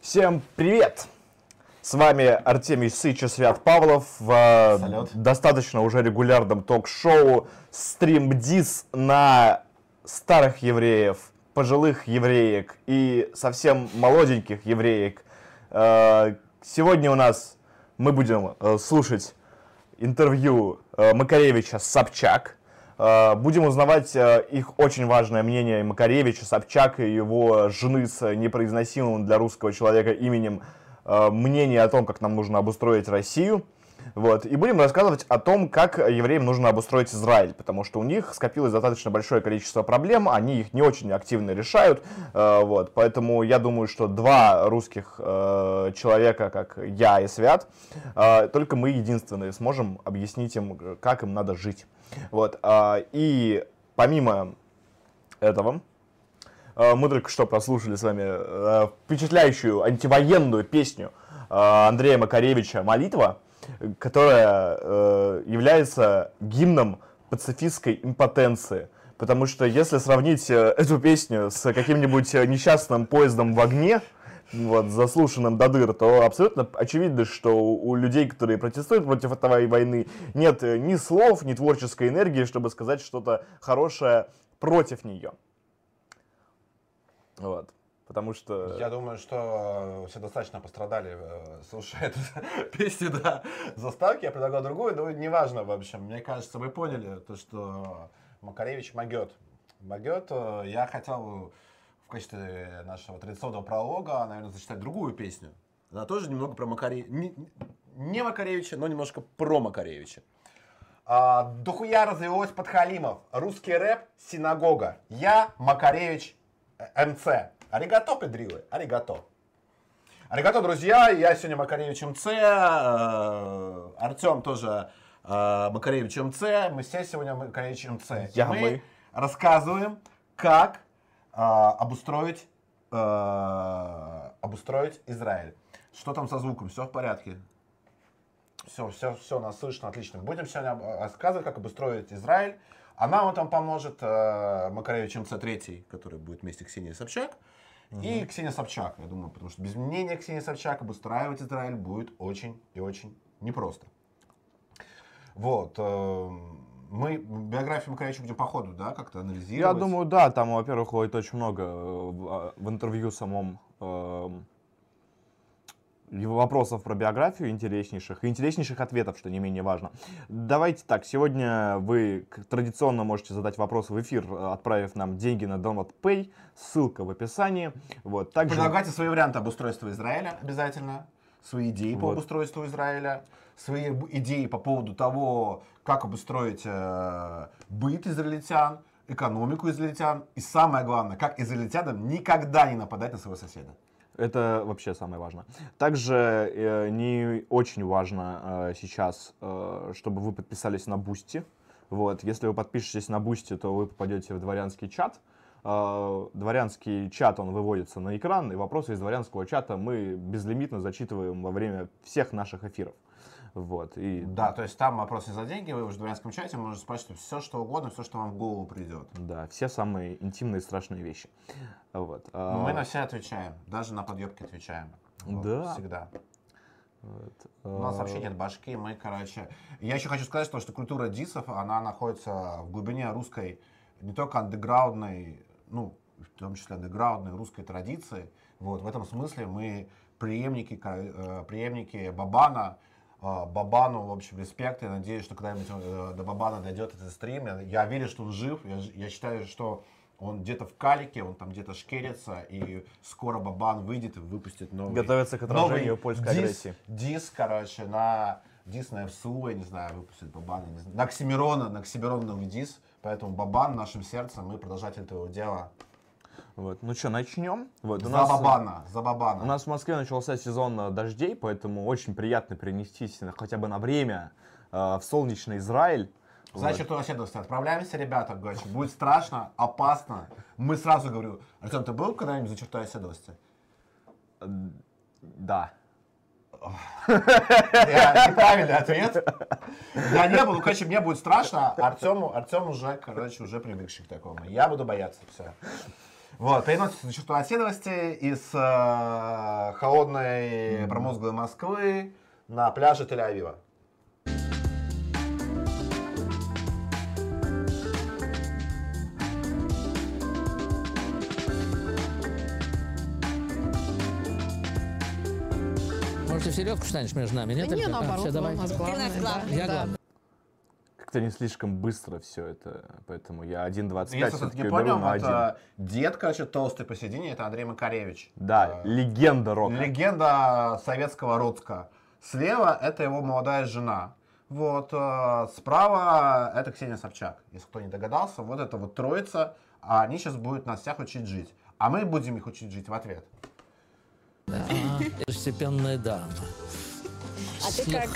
Всем привет! С вами Артемий Сыч и Свят Павлов в Салют. достаточно уже регулярном ток-шоу «Стримдис» на старых евреев, пожилых евреек и совсем молоденьких евреек. Э, Сегодня у нас мы будем э, слушать интервью э, Макаревича с Собчак. Э, Будем узнавать э, их очень важное мнение Макаревича, Собчак и его жены с непроизносимым для русского человека именем э, мнение о том, как нам нужно обустроить Россию. Вот. И будем рассказывать о том, как евреям нужно обустроить Израиль, потому что у них скопилось достаточно большое количество проблем, они их не очень активно решают. Э, Вот. Поэтому я думаю, что два русских э, человека, как я и Свят, э, только мы единственные сможем объяснить им, э, как им надо жить. Вот. а, И помимо этого, э, мы только что прослушали с вами э, впечатляющую антивоенную песню Андрея Макаревича «Молитва», которая э, является гимном пацифистской импотенции. Потому что если сравнить э, эту песню с каким-нибудь э, несчастным поездом в огне, вот, заслушанным до дыр, то абсолютно очевидно, что у людей, которые протестуют против этой войны, нет э, ни слов, ни творческой энергии, чтобы сказать что-то хорошее против нее. Вот. Потому что... Я думаю, что все достаточно пострадали, э, слушая эту песню до заставки. Я предлагал другую, но неважно, в общем. Мне кажется, вы поняли, то, что Макаревич могет. Могет. Э, Я хотел в качестве нашего традиционного пролога, наверное, зачитать другую песню. Она тоже немного про Макаревича. Не, не Макаревича, но немножко про Макаревича. А, дохуя развелось подхалимов. Русский рэп, синагога. Я Макаревич э, МЦ. Аригато, педрилы, аригато. Аригато, друзья, я сегодня Макаревич МЦ, э, Артем тоже э, Макаревич МЦ, мы все сегодня Макаревич МЦ. И Я, мы, мы. рассказываем, как обустроить, э, обустроить Израиль. Что там со звуком, все в порядке? Все, все, все, нас слышно, отлично. Будем сегодня рассказывать, как обустроить Израиль. А нам вот там поможет э, Макаревич МЦ-3, который будет вместе Ксении Собчак. И Ксения Собчак, я думаю, потому что без мнения Ксении Собчак обустраивать Израиль будет очень и очень непросто. Вот. э, мы биографию Макаревича будем по ходу, да, как-то анализировать. Я думаю, да, там, во-первых, ходит очень много э, в, интервью самом эм, вопросов про биографию интереснейших и интереснейших ответов, что не менее важно. Давайте так, сегодня вы традиционно можете задать вопрос в эфир, э, отправив нам деньги на Download Pay, ссылка в описании. Вот, также... Предлагайте свои варианты обустройства Израиля обязательно, свои идеи по Вот. обустройству Израиля, свои идеи по поводу того, как обустроить э, быт израильтян, экономику израильтян и самое главное, как израильтянам никогда не нападать на своего соседа. Это вообще самое важное. Также э, не очень важно э, сейчас, э, чтобы вы подписались на Boosty. Вот, если вы подпишетесь на Бусти, то вы попадете в дворянский чат. Э, дворянский чат, он выводится на экран, и вопросы из дворянского чата мы безлимитно зачитываем во время всех наших эфиров. Вот, и Да, то есть там вопрос не за деньги, вы уже в дворянском чате можете спрашивать все, что угодно, все, что вам в голову придет. да, все самые интимные и страшные вещи. Вот. э, Мы на все отвечаем, даже на подъебки отвечаем. Вот, Да. Всегда. вот, У нас э, вообще нет башки, мы, короче... Я еще хочу сказать, что, что культура дисов, она находится в глубине русской, не только андеграундной, ну, в том числе андеграундной русской традиции. Вот, в этом смысле мы преемники, э, преемники Бабана, Бабану, в общем, респект. Я надеюсь, что когда-нибудь э, до Бабана дойдет этот стрим. Я, верю, что он жив. Я, я считаю, что он где-то в калике, он там где-то шкерится, и скоро Бабан выйдет и выпустит новый... Готовится к отражению польской дис- агрессии. Дис, короче, на дис на ФСУ, я не знаю, выпустит Бабан, я не знаю. На Оксимирона, на Оксимирона новый дис. Поэтому Бабан нашим сердцем, мы продолжатели этого дела. Вот. Ну что, начнем? Вот, у За нас, э, Бабана, за Бабана. У нас в Москве начался сезон э, дождей, поэтому очень приятно перенестись на- хотя бы на время э, в солнечный Израиль. За черту оседлости отправляемся, ребята, короче, будет страшно, опасно. Мы сразу говорю, Артем, ты был когда-нибудь за чертой оседлости? Да. Я- Неправильный ответ. Я не был, ну, короче, мне будет страшно. Артему, Артем уже, короче, уже привыкший к такому. Я буду бояться, все. Вот, переносится чувство оседлости из э, холодной промозглой Москвы на пляже Тель-Авива. Может, ты середку встанешь между нами? Нет? Да не, Илька? А, наоборот, всё, давай. у нас главное. нас главный. да. Я Да. главный. Как-то не слишком быстро все это, поэтому я 1.25 Если все-таки беру понял, на вот, один. э, дед, короче, толстый посередине, это Андрей Макаревич. Да, Э, легенда рока. Легенда советского Родска. Слева это его молодая жена. Вот, э, справа это Ксения Собчак. Если кто не догадался, вот это вот троица, а они сейчас будут нас всех учить жить. А мы будем их учить жить в ответ. Степенная дама. А ты как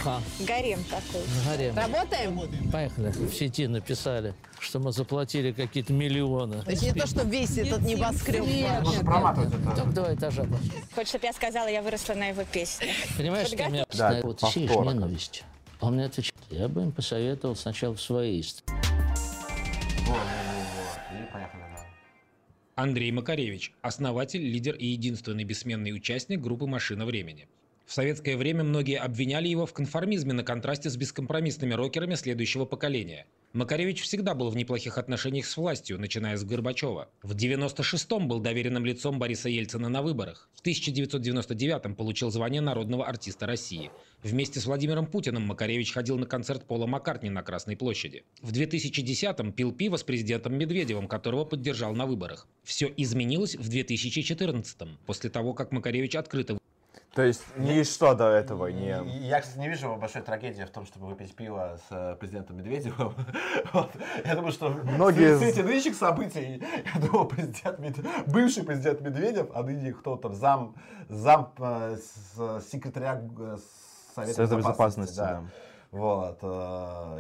гарем такой. Горе. Работаем? Поехали. В сети написали, что мы заплатили какие-то миллионы. То есть не то, что весь этот небоскреб. Нет, Можно проматывать это. Только два этажа. Хочешь, чтобы я сказала, я выросла на его песнях. Понимаешь, что меня Да, вот сеешь ненависть. А он мне отвечает, я бы им посоветовал сначала в своей стране. Вот, вот, вот. И поехали, да. Андрей Макаревич, основатель, лидер и единственный бессменный участник группы «Машина времени». В советское время многие обвиняли его в конформизме на контрасте с бескомпромиссными рокерами следующего поколения. Макаревич всегда был в неплохих отношениях с властью, начиная с Горбачева. В 96-м был доверенным лицом Бориса Ельцина на выборах. В 1999-м получил звание народного артиста России. Вместе с Владимиром Путиным Макаревич ходил на концерт Пола Маккартни на Красной площади. В 2010-м пил пиво с президентом Медведевым, которого поддержал на выборах. Все изменилось в 2014-м, после того, как Макаревич открыто То есть ничто до этого не... Я, кстати, не вижу большой трагедии в том, чтобы выпить пиво с э, президентом Медведевым. Вот. Я думаю, что Многие свете з- нынешних событий, я думаю, президент, Мед- бывший президент Медведев, а ныне кто там, зам, зам э, с- секретаря э, Совета, Совета безопасности, да. Вот.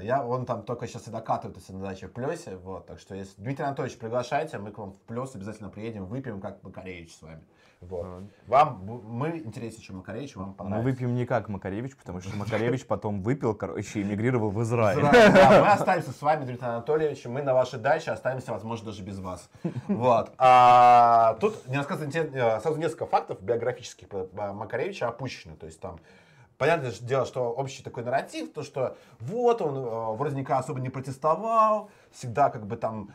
Я, он там только сейчас и докатывается на даче в Плесе. Вот. Так что, если Дмитрий Анатольевич, приглашайте, мы к вам в Плес обязательно приедем, выпьем, как Макаревич с вами. Вот. Вам, мы интереснее, чем Макаревич, вам Мы понравится. выпьем не как Макаревич, потому что Макаревич потом выпил, короче, эмигрировал в Израиль. Израиль, да, мы останемся с вами, Дмитрий Анатольевич. Мы на вашей даче останемся, возможно, даже без вас. Вот. А, тут не рассказано сразу несколько фактов биографических Макаревича опущены. То есть там Понятное дело, что общий такой нарратив, то что вот он э, вроде никогда особо не протестовал, всегда как бы там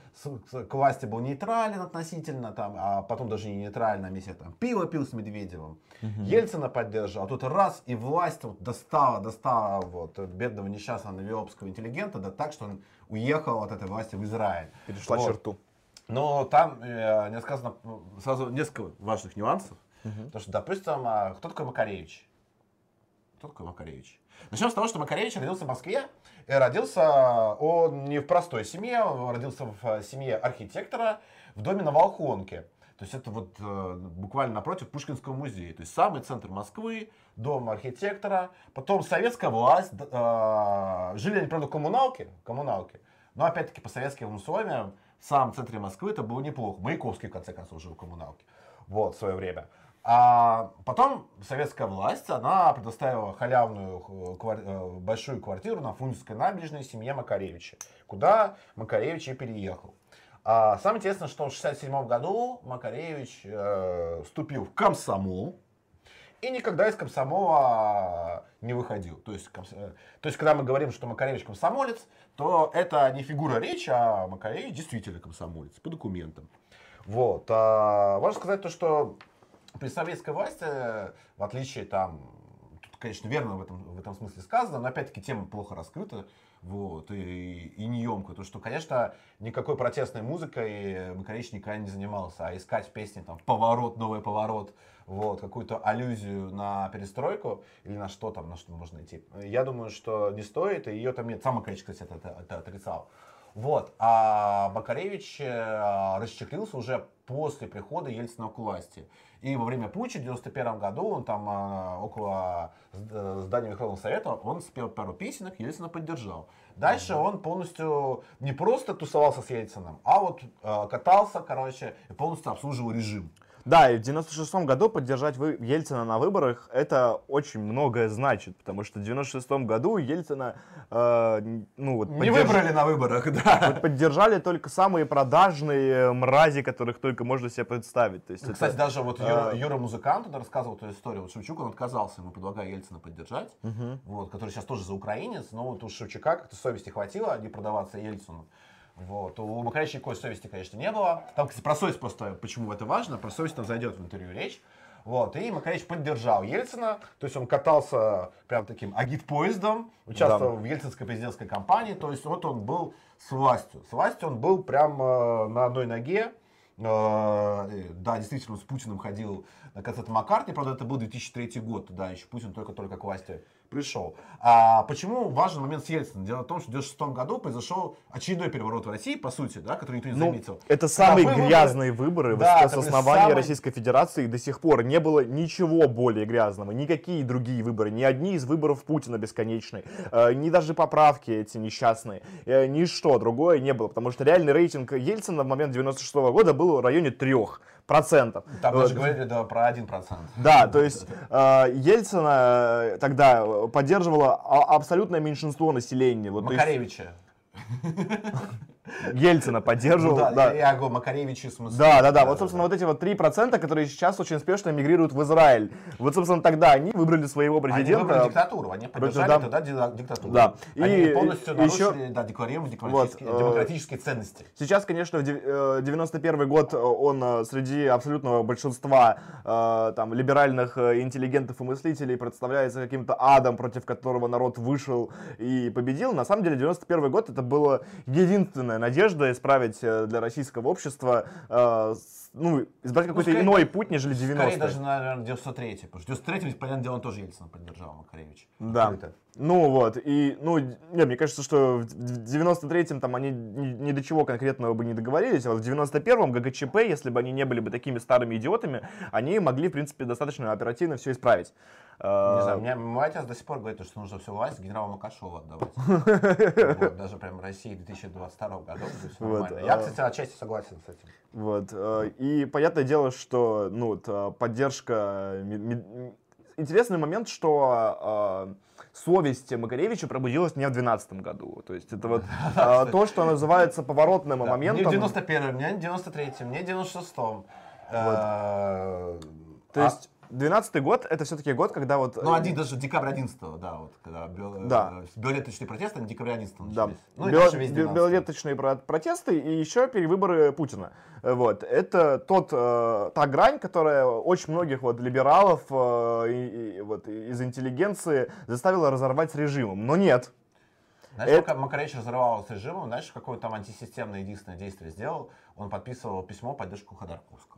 к власти был нейтрален относительно, там, а потом даже не нейтрально, а вместе там пиво пил с Медведевым, Ельцина поддерживал, а тут раз и власть вот достала, достала вот бедного несчастного новиопского интеллигента, да так, что он уехал от этой власти в Израиль. Перешла Вот. черту. Но там э, не сказано сразу несколько важных нюансов. Потому что, допустим, а, кто такой Макаревич? Кто такой Макаревич? Начнем с того, что Макаревич родился в Москве. И родился он не в простой семье, он родился в э, семье архитектора в доме на Волхонке. То есть это вот э, буквально напротив Пушкинского музея. То есть самый центр Москвы, дом архитектора. Потом советская власть. э, жили они, правда, в коммуналке. коммуналке. Но опять-таки по советским условиям в самом центре Москвы это было неплохо. Маяковский, в конце концов, жил в коммуналке. Вот, в свое время. А потом советская власть, она предоставила халявную э, э, большую квартиру на Фрунзенской набережной семье Макаревича, куда Макаревич и переехал. А самое интересное, что в 1967 году Макаревич э, вступил в комсомол и никогда из комсомола не выходил. То есть, комс- э, то есть, когда мы говорим, что Макаревич комсомолец, то это не фигура речи, а Макаревич действительно комсомолец по документам. Вот. А, можно сказать то, что при советской власти, в отличие там, тут, конечно, верно в этом, в этом смысле сказано, но опять-таки тема плохо раскрыта, вот, и, и неемкая, то что, конечно, никакой протестной музыкой Макаревич никогда не занимался, а искать в песне там поворот, новый поворот, вот, какую-то аллюзию на перестройку или на что там, на что можно идти. Я думаю, что не стоит, и ее там нет. Сам Макаревич, кстати, это, это- это отрицал. Вот. А Макаревич э, расчехлился уже после прихода Ельцина к власти. И во время путча в 91 году он там э, около зд- здания Верховного Совета, он спел пару песенок, Ельцина поддержал. Дальше он полностью не просто тусовался с Ельциным, а вот э, катался, короче, и полностью обслуживал режим. Да, и в 96 году поддержать вы Ельцина на выборах, это очень многое значит, потому что в 96 году Ельцина, э, ну вот... Не поддерж- выбрали на выборах, да. вот поддержали только самые продажные мрази, которых только можно себе представить. То есть это- Кстати, даже вот Юра, а, Юра музыкант, рассказывал эту историю. Вот Шевчук, он отказался, ему предлагая Ельцина поддержать, Мгм. вот, который сейчас тоже за украинец, но вот у Шевчука как-то совести хватило не продаваться Ельцину. Вот. У Макаревича никакой совести, конечно, не было. Там, кстати, про совесть просто, почему это важно, про совесть там зайдет в интервью речь. Вот, и Макаревич поддержал Ельцина, то есть он катался прям таким агитпоездом, участвовал в ельцинской президентской кампании, то есть вот он был с властью. С властью он был прям э, на одной ноге, Э, Да, действительно, он с Путиным ходил на концерт Маккартни, правда, это был 2003 год, да, еще Путин только-только к власти пришел. А почему важен момент с Ельциным? Дело в том, что в 1996 году произошел очередной переворот в России, по сути, да, который никто не Ну, заметил. это самые выборы- грязные выборы Да, с- основания самые- Российской Федерации до сих пор не было ничего более грязного, никакие другие выборы, ни одни из выборов Путина бесконечные, э, ни даже поправки эти несчастные, э, ничто другое не было, потому что реальный рейтинг Ельцина в момент 96 года был в районе 3%. Там Вот. даже говорили да, про 1%. Да, то есть э, Ельцина тогда поддерживало а- абсолютное меньшинство населения. Вот, Макаревича. Ельцина Ну поддерживал, да, да. я говорю, Макаревичи в смысле. Да, да, да. Вот, собственно, вот эти вот 3%, которые сейчас очень успешно мигрируют в Израиль. Вот, собственно, тогда они выбрали своего Они президента. выбрали диктатуру, они поддержали да. тогда ди- диктатуру. Да. Они И полностью еще- нарушили, да, декларируем демократические, Вот, э, демократические ценности. Сейчас, конечно, в дев- э, 91 год э, он среди абсолютного большинства там, либеральных интеллигентов и мыслителей представляется каким-то адом, против которого народ вышел и победил. На самом деле, 91 год это была единственная надежда исправить э, для российского общества, э, ну, избрать какой-то скорее- иной путь, нежели 90 Скорее даже, наверное, 93-й. Потому что в 93-м, понятное дело, он тоже Ельцина поддержал, Макаревич. Да. Ну вот, и, ну, не, мне кажется, что в 93-м там они ни, ни до чего конкретного бы не договорились, а вот в 91-м ГГЧП, если бы они не были бы такими старыми идиотами, они могли, в принципе, достаточно оперативно все исправить. Не А, знаю, у меня мой отец до сих пор говорит, что нужно всю власть генералу Макашову отдавать. Вот, Даже прям России 2022 года будет всё Вот, нормально. Я, а- кстати, отчасти согласен с этим. Вот, э, и понятное дело, что, ну, вот, поддержка... Интересный момент, что э, совесть Макаревича пробудилась не в 2012 году. То есть это вот э, то, что называется поворотным Да, Не моментом. в 91-м, не в 93-м, не в 96-м. Э, То а- есть 12 год это все-таки год, когда вот... Ну, э, один даже декабрь 11 да, вот, когда био- Да. э, биолеточные протесты, они декабря 11 Да. Ну, и Бел- дальше весь бе- 12. Белолеточные про- протесты и еще перевыборы Путина. Э, Вот. Это тот, э, та грань, которая очень многих вот, либералов э, и- и вот, из интеллигенции заставила разорвать с режимом. Но нет. Знаешь, Это- пока Макаревич разрывал с режимом, знаешь, какое там антисистемное единственное действие сделал? Он подписывал письмо в поддержку Ходорковского.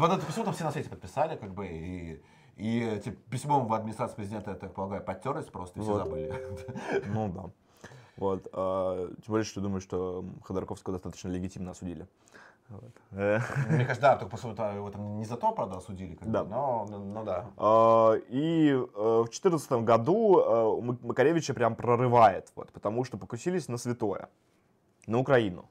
Вот это письмо там все на свете подписали, как бы, и, и этим письмом в администрации президента, я так полагаю, подтерлись просто, и все Вот. забыли. Ну да. Вот. а, Тем более, что думаю, что Ходорковского достаточно легитимно осудили. Вот. Мне кажется, да, только после этого его там не за то, правда, осудили, как Да. но, но, но да. А, И э, в 2014 году э, Макаревича прям прорывает, вот, потому что покусились на святое, на Украину,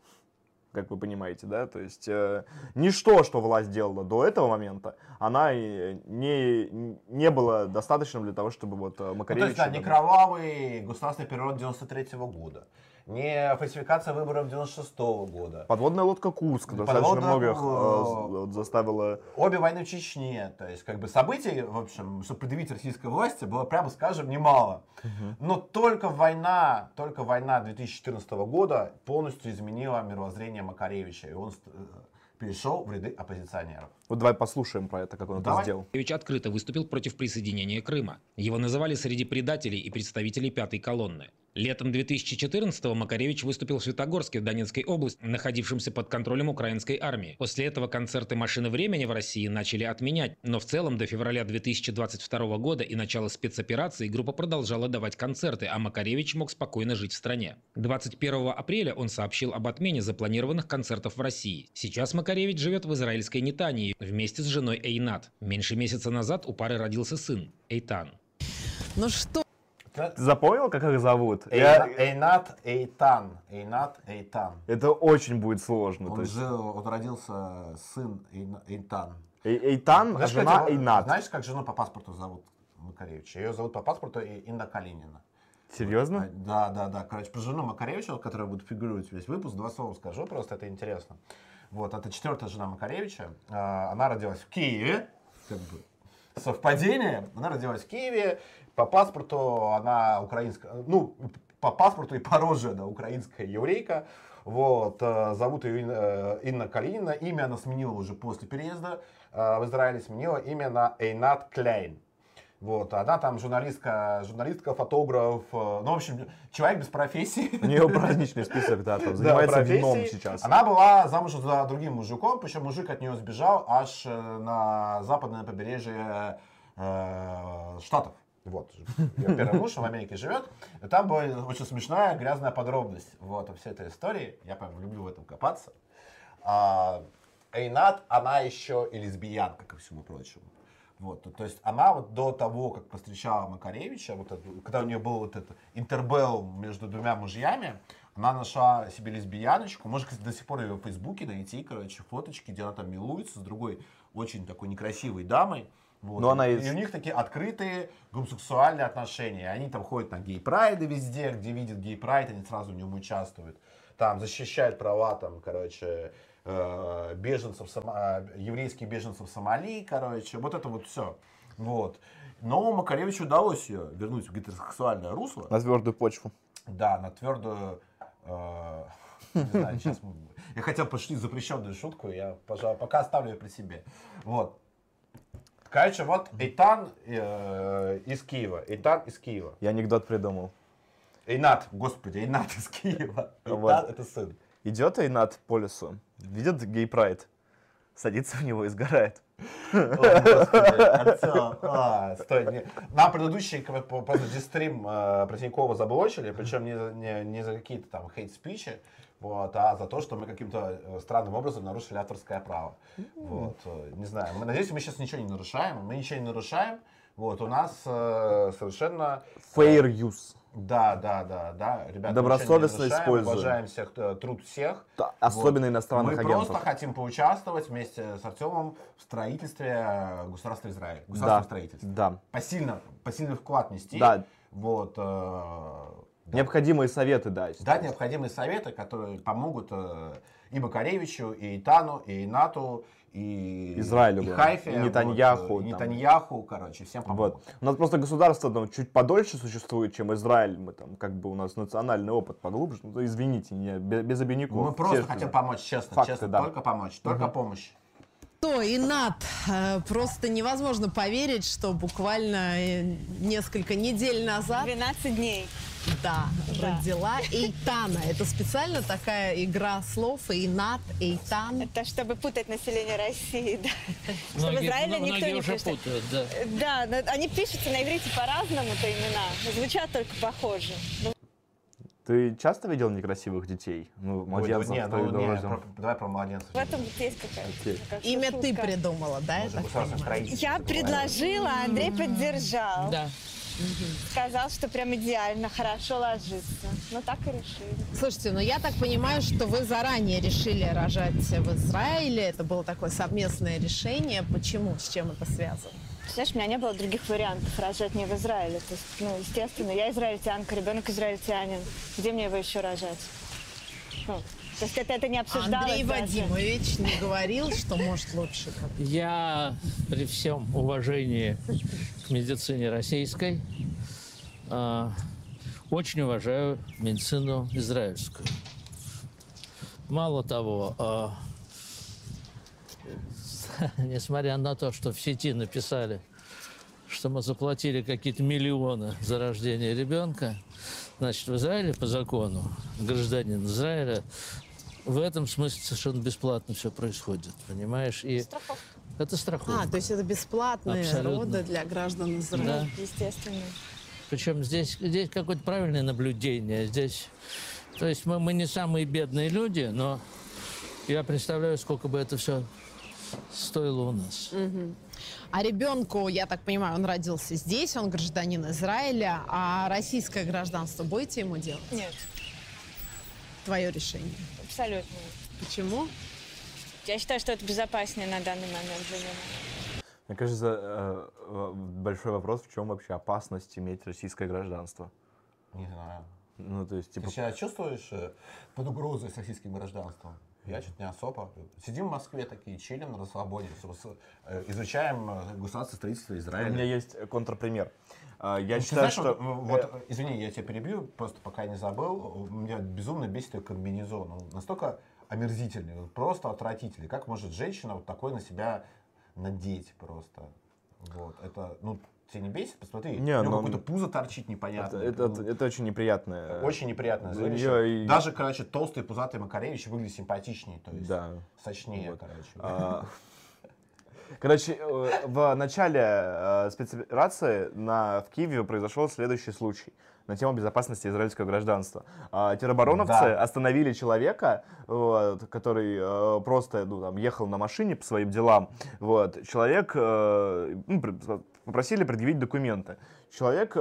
как вы понимаете, да, то есть э, ничто, что власть делала до этого момента, она и не, не было достаточным для того, чтобы вот э, Ну, то есть, да, не кровавый государственный переворот 93 года, не фальсификация выборов 96 года, Подводная лодка Курск достаточно Подводная, многих э, э, заставила... обе войны в Чечне, то есть как бы событий, в общем, чтобы предъявить российской власти, было, прямо скажем, немало. Но только война, только война 2014 года полностью изменила мировоззрение Макаревича, и он э, перешел в ряды оппозиционеров. Вот давай послушаем про это, как он это Давай. сделал. Макаревич открыто выступил против присоединения Крыма. Его называли среди предателей и представителей пятой колонны. Летом 2014-го Макаревич выступил в Светогорске в Донецкой области, находившемся под контролем украинской армии. После этого концерты «Машины времени» в России начали отменять, но в целом до февраля 2022 года и начала спецоперации группа продолжала давать концерты, а Макаревич мог спокойно жить в стране. 21 апреля он сообщил об отмене запланированных концертов в России. Сейчас Макаревич живет в израильской Нетании вместе с женой Эйнат. Меньше месяца назад у пары родился сын Эйтан. Ну что, Ты запомнил, как их зовут? Я- Эйнат Эйтан. Эйнат Эйтан. Это очень будет сложно. то Он есть. же, вот родился сын Эйна- Эйтан. Эй- Эйтан, а Знаешь, жена как его- Эйнат. Знаешь, как жену по паспорту зовут Макаревича? Ее зовут по паспорту Инна Калинина. Серьезно? А, Да, да, да. Короче, про жену Макаревича, вот, которая будет фигурировать весь выпуск, два слова скажу, просто это интересно. Вот, это четвертая жена Макаревича. А, Она родилась в Киеве. Как бы совпадение. Она родилась в Киеве. По паспорту она украинская, ну, по паспорту и по роже она украинская еврейка. Вот, э, зовут ее э, Инна Калинина. Имя она сменила уже после переезда э, в Израиле, сменила имя на Эйнат Клейн. Вот, она там журналистка, журналистка, фотограф, ну, в общем, человек без профессии. У нее праздничный список, да, там, занимается профессии. вином сейчас. Она была замужем за другим мужиком, причем мужик от нее сбежал аж на западное побережье э, Штатов. Вот, ее первый муж в Америке живет. И там была очень смешная, грязная подробность. Вот, всей этой истории. Я прям люблю в этом копаться. А, Эйнат, она еще и лесбиянка, ко всему прочему. Вот, то есть она вот до того, как повстречала Макаревича, вот это, когда у нее был вот этот интербелл между двумя мужьями, она нашла себе лесбияночку, может, кстати, до сих пор ее в Фейсбуке найти, короче, фоточки, где она там милуется с другой очень такой некрасивой дамой. Вот. Но она и, из- и у них такие открытые гомосексуальные отношения. Они там ходят на гей-прайды везде, где видят гей-прайд, они сразу в нем участвуют. Там защищают права, там, короче, э, беженцев, Сома- э, еврейских беженцев Сомали, короче, вот это вот все. Вот. Но Макаревичу удалось ее вернуть в гетеросексуальное русло. На твердую почву. Да, на твердую... э, не знаю, сейчас мы- Я хотел пошутить запрещенную шутку, я, пожалуй, пока оставлю ее при себе. Вот. Короче, вот Эйтан э, из Киева. Эйтан из Киева. Я анекдот придумал. Эйнат, господи, Эйнат из Киева. Вот. это сын. Идет Эйнат по лесу, видит гей-прайд, садится в него и сгорает. О, господи, а, стой, не- Нам предыдущий просто дистрим э, про Тинькова заблочили, причем не, не, не за какие-то там хейт-спичи, вот, а за то, что мы каким-то э, странным образом нарушили авторское право. Вот, э, не знаю, мы, надеюсь, мы сейчас ничего не нарушаем, мы ничего не нарушаем, вот, у нас э, совершенно... Fair use. Да, да, да, да, ребята, Добросовестно ничего не нарушаем, используем. уважаем всех, э, труд всех. Да, особенно Вот. иностранных Мы агентов. просто хотим поучаствовать вместе с Артемом в строительстве э, государства Израиль. Государственного Да, строительства. да. Посильно, посильный вклад нести. Да. Вот. э, да. Необходимые советы дать. Дать необходимые советы, которые помогут э, и Макаревичу, и Итану, и Нату, и Израилю, и. Хайфе, И Нетаньяху, вот, и там. Нетаньяху, короче, всем помогут. Вот. У нас просто государство там, чуть подольше существует, чем Израиль. Мы там, как бы у нас национальный опыт поглубже. Ну, извините, не, без, без обиняков. Мы просто хотим помочь, честно, Факты, честно, да. только помочь, только помощь. То, Инат, э, просто невозможно поверить, что буквально э, несколько недель назад 12 дней. Да, Да. родила Эйтана. Это специально такая игра слов. Инат, Эйтан. Это чтобы путать население России, да. Многие, Израиле ну, никто многие не уже пишет. путают, да. Да, но они пишутся на иврите по-разному-то имена. Звучат только похоже. Ну, Ты часто видел некрасивых детей? Ну, младенцев, ну, их не, родил? про- давай про младенцев. В этом есть какая-то Имя ты шутка. придумала, да, я Может, Я ты предложила, Андрей поддержал. Да. Сказал, что прям идеально, хорошо ложится. Ну так и решили. Слушайте, ну я так понимаю, что вы заранее решили рожать в Израиле. Это было такое совместное решение. Почему? С чем это связано? Знаешь, у меня не было других вариантов рожать не в Израиле. То есть, ну, естественно, я израильтянка, ребенок израильтянин. Где мне его еще рожать? Ну, то есть это, это не обсуждалось Андрей даже. Вадимович не говорил, что может лучше. Я при всем уважении к медицине российской а, очень уважаю медицину израильскую. Мало того, а, несмотря на то, что в сети написали, что мы заплатили какие-то миллионы за рождение ребенка, значит, в Израиле по закону гражданин Израиля в этом смысле совершенно бесплатно все происходит, понимаешь? И это страховка. А, то есть это бесплатные Абсолютно. роды для граждан Израиля. Да. Естественно. Причем здесь, здесь какое-то правильное наблюдение. Здесь, то есть мы, мы не самые бедные люди, но я представляю, сколько бы это все стоило у нас. А ребенку, я так понимаю, он родился здесь, он гражданин Израиля, а российское гражданство будете ему делать? Нет, Твое решение. абсолютно. Почему? Я считаю, что это безопаснее на данный момент для него. Мне кажется, э, э, большой вопрос, в чем вообще опасность иметь российское гражданство. Не знаю. Ну, то есть, Ты типа, себя чувствуешь э, под угрозой с российским гражданством? Я что-то не особо. Сидим в Москве такие, чилим на расслабоне, изучаем э, государственное строительство у Израиля. меня есть контрпример. А, Я Ну, считаю, знаешь, что... вот, вот, э, извини, я тебя перебью, просто пока не забыл. Меня безумно бесит ее комбинезон. Он настолько омерзительный, просто отвратительный. Как может женщина вот такой на себя надеть просто? Вот, это, ну, тебя не бесит? Посмотри, Не, у него ну, какое-то пузо торчит непонятно. Это, это, это очень неприятное. Очень неприятное у зрелище. и- Даже, короче, толстый пузатый Макаревич выглядит симпатичнее, то есть Да. сочнее, Вот. короче. А, Короче, э, в начале э, спецоперации на, в Киеве произошел следующий случай на тему безопасности израильского гражданства. А, Теробороновцы Да. остановили человека, вот, который э, просто ну, там, ехал на машине по своим делам. Вот. Человек, ну, пр- попросили предъявить документы. Человек,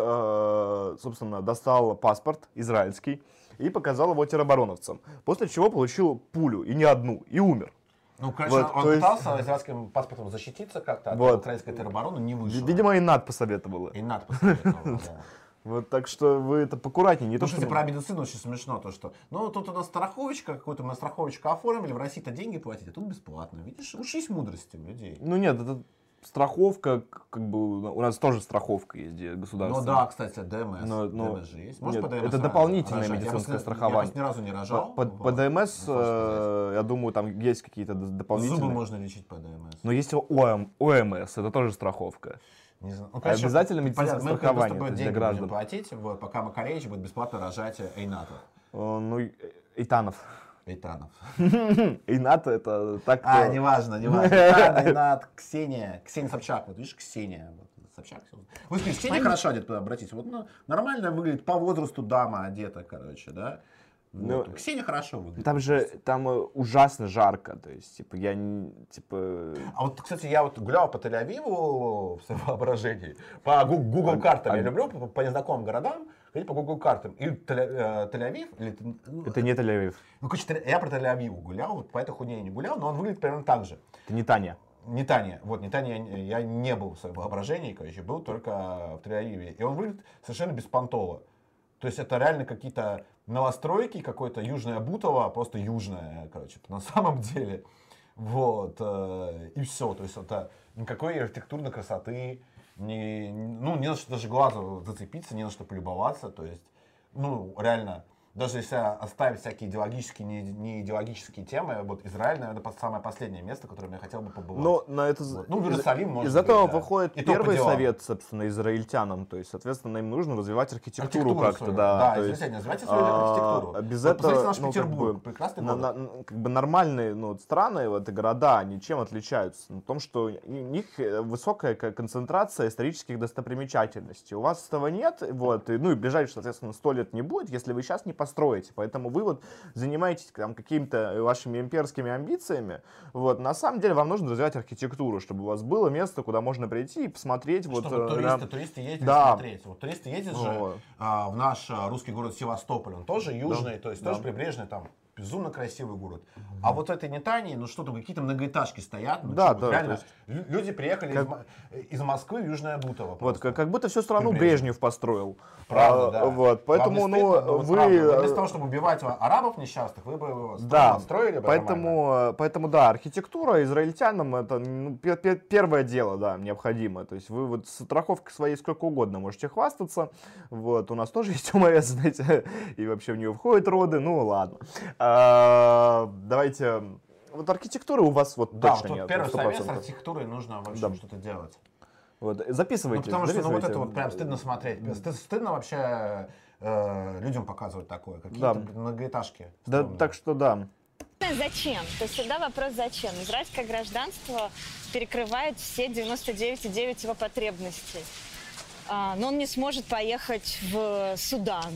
собственно, достал паспорт израильский и показал его теробороновцам. После чего получил пулю, и не одну, и умер. Ну, короче, вот, он то есть- пытался израильским паспортом защититься как-то от Вот. украинской теробороны, не вышло. Видимо, и НАТ посоветовала. И над посоветовал, да. Вот так что вы это покуратнее, не Ну, то, что... про медицину очень смешно, то что, ну, тут у нас страховочка, какую-то мы страховочку оформили, в России-то деньги платить, а тут бесплатно. Видишь, учись мудрости у людей. Ну нет, это страховка, как бы у нас тоже страховка есть где Ну государственная. да, кстати, ДМС. Но- но- ДМС же есть. нет, по ДМС это дополнительное рожать? Я медицинское просто- страхование. Я ни разу не По, рожал. по- вот. по ДМС, э, я думаю, там есть какие-то дополнительные. Зубы можно лечить по ДМС. Но есть ОМ, ОМС, это тоже страховка. Не знаю. Ну, Обязательно медицинское понятно, мы страхование, есть деньги для граждан. будем платить, вот, пока Макаревич будет бесплатно рожать Эйната. Э, Ну, Эйтанов. Эйтанов. Эйнат это так... А, кто- неважно, неважно. Эйтан, Эйнат, Ксения. Ксения Собчак, вот видишь, Ксения. Вот, Собчак. Вы скажите, Ксения хорошо одета, обратите. Вот ну, нормально выглядит, по возрасту дама одета, короче, да? Вот. Ну, Ксения хорошо выглядит. Там же, там э, ужасно жарко, то есть, типа, я, типа... А вот, кстати, я вот гулял по Тель-Авиву в своем воображении, по Google картам. Я а- люблю по, по незнакомым городам ходить по Google картам. И Тель- Тель-Авив, или, ну, Это не Тель-Авив, ну, короче, я про Тель-Авив гулял, вот по этой хуйне я не гулял, но он выглядит примерно так же. это не Таня. Не Таня, вот не Таня, я, я не был в своем воображении, короче, был только в Тель-Авиве. И он выглядит совершенно беспонтово. То есть это реально какие-то новостройки, какое-то южное Бутово, просто южное, короче, на самом деле. Вот, э, и все. То есть это никакой архитектурной красоты, не, ну, не на что даже глазу зацепиться, не на что полюбоваться. То есть, ну, реально, даже если оставить всякие идеологические, не, не идеологические темы, вот Израиль, наверное, по- самое последнее место, в котором я хотел бы побывать. Но на это... Вот. Ну, в Иерусалим, может Из быть, этого да. выходит И первый совет, собственно, израильтянам. То есть, соответственно, им нужно развивать архитектуру, Архитектуру как-то, да. Да, то есть, развивайте свою а, архитектуру. Без Вот этого, наш ну, как Петербург, бы, прекрасный на- город. на- как бы нормальные ну, страны, вот, и города, они чем отличаются? На том, что у них э, высокая ка- концентрация исторических достопримечательностей. У вас этого нет, вот, и, ну и ближайшие, соответственно, сто лет не будет, если вы сейчас не построите. Поэтому вы вот занимаетесь там какими-то вашими имперскими амбициями. Вот, на самом деле вам нужно развивать архитектуру, чтобы у вас было место, куда можно прийти и посмотреть. вот, Чтобы э, туристы, на- туристы ездили Да. смотреть. Вот туристы ездят же Вот. а, в наш а, русский город Севастополь. Он тоже южный, то есть Да. тоже прибрежный, там безумно красивый город. А вот в этой Нетании, ну что там, какие-то многоэтажки стоят. Ну, Да, вот да, реально, то есть- лю- люди приехали Как- из, из Москвы в Южное Бутово. Вот, просто. как, как будто всю страну. Брежнев построил. Правда, А, да. Вот, поэтому, ну, вот вы... правда. э, Вместо того, чтобы убивать арабов несчастных, вы бы Да, строили бы нормально. поэтому, э, поэтому, да, архитектура израильтянам это ну, пе- пе- первое дело, да, необходимо. То есть вы вот страховкой своей сколько угодно можете хвастаться. Вот, у нас тоже есть ОМС, знаете, и вообще в нее входят роды, ну ладно. А, давайте, вот архитектуры у вас вот Да, точно вот нет. первый совет с 100%. архитектурой нужно вообще Да. что-то делать. Вот, Ну, записывайте. потому что ну, вот это вот прям стыдно смотреть. Стыд- стыдно вообще э, людям показывать такое. Какие-то Да. многоэтажки. Да, так что да. Зачем? То есть всегда вопрос зачем. Израильское гражданство перекрывает все 99,9 его потребностей. А, но он не сможет поехать в Судан,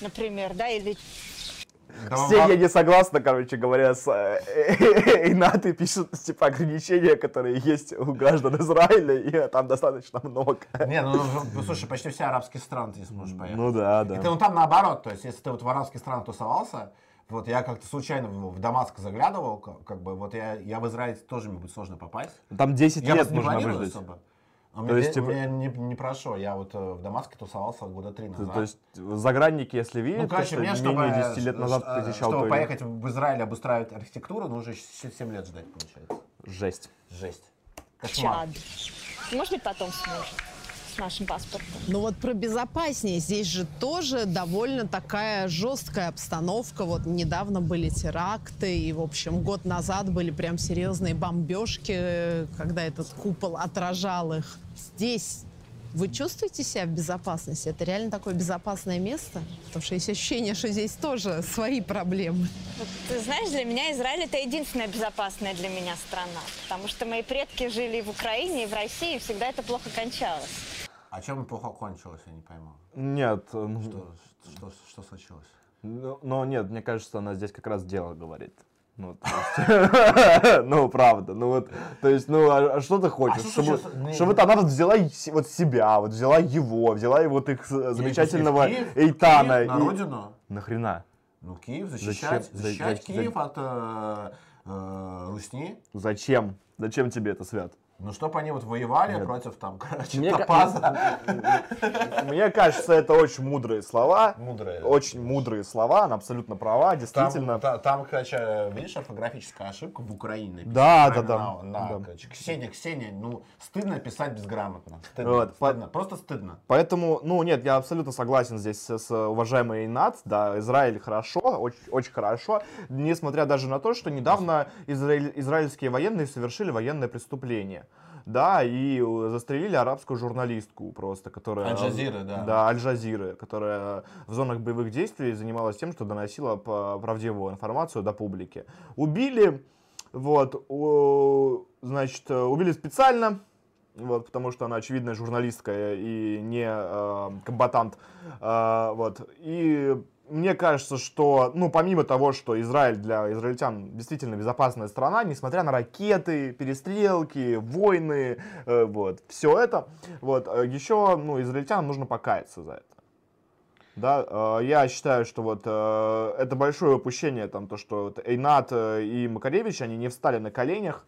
например, да, или Да, Ксения вам- не согласна, короче говоря, с э, Инаты пишет, типа, ограничения, которые есть у граждан Израиля, и там достаточно много. Не, ну, ну, слушай, почти все арабские страны ты не сможешь поехать. Ну да, И ты, да. ну там наоборот, то есть если ты вот в арабских странах тусовался, вот я как-то случайно в, Дамаск заглядывал, как, как бы вот я, я в Израиль тоже мне будет сложно попасть. Там 10 Я лет нужно выждать. особо. А у То меня, есть, типа- меня не, не прошло, я вот э, в Дамаске тусовался года три То, назад. то есть загранники, если видят, ну, то, короче, что мне, чтобы, менее 10 лет э, назад э, посещал, чтобы то поехать в Израиль обустраивать архитектуру, нужно еще 7 лет ждать, получается. Жесть. Жесть. Кошмар. Чад. Может быть, потом сможет с нашим паспортом. Ну вот про безопаснее. Здесь же тоже довольно такая жесткая обстановка. Вот недавно были теракты, и, в общем, год назад были прям серьезные бомбежки, когда этот купол отражал их. Здесь вы чувствуете себя в безопасности? Это реально такое безопасное место? Потому что есть ощущение, что здесь тоже свои проблемы. Вот, ты знаешь, для меня Израиль это единственная безопасная для меня страна. Потому что мои предки жили в Украине, и в России, и всегда это плохо кончалось. А чем плохо кончилось, я не пойму. Нет, ну, Что, что, что случилось? Ну, но нет, мне кажется, она здесь как раз дело говорит. Ну, ну, правда, ну вот, то есть, ну, а а что ты хочешь? что чтобы? Не- чтобы вот она вот взяла вот себя, вот взяла его, взяла и вот их э, замечательного? Эйтана. На и- родину? Нахрена? Ну, Киев защищать, защищать за- Киев от э, э, Русни. Зачем? Зачем тебе это, Свят? Ну, чтобы они вот воевали Нет. против там, короче, Мне Топаза. Мне кажется, это очень мудрые слова. Мудрые. Очень мудрые слова, она абсолютно права, действительно. та- там, короче, видишь, орфографическая ошибка в Украине. Да, да, да. Ксения, Ксения, ну, стыдно писать безграмотно. Стыдно, Вот, стыдно, просто стыдно. Поэтому, ну нет, я абсолютно согласен здесь с, с уважаемой Инат, да, Израиль хорошо, очень, очень хорошо, несмотря даже на то, что недавно израиль- израильские военные совершили военное преступление. Да, и э, застрелили арабскую журналистку просто, которая... Аль-Джазиры, да. Да, Аль-Джазиры, которая в зонах боевых действий занималась тем, что доносила правдивую информацию до публики. Убили, вот, значит, э, убили специально, вот, потому что она очевидная журналистка и не э, комбатант, Э, вот, и мне кажется, что, ну, помимо того, что Израиль для израильтян действительно безопасная страна, несмотря на ракеты, перестрелки, войны, э, вот, все это, вот, э, еще, ну, израильтянам нужно покаяться за это. Да, э, я считаю, что вот э, это большое упущение, там, то, что вот Эйнат э, и Макаревич, они не встали на коленях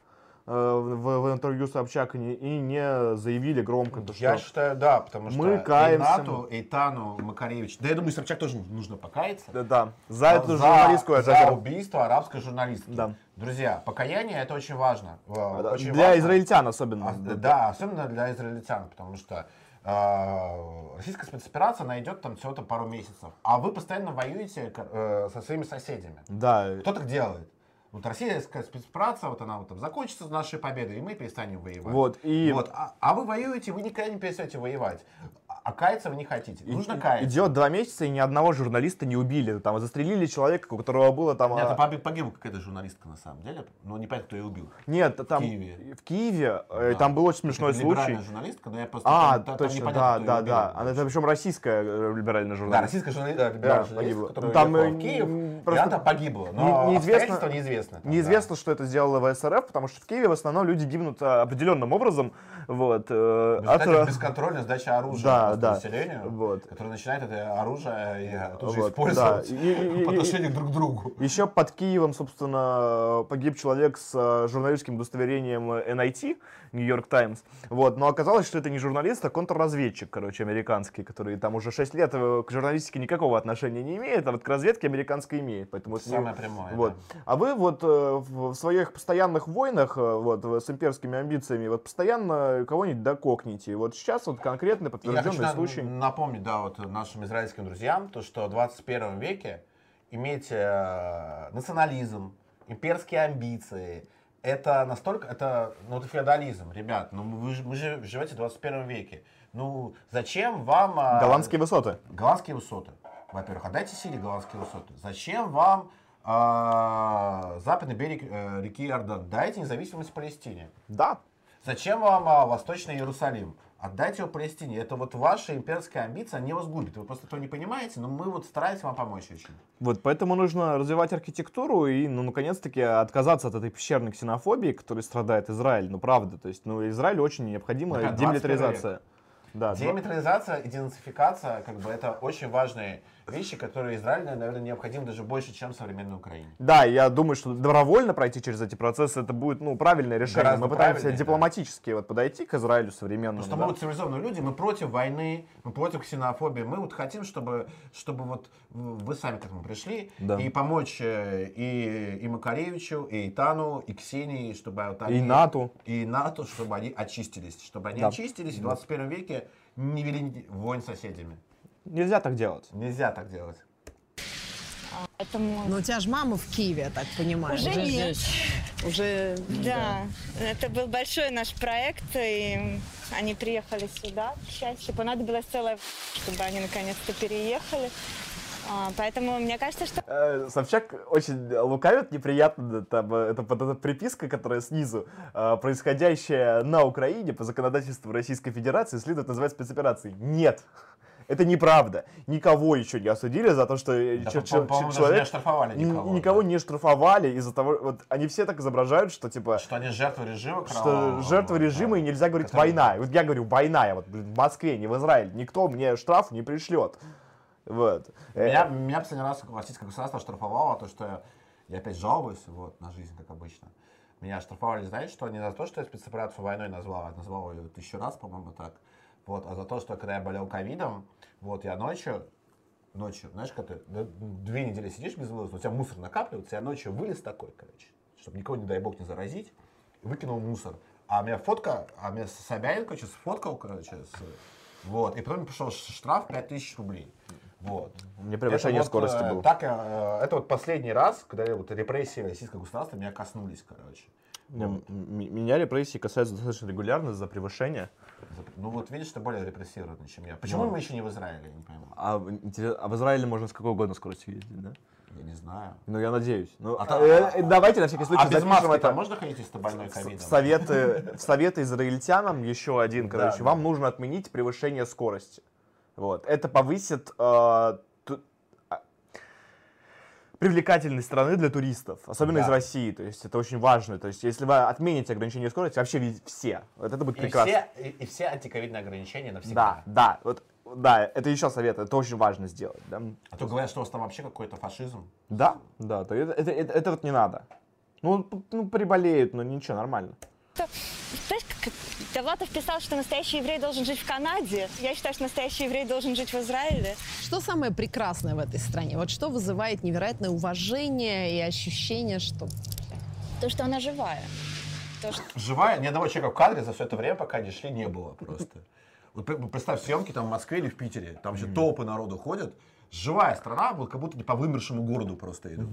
в, в интервью Собчак и не, и не заявили громко, то, что... Я считаю, да, потому что Мы каемся. Эйнату, Эйтану, Макаревич, да я думаю, Собчак тоже нужно покаяться. Да, да, за эту за, журналистскую за атаку. убийство арабской журналистки. Да. Друзья, покаяние это очень важно. Э, очень Для важно. израильтян особенно. А, Да, особенно для израильтян, потому что э, российская спецоперация, она идет там всего-то пару месяцев, а вы постоянно воюете э, со своими соседями. Да, Кто так делает? Вот российская спецоперация, вот она вот там закончится с нашей победой, и мы перестанем воевать. вот, и Вот, а, а вы воюете, вы никогда не перестаете воевать. А, а каяться вы не хотите. Нужно каяться. идет два месяца, и ни одного журналиста не убили. Там застрелили человека, у которого было там... Нет, а, это погиб- погибла какая-то журналистка на самом деле, но не понятно, кто ее убил. Нет, там Киеве. в Киеве, э, Да. там был очень смешной Это случай. журналистка, но я просто... А, там- там точно, непонятно, да, да, её убил. да. Она это причем российская э, либеральная Да, журналистка. российская журналистка, да, Да, либеральная журналистка, которая Там, уехала э, в Киев, м, и просто она погибла. Но не- неизвестно- неизвестны. там, Неизвестно, что это сделало ВСРФ, потому что в Киеве в основном люди гибнут а, определенным образом. Вот, э, да. В от- бесконтрольной сдачи оружия Да, да. населению, Вот. которое начинает это оружие и тут же Вот, использовать да. И- по отношению друг к другу. Еще под Киевом, собственно, погиб человек с э, журналистским удостоверением NIT, Нью-Йорк Таймс. Вот, но оказалось, что это не журналист, а контрразведчик, короче, американский, который там уже 6 лет э, к журналистике никакого отношения не имеет, а вот к разведке американской имеет. Поэтому это Самое прямое. Вот. А вы вот э, в своих постоянных войнах вот, с имперскими амбициями вот постоянно кого-нибудь дококните. Вот сейчас вот конкретный Я подтвержденный хочу на- случай. напомнить, да, вот нашим израильским друзьям, то, что в 21 веке иметь э, национализм, имперские амбиции, это настолько, это, ну, это феодализм, ребят, ну, ж- мы же живете в 21 веке. Ну, зачем вам... а, Голландские высоты. Голландские высоты. Во-первых, отдайте Сирии голландские высоты. Зачем вам а, западный берег э, реки Иордан? Дайте независимость Палестине. Да. Зачем вам а, Восточный Иерусалим? Отдайте его Палестине. Это вот ваша имперская амбиция, они вас губят. Вы просто этого не понимаете, но мы вот стараемся вам помочь очень. Вот, поэтому нужно развивать архитектуру и, ну, наконец-таки, отказаться от этой пещерной ксенофобии, которой страдает Израиль. Ну, правда, то есть, ну, Израилю очень необходима Да, 21 демилитаризация. Да, Демилитаризация и денацификация, как бы, это очень важные вещи, которые Израилю, наверное, необходимы даже больше, чем современной Украине. Да, я думаю, что добровольно пройти через эти процессы, это будет, ну, правильное решение. Гораздо мы пытаемся правильнее, да. дипломатически вот подойти к Израилю современному. Потому что да. мы вот цивилизованные люди, мы против войны, мы против ксенофобии. Мы вот хотим, чтобы, чтобы вот вы сами к этому пришли Да. и помочь э, и, и Макаревичу, и Итану, и Ксении, чтобы вот они... И НАТО. И НАТО, чтобы они очистились. Чтобы они Да. очистились и в 21 веке не вели войн с соседями. Нельзя так делать. Нельзя так делать. Поэтому... Но у тебя же мама в Киеве, я так понимаю. Уже Уже нет. здесь. Уже Да, это был большой наш проект, и они приехали сюда, к счастью. Понадобилось целое, чтобы они наконец-то переехали. А, Поэтому мне кажется, что Э, Собчак очень лукавит, неприятно, там, э, это вот эта приписка, которая снизу, э, происходящая на Украине по законодательству Российской Федерации, следует называть спецоперацией. Нет, это неправда. Никого еще не осудили за то, что э, Да, чё- по- человек... не оштрафовали Н- никого, Никого да. не штрафовали из-за того, вот они все так изображают, что типа Что они жертвы режима что жертвы да, режима и нельзя говорить который- война. Вот я говорю война, я вот блин, в Москве, не в Израиле. Никто мне штраф не пришлет. Вот. Э, Меня, меня последний раз российское государство штрафовало, то, что я, я опять жалуюсь вот, на жизнь, как обычно. Меня штрафовали, знаете, что не за то, что я спецоперацию войной назвал, я назвал ее тысячу раз, по-моему, так. Вот, а за то, что когда я болел ковидом, вот я ночью, ночью, знаешь, когда ты две недели сидишь без вылаза, у тебя мусор накапливается, я ночью вылез такой, короче, чтобы никого, не дай бог, не заразить, выкинул мусор. А у меня фотка, а у меня Собянин, короче, сфоткал, короче, с- вот, и потом пришел штраф 5000 рублей. Вот. Меня превышение Это вот, скорости э, было. Так, э, это вот последний раз, когда вот репрессии российского государства меня коснулись, короче. М- м- Меня репрессии касаются достаточно регулярно за превышение. Ну вот видишь, ты более репрессированный, чем я. Почему Ну. мы еще не в Израиле, я не пойму. А, а в Израиле можно с какой угодно скоростью ездить, да? Я не знаю. Ну, я надеюсь. Ну, А э, та- э, давайте на всякий случай а без маски это можно ходить, если ты больной в ковидом? советы, советы израильтянам еще один, Да, короче. да. Вам нужно отменить превышение скорости. Вот. Это повысит э, привлекательность страны для туристов, особенно Да. из России. То есть это очень важно. То есть если вы отмените ограничение скорости, вообще все, вот это будет И прекрасно. все, и, и все антиковидные ограничения навсегда. Да, да, вот, да, это еще совет, это очень важно сделать. Да, А то говорят, что у вас там вообще какой-то фашизм. да, да то это, это, это- это вот не надо. Ну, ну, приболеют, но ничего, нормально. Знаешь, как Довлатов писал, что настоящий еврей должен жить в Канаде. Я считаю, что настоящий еврей должен жить в Израиле. Что самое прекрасное в этой стране? Вот что вызывает невероятное уважение и ощущение, что То, что она живая. То, что... Живая, ни одного человека в кадре за все это время, пока не шли, не было просто. Вот пр- представь съемки там в Москве или в Питере, там еще толпы народу ходят. Живая страна, вот как будто не по вымершему городу просто идут.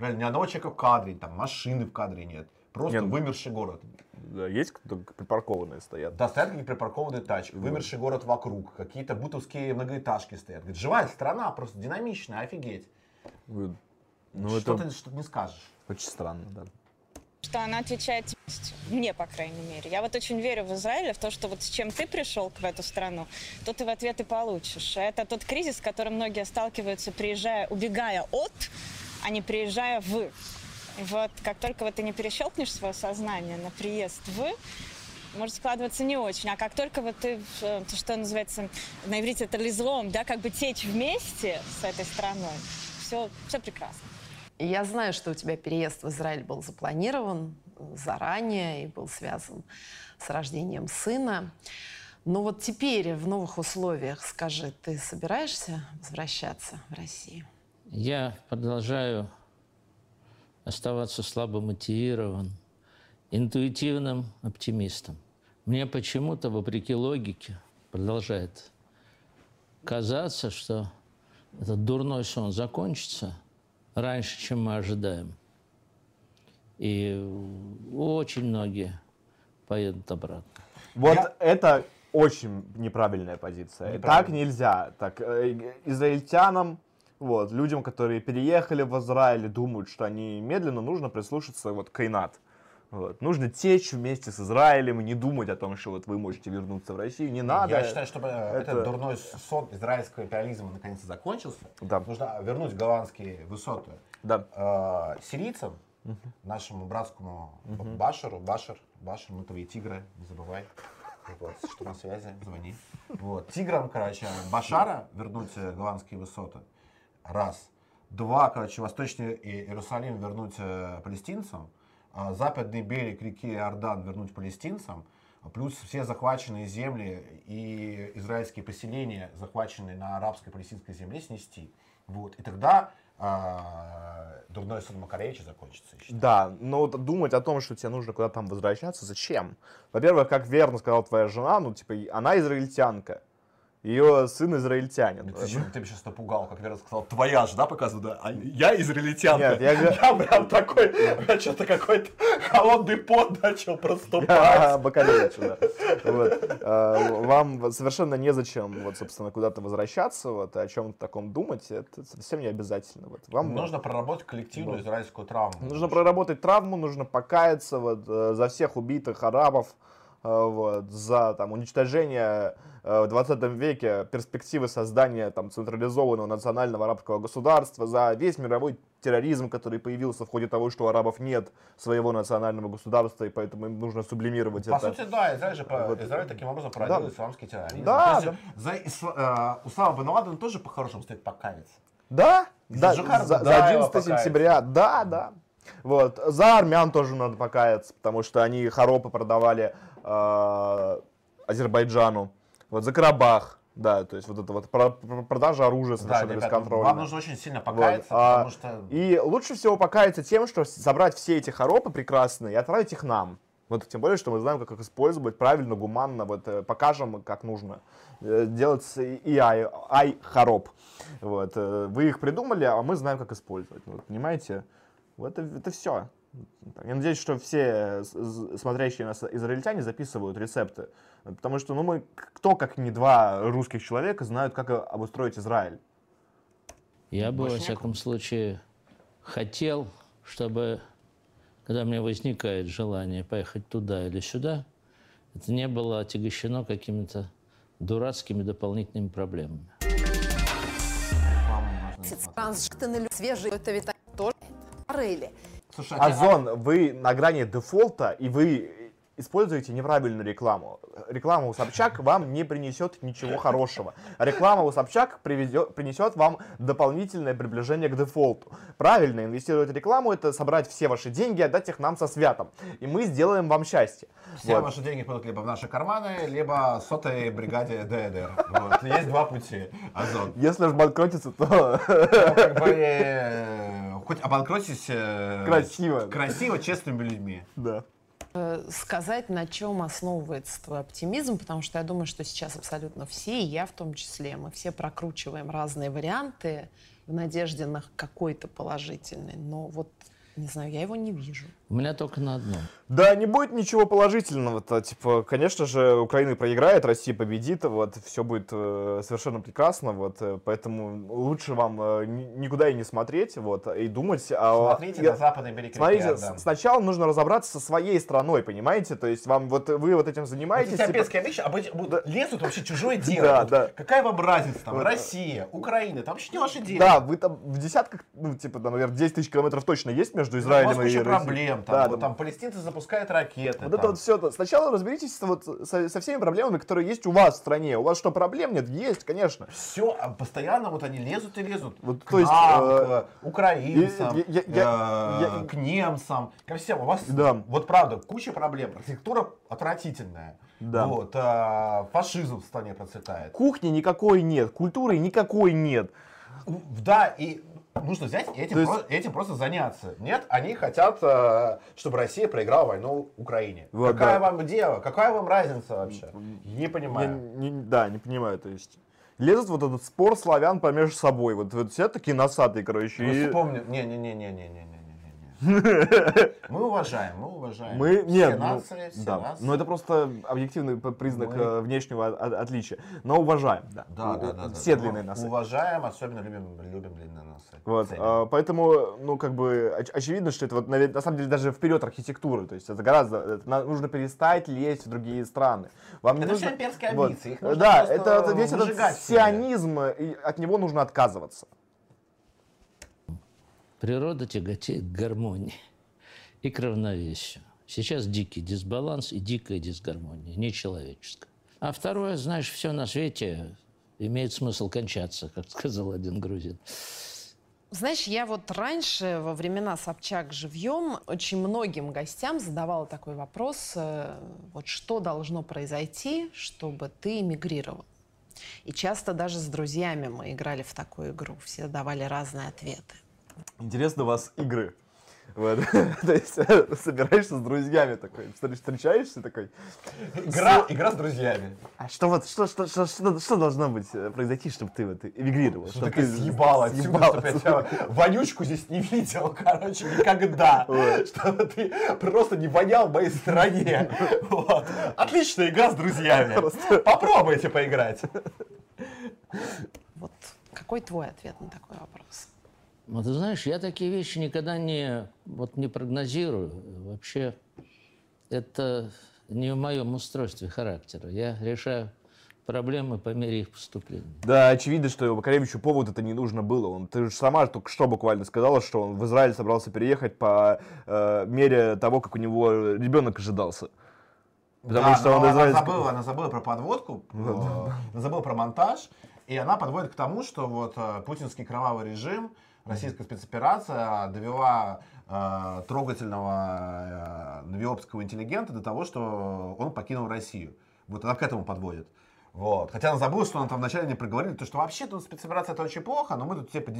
Реально, ни одного человека в кадре, там машины в кадре нет. Просто Нет. вымерший город. Да, есть припаркованные стоят. Да, стоят какие-то припаркованные тачки, вымерший город вокруг, какие-то бутовские многоэтажки стоят. Говорит, живая страна, просто динамичная, офигеть. Вы- Ну, что, это ты, что ты не скажешь. очень странно, да. что она отвечает мне, по крайней мере. Я вот очень верю в Израиле, в то, что вот с чем ты пришел в эту страну, то ты в ответ и получишь. Это тот кризис, с которым многие сталкиваются, приезжая, убегая от, а не приезжая в. Вот как только вот ты не перещелкнешь свое сознание на приезд в, может складываться не очень. А как только вот ты, э, то, что называется, на иврите это лизлом, да, как бы течь вместе с этой страной, все, все прекрасно. Я знаю, что у тебя переезд в Израиль был запланирован заранее и был связан с рождением сына. Но вот теперь в новых условиях, скажи, ты собираешься возвращаться в Россию? Я продолжаю оставаться слабо мотивирован, интуитивным оптимистом. Мне почему-то, вопреки логике, продолжает казаться, что этот дурной сон закончится раньше, чем мы ожидаем. И очень многие поедут обратно. Вот Я- это очень неправильная позиция. Так Неправильно. нельзя. Так, э, израильтянам, вот, людям, которые переехали в Израиль и думают, что они медленно, нужно прислушаться вот к Инат. Вот. Нужно течь вместе с Израилем и не думать о том, что вот вы можете вернуться в Россию. Не надо. Я считаю, чтобы Это- этот дурной сон израильского империализма наконец закончился, Да. нужно вернуть голландские высоты Да. э, сирийцам, нашему братскому Башару, Башар, Башар, мы твои тигры, не забывай. Вот, что на связи, звони. Вот, тиграм, короче, Башара вернуть э, голландские высоты. Раз. Два, короче, восточный Иерусалим вернуть э, палестинцам. а западный берег реки Иордан вернуть палестинцам. Плюс все захваченные земли и израильские поселения, захваченные на арабско-палестинской земле, снести. Вот. И тогда а, дурной сон Макаревича закончится. Да, но вот думать о том, что тебе нужно куда-то там возвращаться, зачем? Во-первых, как верно сказала твоя жена, ну, типа, она израильтянка. Ее сын израильтянин. Ты, чё, ты меня сейчас напугал, как Вера сказал, твоя же, да, показывает, да? А я израильтянка. Нет, я я прям такой, меня что-то какой-то холодный пот начал проступать. А, Бакалевичу, да. Вот. А, Вам совершенно незачем, вот, собственно, куда-то возвращаться, вот, о чем-то таком думать, это совсем не обязательно. Вот. Вам Нужно проработать коллективную израильскую травму. Нужно проработать травму, нужно покаяться вот, э, за всех убитых арабов, вот, за там, уничтожение э, в 20 веке перспективы создания там, централизованного национального арабского государства, за весь мировой терроризм, который появился в ходе того, что у арабов нет своего национального государства, и поэтому им нужно сублимировать По это. сути, да, Израиль же по- Вот. Израиль таким образом породил Да. исламский терроризм. Да, То есть За Исла- э, Усама бен Ладен тоже по-хорошему стоит покаяться. Да, За да, за, за Дудаева 11 покаяться. сентября, да, да. Вот. За армян тоже надо покаяться, потому что они хоропы продавали э, Азербайджану. Вот за Карабах, да, то есть вот это вот про- про- продажа оружия Да, совершенно ребят, бесконтрольно. вам нужно очень сильно Вот, покаяться, а, потому что... И лучше всего покаяться тем, что собрать все эти хоропы прекрасные и отправить их нам. Вот тем более, что мы знаем, как их использовать правильно, гуманно, вот э, покажем, как нужно э, делать и ай, ай хороп. Вот, э, вы их придумали, а мы знаем, как использовать. Вот, понимаете? Вот это, это все. Я надеюсь, что все с- смотрящие нас израильтяне записывают рецепты. Потому что, ну, мы, кто, как не два русских человека, знают, как э, обустроить Израиль. Я бы, Больше во всяком случае, хотел, чтобы, когда у меня возникает желание поехать туда или сюда, это не было отягощено какими-то дурацкими дополнительными проблемами. Свежие, это ведь тоже рыли. Слушай, а Озон, вы на грани дефолта, и вы используете неправильную рекламу. Реклама у Собчак вам не принесет ничего хорошего. Реклама у Собчак приведет- принесет вам дополнительное приближение к дефолту. Правильно инвестировать в рекламу – это собрать все ваши деньги, отдать их нам со святом. И мы сделаем вам счастье. Все Вот. ваши деньги пойдут либо в наши карманы, либо сотой бригаде ДДР. Вот. Есть два пути. Озон. Если уж банкротиться, то Ну, как бы, хоть обанкротись э, Красиво. красиво, честными людьми. да. Э, Сказать, на чем основывается твой оптимизм, потому что я думаю, что сейчас абсолютно все, и я в том числе, мы все прокручиваем разные варианты в надежде на какой-то положительный, но вот, не знаю, я его не вижу. У меня только на одном. Да, не будет ничего положительного-то. Типа, конечно же, Украина проиграет, Россия победит, вот, все будет э, совершенно прекрасно, вот, э, поэтому лучше вам э, ни- никуда и не смотреть, вот, и думать о... Смотрите я- на западный берег Смотрите, с- сначала нужно разобраться со своей страной, понимаете? То есть вам вот вы вот этим Вот занимаетесь. эти типа- вещи обыч- будут- лезут вообще чужое дело. Да, Вот да. Какая вам разница там? Вот. Россия, Украина, там вообще не ваше дело. Да, вы там в десятках, ну, типа, там, наверное, 10 тысяч километров точно есть между Израилем и Россией. проблем. Там, Да, вот там- палестинцы запускают ракеты. Вот там. это вот все. Сначала разберитесь вот со, со всеми проблемами, которые есть у вас в стране. У вас что, проблем нет? Есть, конечно. Все, а постоянно вот они лезут и лезут. Вот, к то есть, нам, э, к украинцам, я- я- я- э, я- к немцам, ко всем. У вас, Да. вот правда, куча проблем. Архитектура отвратительная. Да. Вот, э, фашизм в стране процветает. Кухни никакой нет, культуры никакой нет. Да, и нужно взять и этим, есть- про- этим просто заняться. Нет, они хотят, э, чтобы Россия проиграла войну Украине. Вот, Какая да. вам дело? Какая вам разница вообще? Не понимаю. не- да, не понимаю, то есть. Лезут вот этот спор славян помежду собой. Вот, вот все такие носатые, короче. Ну, и- вспомни. Не-не-не-не-не-не-не-не. Мы уважаем, мы уважаем. Мы, все нет, ну, нации, все да. нации. Но это просто объективный признак Мы- э, внешнего от- отличия. Но уважаем, да. Да, да, да. да. Все Ну, длинные носы. Уважаем, особенно любим, любим длинные носы. Вот, а, поэтому, ну, как бы, оч- очевидно, что это вот, наве- на самом деле, даже вперед архитектуры, то есть это гораздо, это на- нужно перестать лезть в другие страны. Вам не Это нужно... все имперские вот. амбиции, нужно Да, это, это весь этот сионизм, и от него нужно отказываться. Природа тяготеет к гармонии и к равновесию. Сейчас дикий дисбаланс и дикая дисгармония, нечеловеческая. А второе, знаешь, все на свете имеет смысл кончаться, как сказал один грузин. Знаешь, я вот раньше, во времена Собчак живьем, очень многим гостям задавала такой вопрос, э, вот что должно произойти, чтобы ты эмигрировал? И часто даже с друзьями мы играли в такую игру, все давали разные ответы. Интересно у вас игры. Вот. То есть собираешься с друзьями такой, встр- встречаешься такой. Игра, игра с друзьями. А что вот, что, что, что, что, что должно быть э, произойти, чтобы ты вот эмигрировал? Что чтобы ты съебал отсюда, чтобы я вонючку здесь не видел, короче, никогда. Вот. Чтобы ты просто не вонял в моей стране. Вот. Отличная игра с друзьями. Попробуйте поиграть. Вот какой твой ответ на такой вопрос? Ну, ты знаешь, я такие вещи никогда не, вот, не прогнозирую. Вообще, это не в моем устройстве характера. Я решаю проблемы по мере их поступления. Да, очевидно, что Макаревичу повод это не нужно было. Он, ты же сама только что буквально сказала, что он в Израиль собрался переехать по э, мере того, как у него ребенок ожидался. Потому Да, что он она забыла, она забыла про подводку, э, она забыла про монтаж, и она подводит к тому, что вот э, путинский кровавый режим, российская спецоперация довела э, трогательного э, навиопского интеллигента до того, что он покинул Россию. Вот она к этому подводит. Вот. Хотя она забыла, что она там вначале не проговорили, то, что вообще-то спецоперация это очень плохо, но мы тут типа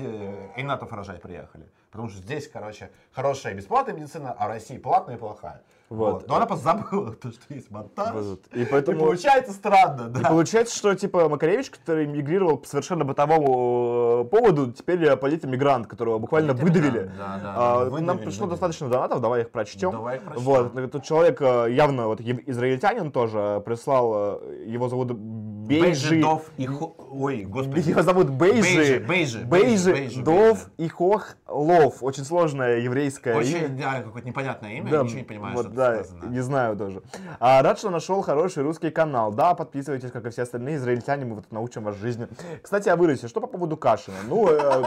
инатов рожать приехали. Потому что здесь, короче, хорошая и бесплатная медицина, а в России платная и плохая. Вот. Вот. Но она просто забыла, то, что есть монтаж. Вот. И И поэтому... получается странно, И да. получается, что типа Макаревич, который мигрировал по совершенно бытовому поводу, теперь э, политэмигрант, которого буквально выдавили. да, да, А, выдавили, Нам пришло выдавили. достаточно донатов, давай их прочтем. Давай их прочтем. Вот, тут человек э, явно вот израильтянин тоже прислал, э, его зовут Бейжи. Дов и Хо... Ой, господи. Его зовут Бейжи. Бейжи, Бейжи, Бейжи, Бейжи, Дов и Хох Лов. Очень сложное еврейское имя. Очень, да, какое-то непонятное имя, Да, ничего не понимаю, вот, что да, сказано. не знаю тоже. А, рад, что нашел хороший русский канал. Да, подписывайтесь, как и все остальные израильтяне, мы вот научим вас жизни. Кстати, о выросе. Что по поводу Кашина? Ну, э,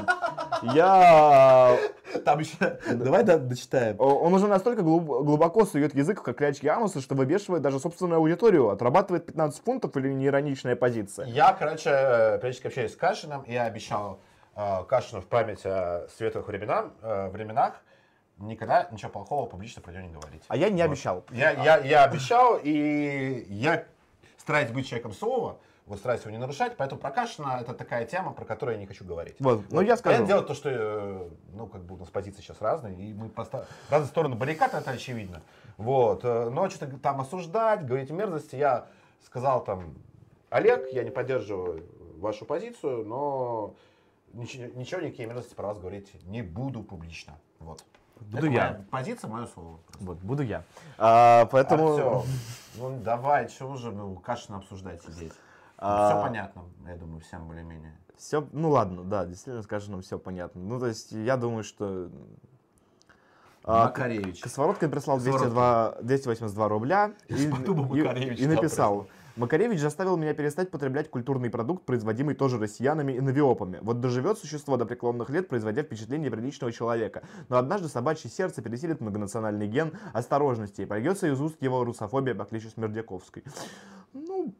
я... Там еще... Давай да, дочитаем. Он уже настолько глуб- глубоко сует язык как клячки ануса, что выбешивает даже собственную аудиторию. Отрабатывает 15 фунтов или неироничная позиция. Я, короче, э, периодически общаюсь с Кашином, я обещал э, Кашину в память о светлых временам, э, временах никогда ничего плохого публично про него не говорить. А я не Вот. обещал. Я, я, я обещал, и я стараюсь быть человеком слова, вот стараюсь его не нарушать, поэтому про Кашина это такая тема, про которую я не хочу говорить. Вот, ну я скажу. Дело то, что, э, ну, как бы у нас позиции сейчас разные, и мы поста- разные стороны баррикад, это очевидно. Вот, э, но что-то там осуждать, говорить мерзости, я сказал там, Олег, я не поддерживаю вашу позицию, но ничего, ничего никакие мерзости про вас говорить не буду публично. Вот. Буду Это я. моя позиция, мое слово. просто. Вот, буду я. А, поэтому... Артём, ну давай, что уже ну, Кашина обсуждать сидеть? А. Все понятно, я думаю, всем более-менее. Все, ну ладно, да, действительно, скажем, нам все понятно. Ну, то есть, я думаю, что... а, Макаревич. Косоворотко прислал Косоворотко. 202, 282 рубля и, и- и написал. Макаревич заставил меня перестать потреблять культурный продукт, производимый тоже россиянами и навиопами. Вот доживет существо до преклонных лет, производя впечатление приличного человека. Но однажды собачье сердце пересилит многонациональный ген осторожности и польется из уст его русофобия по кличу Смердяковской. Ну,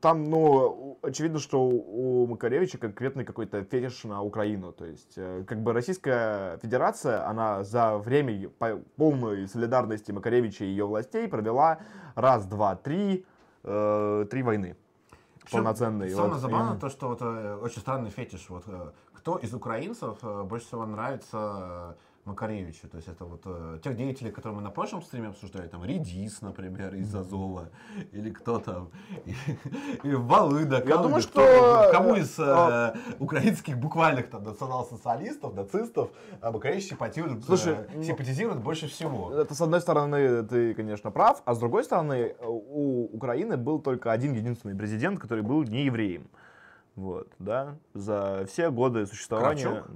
там, ну, очевидно, что у Макаревича конкретный какой-то фетиш на Украину. То есть, э, как бы Российская Федерация, она за время по- полной солидарности Макаревича и ее властей провела раз, два, три, э, три войны полноценные. Самое Вот. забавное И- то, что вот э, очень странный фетиш. Вот э, кто из украинцев э, больше всего нравится Макаревича. То есть это вот э, тех деятелей, которые мы на прошлом стриме обсуждали, там Редис, например, из Азова, или кто там, и, и Волыда, Я кому- думаю, кто- что, кому э, из э, а- украинских буквальных там национал-социалистов, нацистов а Макаревич симпатизирует, Слушай, э, ну- больше всего. Это, с одной стороны, ты, конечно, прав, а с другой стороны, у Украины был только один единственный президент, который был не евреем. Вот, да, за все годы существования. Кравчук?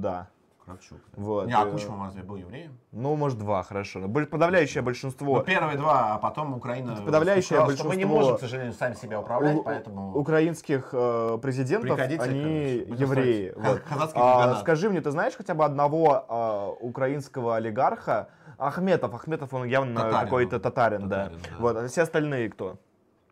Да. Кравчук. Вот. Не, а э, Кучма разве был евреем? Ну, может, два, хорошо. Подавляющее Ну, большинство первые два, а потом Украина Подавляющее сказала, что мы не большинство- можем, к сожалению, сами себя управлять, у- поэтому... украинских э, президентов, Пригодится, они конечно. Евреи. Вот. казахский А, скажи мне, ты знаешь хотя бы одного а, украинского олигарха? Ахметов, Ахметов, он явно Татарин какой-то он. татарин, да. Татарин, да. Вот, а все остальные кто?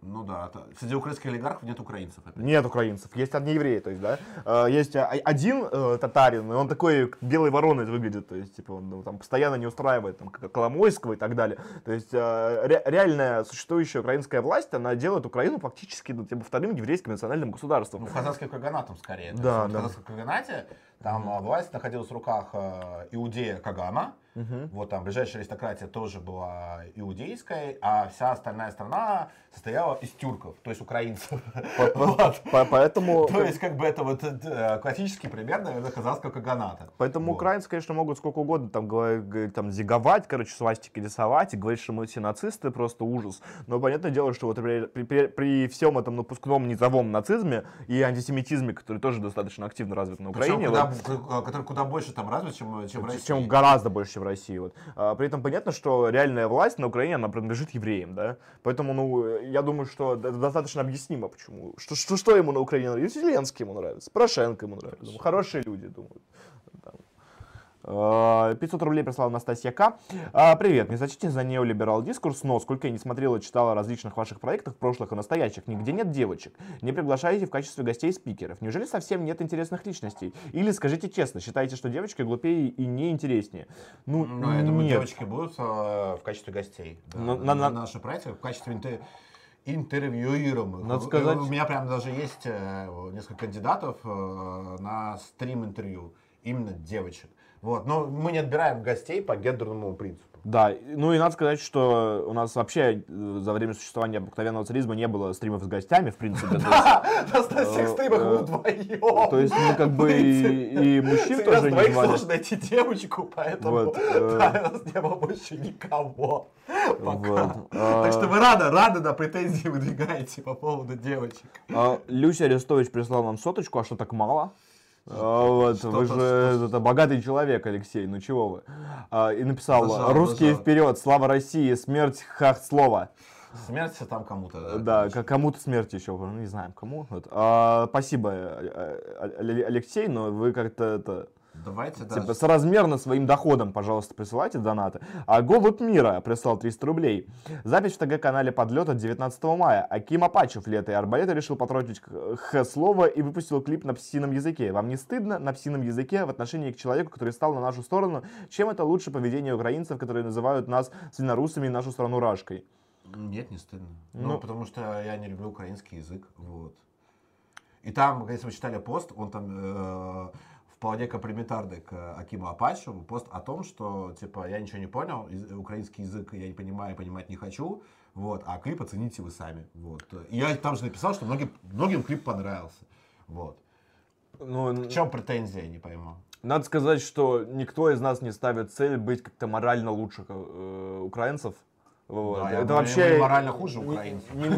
Ну да, это- среди украинских олигархов нет украинцев. опять. Нет украинцев, есть одни евреи, то есть, да. Э, Есть а- один э, татарин, и он такой белой вороной выглядит, то есть, типа, он ну, там постоянно не устраивает, там, Коломойского и так далее. То есть, э, ре- реальная существующая украинская власть, она делает Украину фактически, ну, типа, вторым еврейским национальным государством. Ну, в казахском каганатом скорее. Да, есть, да. В казахском каганате там а, власть находилась в руках иудея Кагана. Вот там ближайшая аристократия тоже была иудейской, а вся остальная страна состояла из тюрков, то есть украинцев. Поэтому, То есть, как бы это вот э, классический пример, наверное, казахского каганата. поэтому украинцы, конечно, могут сколько угодно там, там зиговать, короче, свастики рисовать и говорить, что мы все нацисты, просто ужас. Но понятное дело, что вот при, всем этом напускном низовом нацизме и антисемитизме, который тоже достаточно активно развит на Украине, который куда больше там развит, чем, в России. чем гораздо больше, чем в России. А, при этом понятно, что реальная власть на Украине, она принадлежит евреям, да? Поэтому, ну, я думаю, что достаточно объяснимо, почему. Что, что, что ему на Украине нравится? Зеленский ему нравится, Порошенко ему нравится. Думаю, хорошие люди, думаю. Там. А, 500 рублей прислала Настасья К. А, Привет, не сочтите за неолиберал дискурс, но сколько я не смотрела и читала различных ваших проектах, прошлых и настоящих, нигде нет девочек. Не приглашаете в качестве гостей спикеров. Неужели совсем нет интересных личностей? Или скажите честно, считаете, что девочки глупее и неинтереснее? Ну, Ну, я думаю, нет. девочки будут э, в качестве гостей. Да, Ну, на, на- на нашем проекте, в качестве интер- интервьюируемых. Надо сказать- У меня прям даже есть э, несколько кандидатов э, на стрим-интервью. Именно девочек. Вот. Но мы не отбираем гостей по гендерному принципу. Да, ну и надо сказать, что у нас вообще э, за время существования обыкновенного царизма не было стримов с гостями, в принципе. есть- На всех стримах мы э, вдвоем. То есть мы как бы и, мужчин тоже не двоих звали. сложно найти девочку, поэтому э. да, у нас не было больше никого. Пока. А. Так что вы рано, рано на претензии выдвигаете по поводу девочек. А, Люся Арестович прислал нам соточку, а что так мало? А, вот, вы же это, богатый человек, Алексей, ну чего вы? А, и написал, Зажал, русские зажал. вперед, слава России, смерть хах слова. Смерть там кому-то. Да, к- кому-то смерть еще, ну, не знаем кому. Вот. А, спасибо, э, э, Алексей, но вы как-то это, Давайте, да. Типа соразмерно своим доходом, пожалуйста, присылайте донаты. А Голубь Мира прислал 300 рублей. Запись в ТГ-канале «Подлет» от 19 мая. Аким Апачев лето и арбалета решил потрогать х слово и выпустил клип на псином языке. Вам не стыдно на псином языке в отношении к человеку, который стал на нашу сторону? Чем это лучше поведение украинцев, которые называют нас свинорусами и нашу страну рашкой? Нет, не стыдно. Ну. Ну, потому что я не люблю украинский язык. Вот. И там, если вы читали пост, он там э, вполне комплиментарный к Акиму Апачеву. Пост о том, что, типа, я ничего не понял, украинский язык я не понимаю, понимать не хочу. Вот, а клип оцените вы сами. Вот. И я там же написал, что многим, многим клип понравился. Вот. Ну, В чем претензия, я не пойму. Надо сказать, что никто из нас не ставит цель быть как-то морально лучше э, украинцев. Вот. Да, это вообще морально хуже украинцев. Не, не-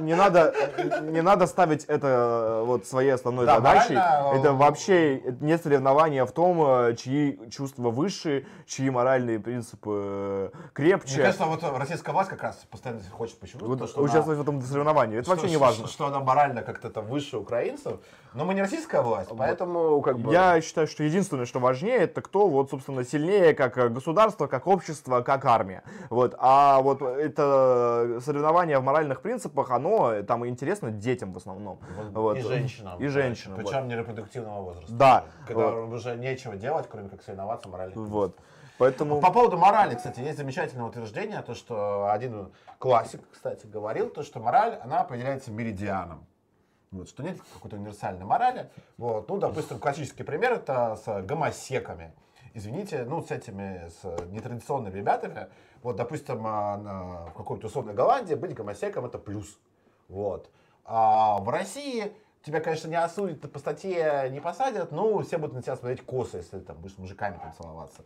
не надо, не надо ставить это э, вот своей основной Да, задачей. морально, э, Это вообще не соревнование в том, э, чьи чувства выше, чьи моральные принципы крепче. Мне кажется, вот российская власть как раз постоянно хочет почему-то, Вот то, что она- участвовать в этом соревновании. Это вообще что- не важно. Что, что она морально как-то там выше украинцев. Но мы не российская власть, поэтому как бы... Я считаю, что единственное, что важнее, это кто вот, собственно, сильнее как э, государство, как общество, как армия. Вот. А вот это соревнование в моральных принципах, оно э, там интересно детям в основном. Вот. И женщинам. И женщинам. вот. Причем не репродуктивного возраста. Да, Когда вот. уже нечего делать, кроме как соревноваться в моральных Вот. Поэтому... По поводу морали, кстати, есть замечательное утверждение, то, что один классик, кстати, говорил, то, что мораль, она определяется меридианом. Вот, что нет какой-то универсальной морали. Вот, ну, допустим, классический пример это с гомосеками. извините, ну, с этими, с нетрадиционными ребятами, вот, допустим, а, в какой-то условной Голландии быть гомосеком это плюс. Вот. А в России тебя, конечно, не осудят, по статье не посадят, но все будут на тебя смотреть косо, если ты там будешь с мужиками там целоваться.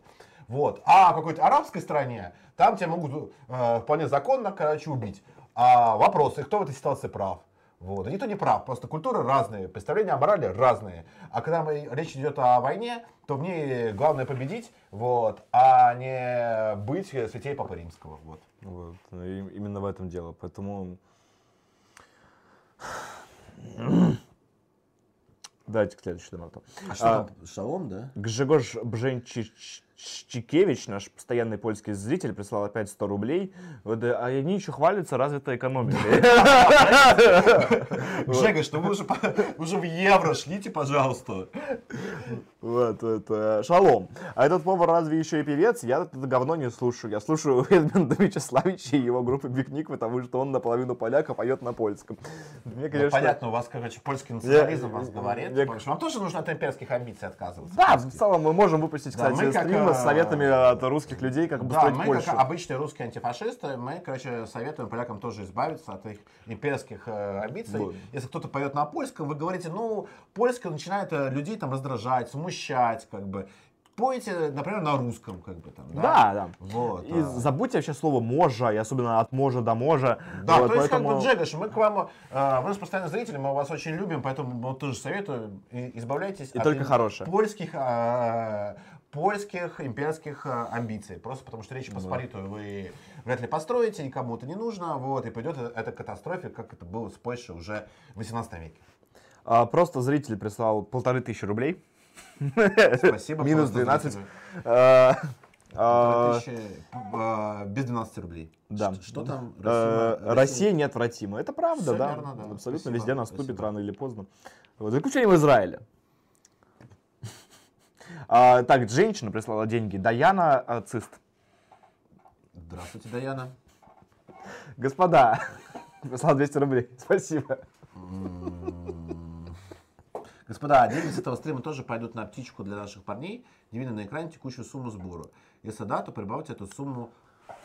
Вот. А в какой-то арабской стране, там тебя могут э, вполне законно, короче, убить. А вопрос, и кто в этой ситуации прав? Вот. И никто не прав, просто культуры разные, представления о морали разные. А когда мы, речь идет о войне, то в ней главное победить, вот, а не быть святей Папы Римского. Вот. Вот, и именно в этом дело. Поэтому... Давайте к следующему донату. А что там? Шалом, да? Гжегош Бженчикевич, наш постоянный польский зритель, прислал опять 100 рублей. Вот, э, а они еще хвалятся развитой экономикой. Жека, что вы уже, в евро шлите, пожалуйста. Вот, это шалом. А этот повар разве еще и певец? Я это говно не слушаю. Я слушаю Эдмунда Вячеславича и его группы Пикник, потому что он наполовину поляк, а поет на польском. Мне, Ну, конечно... понятно, у вас, короче, польский национализм Я- вас говорит. Вам тоже нужно от имперских амбиций отказываться. Да, в целом мы можем выпустить, Да, кстати, мы как, стримы с э, советами от русских людей, как Да, обустроить мы, Польшу. как обычные русские антифашисты, мы, короче, советуем полякам тоже избавиться от их имперских э, амбиций. Вот. Если кто-то поет на польском, вы говорите, ну, польский начинает э, людей там раздражать, смущать, как бы. Пойте, например, на русском, как бы там, да? Да, да. Вот. И а. забудьте вообще слово «можа», и особенно от «можа» до «можа». Да, Вот, то есть, как поэтому- бы, Джегаш, мы к вам, э, вы же постоянно зрители, мы вас очень любим, поэтому мы тоже советуем, избавляйтесь И от только хорошее. польских, э, польских имперских э, амбиций. Просто потому что Речь Посполитую вы вряд ли построите, никому это не нужно, вот, и пойдет это к катастрофе, как это было с Польшей уже в 18 веке. А, Просто зритель прислал полторы тысячи рублей. Спасибо. Минус просто 12. зрителю. А, а, тысячи, э, без 12 рублей. Да. Ш- Что там? Э, Россия- Россия неотвратима. Это правда, да. верно, да. Абсолютно Спасибо, везде наступит спасибо. рано или поздно. Вот, за исключением Израиля. А, так, женщина прислала деньги. Даяна а, Цист. Здравствуйте, Даяна. Господа, прислал 200 рублей. Спасибо. Господа, деньги с этого стрима тоже пойдут на птичку для наших парней. Не видно на экране текущую сумму сбора. Если да, то прибавьте эту сумму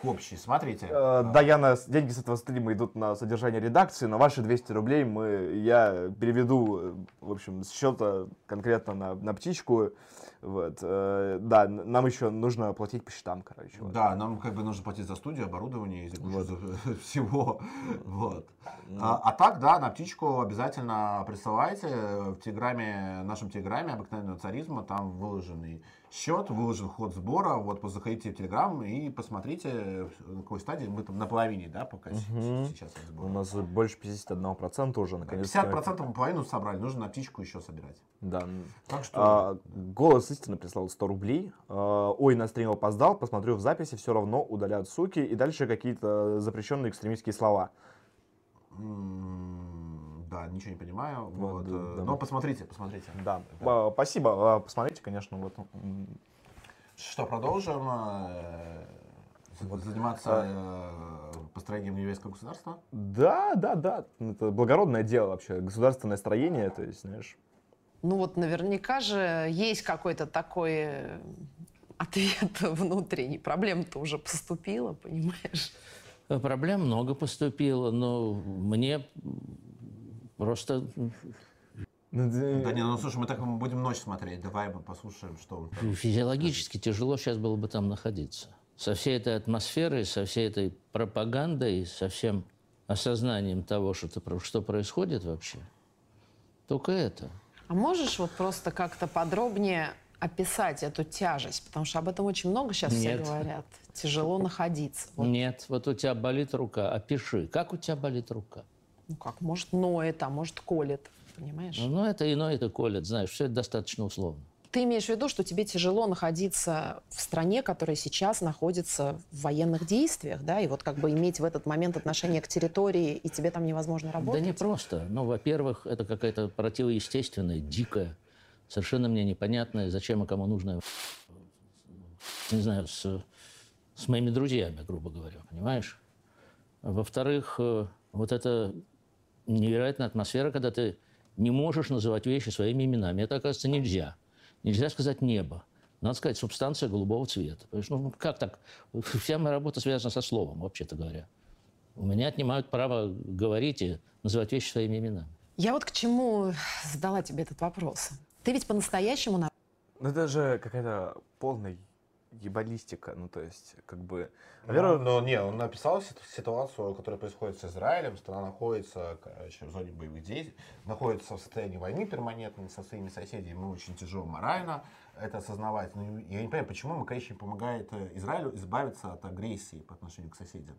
к общей. Смотрите. Э, Даяна, с- деньги с этого стрима идут на содержание редакции, но ваши 200 рублей мы, я переведу, э, в общем, с счета конкретно на, на птичку. Вот. э, Да, нам еще нужно платить по счетам, короче. вот. Да, нам как бы нужно платить за студию, оборудование и за кучу за- всего. Вот. А, а так, да, на птичку обязательно присылайте. В телеграме, нашем телеграме обыкновенного царизма, там выложенный счет, выложен ход сбора. Вот, заходите в телеграм и посмотрите, на какой стадии мы там на половине, да, пока Мгм. сейчас от У нас больше 51% уже, наконец. 50% мы половину собрали, нужно на птичку еще собирать. Да. Так что... А, голос истины прислал 100 рублей. А, ой, на стрим опоздал, посмотрю в записи, все равно удалят суки. И дальше какие-то запрещенные экстремистские слова. Да, ничего не понимаю. Вот, Вот, да, э, да. Но посмотрите, посмотрите. Да. А, спасибо. А, посмотрите, конечно, вот. Что, продолжим э, за- заниматься э, построением еврейского государства? Да, да, да. Это благородное дело вообще. Государственное строение, то есть, знаешь. Ну вот наверняка же есть какой-то такой э, ответ внутренний. Проблема-то уже поступила, понимаешь? Э, Проблем много поступило, но мне просто Ну, Да не, ну слушай, мы так будем ночь смотреть. Давай мы послушаем, что он там. физиологически тяжело сейчас было бы там находиться. Со всей этой атмосферой, со всей этой пропагандой, со всем осознанием того, что, ты- что происходит вообще. Только это. А можешь вот просто как-то подробнее описать эту тяжесть? Потому что об этом очень много сейчас все Нет. говорят. Тяжело находиться. Вот, Нет, вот у тебя болит рука, опиши, как у тебя болит рука. ну как, может ноет, а может колет. Понимаешь? Ну, это ино, это колет, знаешь, все это достаточно условно. Ты имеешь в виду, что тебе тяжело находиться в стране, которая сейчас находится в военных действиях, да, и вот как бы иметь в этот момент отношение к территории, и тебе там невозможно работать? Да не просто. Ну, во-первых, это какая-то противоестественная, дикая, совершенно мне непонятная, зачем и кому нужно, не знаю, с, с моими друзьями, грубо говоря, понимаешь? Во-вторых, э, вот эта невероятная атмосфера, когда ты не можешь называть вещи своими именами. Это, оказывается, нельзя. Нельзя сказать небо. надо сказать, субстанция голубого цвета. Понимаешь, Ну, как так? Вся моя работа связана со словом, вообще-то говоря. У меня отнимают право говорить и называть вещи своими именами. Я вот к чему задала тебе этот вопрос. Ты ведь по-настоящему на- Ну это же какая-то полная ебалистика, ну то есть, как бы... Наверное, Во-первых, но не, он написал сит- ситуацию, которая происходит с Израилем. Страна находится короче, в зоне боевых действий, находится в состоянии войны перманентной со своими соседями. Мы очень тяжело морально это осознавать. Но я не понимаю, почему Макаревич не помогает э, Израилю избавиться от агрессии по отношению к соседям.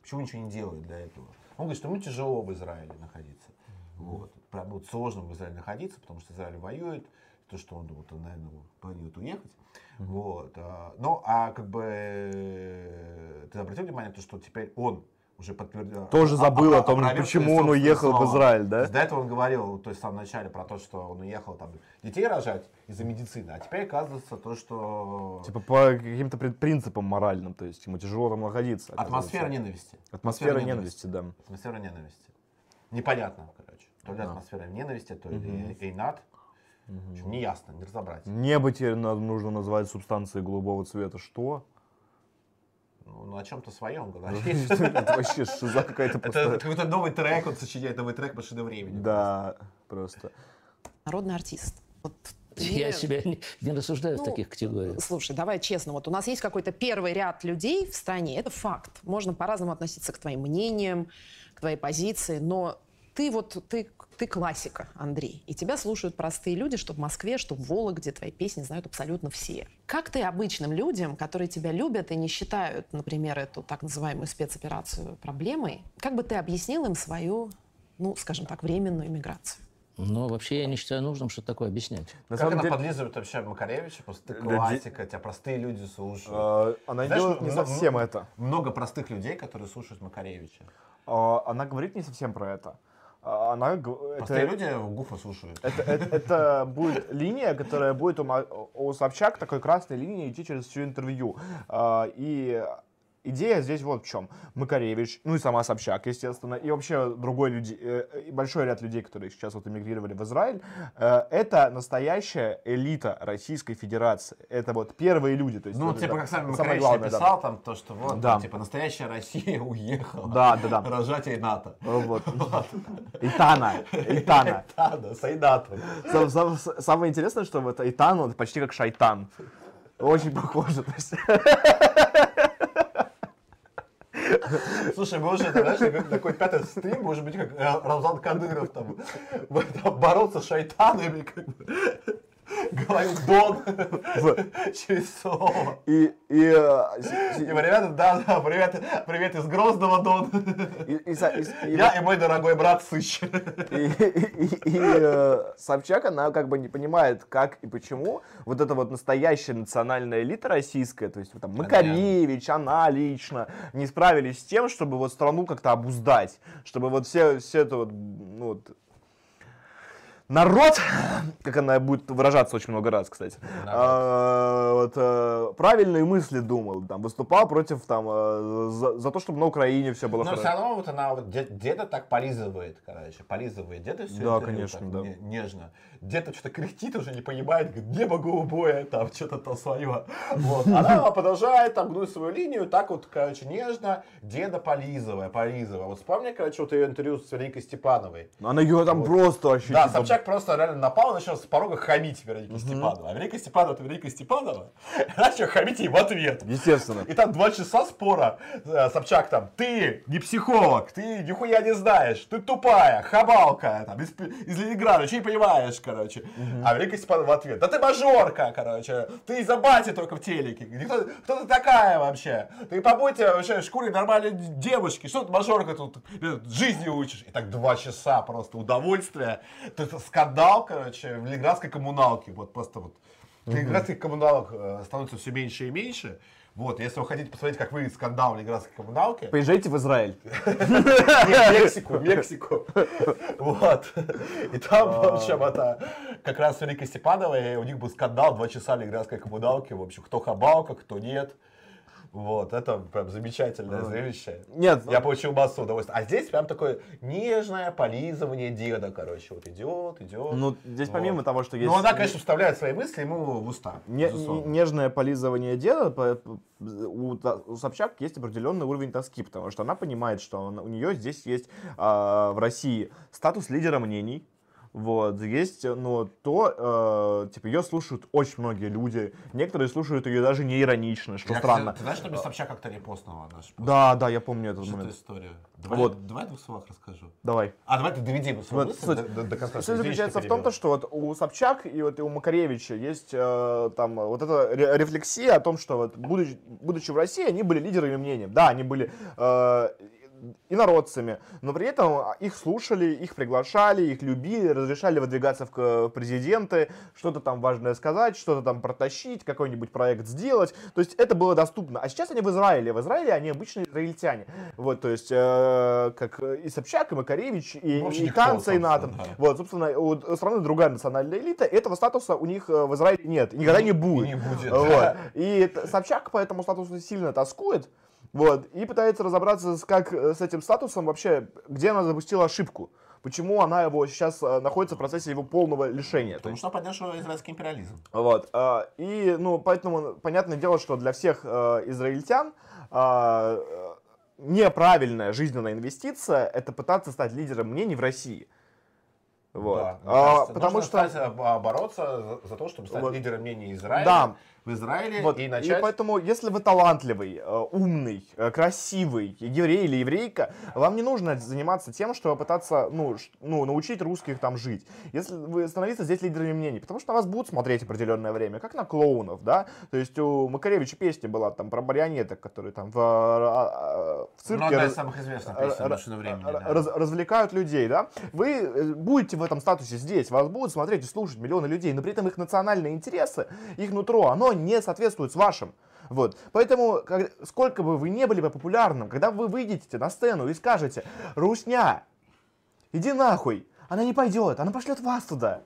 Почему ничего не делает для этого? Он говорит, что ему тяжело в Израиле находиться. Вот. Прям вот сложно в Израиле находиться, потому что Израиль воюет, то, что он, вот, он, наверное, планирует уехать. Вот. а, Ну, а как бы э, ты обратил внимание, то, что теперь он уже подтвердил. Тоже забыл о том, почему он уехал в слова. Израиль, да? до этого он говорил, то есть в самом начале про то, что он уехал там детей рожать из-за медицины, а теперь оказывается то, что Типа по каким-то прин- принципам моральным, то есть ему тяжело там находиться. атмосфера оказывается. ненависти. Атмосфера ненависти, да. Атмосфера ненависти. Непонятно, короче. То ли Да. атмосфера ненависти, то ли эйнат. В общем, не ясно, не разобрать. Небо теперь надо- нужно назвать субстанцией голубого цвета. Что? Ну, на чем-то своем говорит. Это вообще шиза какая-то Это какой-то новый трек, он сочиняет новый трек машины времени. Да, просто. народный артист. Вот Я себя не, не рассуждаю в Ну, таких категориях. Слушай, давай честно, вот у нас есть какой-то первый ряд людей в стране, это факт. Можно по-разному относиться к твоим мнениям, к твоей позиции, но ты вот, ты, ты классика, Андрей, и тебя слушают простые люди, что в Москве, что в Вологде, твои песни знают абсолютно все. Как ты обычным людям, которые тебя любят и не считают, например, эту так называемую спецоперацию проблемой, как бы ты объяснил им свою, ну, скажем так, временную иммиграцию? Но вообще я не считаю нужным что-то такое объяснять. На Как она деле, подлизывает вообще Макаревича, просто ты Да, классика, тебя простые люди слушают. э, она Знаешь, делает не ну, совсем ну, это. Много простых людей, которые слушают Макаревича. А, Она говорит не совсем про это. А, Она Простые это, люди Гуфа слушают. это, это, это будет линия, которая будет у, у Собчак такой красной линией идти через всю интервью. А, И идея здесь вот в чем. Макаревич, ну и сама Собчак, естественно, и вообще другой люди, э, большой ряд людей, которые сейчас вот эмигрировали в Израиль, э, это настоящая элита Российской Федерации. Это вот первые люди. То есть, Ну, вот типа, это как сам Макаревич главное, да. написал, там, то, что вот, Да. там, типа, настоящая Россия уехала. Да, да, да. Рожать Айната. Вот. Итана. Итана. Да, да, с Айнатом. Сам- сам- Самое интересное, что вот Итан, он почти как шайтан. Очень похоже. то есть. Слушай, мы уже, знаешь, такой, пятый стрим, может быть, как Рамзан Кадыров там бороться с шайтанами, как бы, говорил Дон через слово. И, и, э, ребята, да, да, привет, привет из Грозного, Дон. Я и мой дорогой брат Сыщ. и- э, Собчак, она как бы не понимает, как и почему вот эта вот настоящая национальная элита российская, то есть там Макаревич, она лично, не справились с тем, чтобы вот страну как-то обуздать, чтобы вот все, все это вот, ну, вот, народ, как она будет выражаться очень много раз, кстати, а, вот, э, правильные мысли думал, там, выступал против там, э, за, за то, чтобы на Украине все было Но хорошо. все равно вот она вот де- где-то так полизывает, короче, полизывает. Где-то все Да, конечно, да. нежно. Где-то что-то кряхтит, уже не понимает, говорит, небо голубое, там что-то то свое. Вот. Она продолжает там гнуть свою линию, так вот, короче, нежно, деда полизывая, полизывая. Вот вспомни, короче, вот ее интервью с Вероникой Степановой. Она ее там просто вообще... Да, типа, Собчак просто реально напал и начал с порога хамить Веронике Степановой. А Вероника Степанова, это Вероника Степанова, начал хамить ей в ответ. Естественно. И там два часа спора. Э, Собчак там, ты не психолог, ты нихуя не знаешь, ты тупая, хабалка, там, из, из Ленинграда, ничего не понимаешь, короче. А Великая Степанова в ответ, да ты мажорка, короче, ты из-за бати только в телеке. Кто, кто ты такая вообще? Ты побудьте вообще в шкуре нормальной девушки, что ты мажорка тут э, жизни учишь? И так два часа просто удовольствия. Скандал, короче, в Ленинградской коммуналке, вот просто вот. Ленинградских коммуналок э, становится все меньше и меньше. Вот, если вы хотите посмотреть, как выглядит скандал в Ленинградской коммуналке, Поезжайте в Израиль. Мексику, Мексику. Вот. И там, в общем, это как раз Великой Степановой, у них был скандал, два часа в Ленинградской коммуналке, в общем, кто хабалка, кто нет. Вот, это прям замечательное зрелище. Нет, Я получил массу удовольствия. А здесь прям такое нежное полизывание деда, короче. Вот идет, идет. ну здесь Вот. помимо того, что есть... Ну, она, конечно, вставляет свои мысли ему в уста. Не- нежное полизывание деда, по- у, у Собчак есть определенный уровень тоски, потому что она понимает, что он- у нее здесь есть а, в России статус лидера мнений, вот, есть, ну, то, э, типа, ее слушают очень многие люди, некоторые слушают ее даже не иронично, что Я, странно. кстати, Ты знаешь, что без Собчак как-то репостнула наш пост? Да, да, я помню этот момент. история? Давай, Вот. давай в двух словах расскажу. Давай. А, давай ты доведи свою Вот мысль суть- до, до- конца. Суть заключается в том, то, что вот у Собчак и вот и у Макаревича есть э, там вот эта ре- рефлексия о том, что вот будучи, будучи в России, они были лидерами мнением. Да, они были э, инородцами, но при этом их слушали, их приглашали, их любили, разрешали выдвигаться в президенты, что-то там важное сказать, что-то там протащить, какой-нибудь проект сделать. То есть это было доступно. А сейчас они в Израиле. В Израиле они обычные израильтяне. Вот, то есть э, как и Собчак, и Макаревич, и, Вообще и Канца, и НАТО. да. Вот, собственно, у страны другая национальная элита, этого статуса у них э, в Израиле нет, и никогда не будет. не будет, Вот. да. И Собчак по этому статусу сильно тоскует, вот, и пытается разобраться, с, как э, с этим статусом вообще, где она допустила ошибку. Почему она его сейчас э, находится в процессе его полного лишения. То Потому что поддерживала израильский империализм. вот. а, И, ну, поэтому понятное дело, что для всех э, израильтян а, неправильная жизненная инвестиция это пытаться стать лидером мнений в России. Вот. Да, А, кажется, потому что бороться за, за то, чтобы стать Вот. лидером мнений Израиля Да. В Израиле Вот, и начать... поэтому, если вы талантливый, э, умный, э, красивый, еврей или еврейка, вам не нужно заниматься тем, чтобы пытаться, ну, ну, научить русских там жить. Если вы становиться здесь лидерами мнений, потому что на вас будут смотреть определенное время, как на клоунов, да. То есть у Макаревича песня была там про марионеток, которые там в, а, в цирке Ну, одна из самых известных песен машины времени. да. раз- развлекают людей, да, вы э, будете в этом статусе здесь, вас будут смотреть и слушать миллионы людей, но при этом их национальные интересы, их нутро, оно не соответствует с вашим. Вот. Поэтому, как- сколько бы вы не были бы популярным, когда вы выйдете на сцену и скажете, Русня, иди нахуй, она не пойдет, она пошлет вас туда.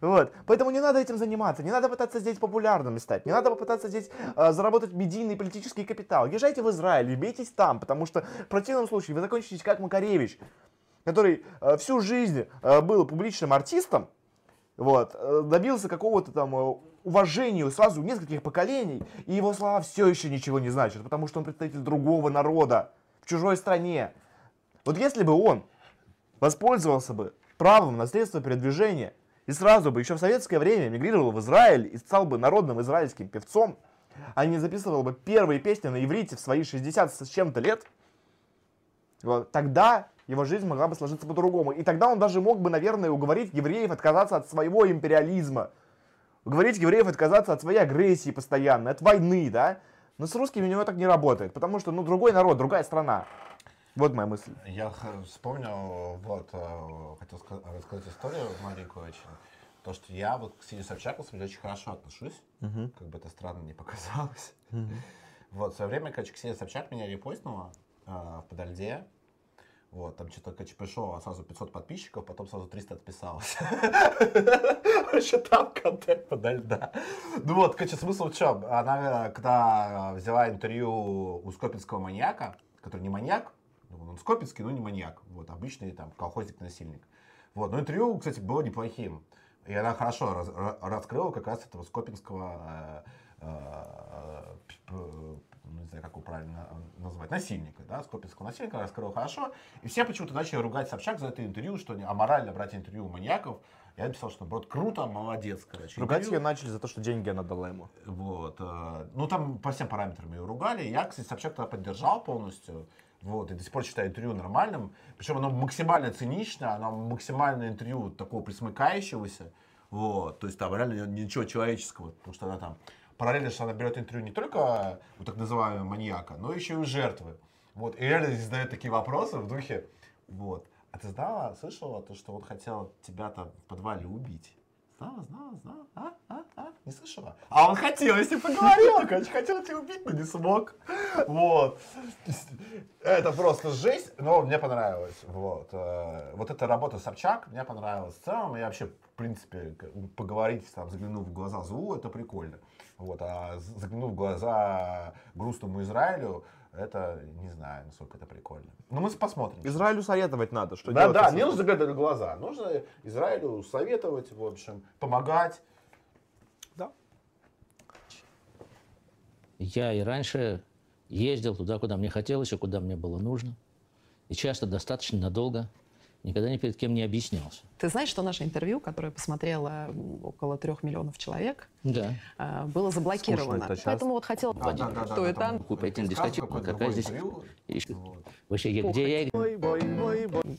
Вот. Поэтому не надо этим заниматься, не надо пытаться здесь популярным стать, не надо попытаться здесь э, заработать медийный политический капитал. Езжайте в Израиль и бейтесь там, потому что в противном случае вы закончитесь как Макаревич, который э, всю жизнь э, был публичным артистом, вот, э, добился какого-то там уважения сразу нескольких поколений, и его слова все еще ничего не значат, потому что он представитель другого народа в чужой стране. Вот если бы он воспользовался бы правом на средства передвижения и сразу бы еще в советское время мигрировал в Израиль и стал бы народным израильским певцом, а не записывал бы первые песни на иврите в свои 60 с чем-то лет, вот, тогда его жизнь могла бы сложиться по-другому. И тогда он даже мог бы, наверное, уговорить евреев отказаться от своего империализма. Уговорить евреев отказаться от своей агрессии постоянной, от войны, да? Но с русскими у него так не работает, потому что, ну, другой народ, другая страна. Вот моя мысль. Я вспомнил, вот, э, хотел ска- рассказать историю маленькую очень. То, что я вот к Сине Собчаку очень хорошо отношусь, как бы это странно не показалось. Вот, в свое время, короче, Ксения Собчак меня репостнула э, в Подольде. Вот, там что-то, пришло сразу 500 подписчиков, потом сразу 300 отписалось. Вообще там контент подо льда. Ну вот, короче, смысл в чем? Она, э, когда взяла интервью у скопинского маньяка, который не маньяк, ну, он скопинский, но не маньяк, вот, обычный там колхозник-насильник. Вот, но интервью, кстати, было неплохим. И она хорошо раз- ра- раскрыла как раз этого скопинского, э, э, п- ну, не знаю, как его правильно э, назвать, насильника, да, скопинского насильника раскрыла хорошо. И все почему-то начали ругать Собчак за это интервью, что аморально брать интервью у маньяков. Я написал, что наоборот круто, молодец, короче. Ругать ее начали за то, что деньги она дала ему. Вот. э, Ну, там по всем параметрам ее ругали. Я, кстати, Собчак тогда поддержал полностью. Вот, и до сих пор считаю интервью нормальным. Причем оно максимально цинично, оно максимально интервью такого присмыкающегося. Вот, то есть там реально ничего человеческого, потому что она там параллельно, что она берет интервью не только у так называемого маньяка, но еще и у жертвы. Вот, и реально здесь задает такие вопросы в духе, вот, а ты знала, слышала, то, что вот хотела тебя там в подвале убить? знала, знала, знала, а, а, а, не слышала. А он хотел, если поговорил, короче, хотел тебя убить, но не смог. Вот. Это просто жесть, но мне понравилось. Вот. э, Вот эта работа Собчак мне понравилась. В целом, я вообще, в принципе, поговорить, там, заглянув в глаза злу, это прикольно. Вот. А з- заглянув в глаза грустному Израилю, это, не знаю, насколько это прикольно. Но мы посмотрим. Израилю советовать надо, что Да, делать. да, если- не нужно заглядывать в глаза. Нужно Израилю советовать, в общем, помогать. Я и раньше ездил туда, куда мне хотелось и куда мне было нужно. И часто достаточно надолго. Никогда ни перед кем не объяснялся. Ты знаешь, что наше интервью, которое посмотрело около трех миллионов человек, Да. э, было заблокировано. часто. Поэтому вот хотела Да, да, да, что да, это там пойти на дискотеку, какая здесь... Вообще, я- где я...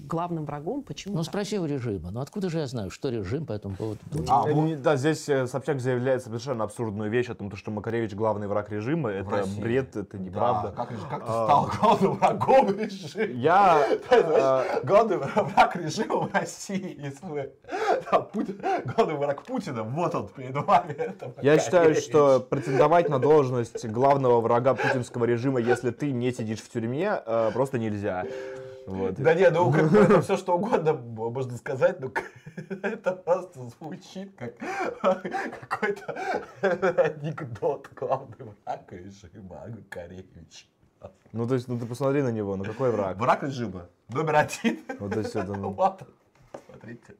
главным врагом. Почему? Ну, спроси у режима. Ну, откуда же я знаю, что режим по этому поводу думает? А, вот Да, здесь э, Собчак заявляет совершенно абсурдную вещь о том, то, что Макаревич главный враг режима. Это России. бред, это неправда. Да, как, как ты А. стал главным врагом режима? Я... Э, главный враг режима в России, если вы... Главный враг Путина, вот он перед вами. Я считаю, что претендовать на должность главного врага путинского режима, если ты не сидишь в тюрьме, э, просто нельзя. Вот. Да не, ну как это все что угодно можно сказать, но это просто звучит как какой-то анекдот главный враг режима Макаревич. Ну, то есть, ну ты посмотри на него, ну какой враг? Враг режима номер один. Вот то есть это, ну, Вот. Смотрите.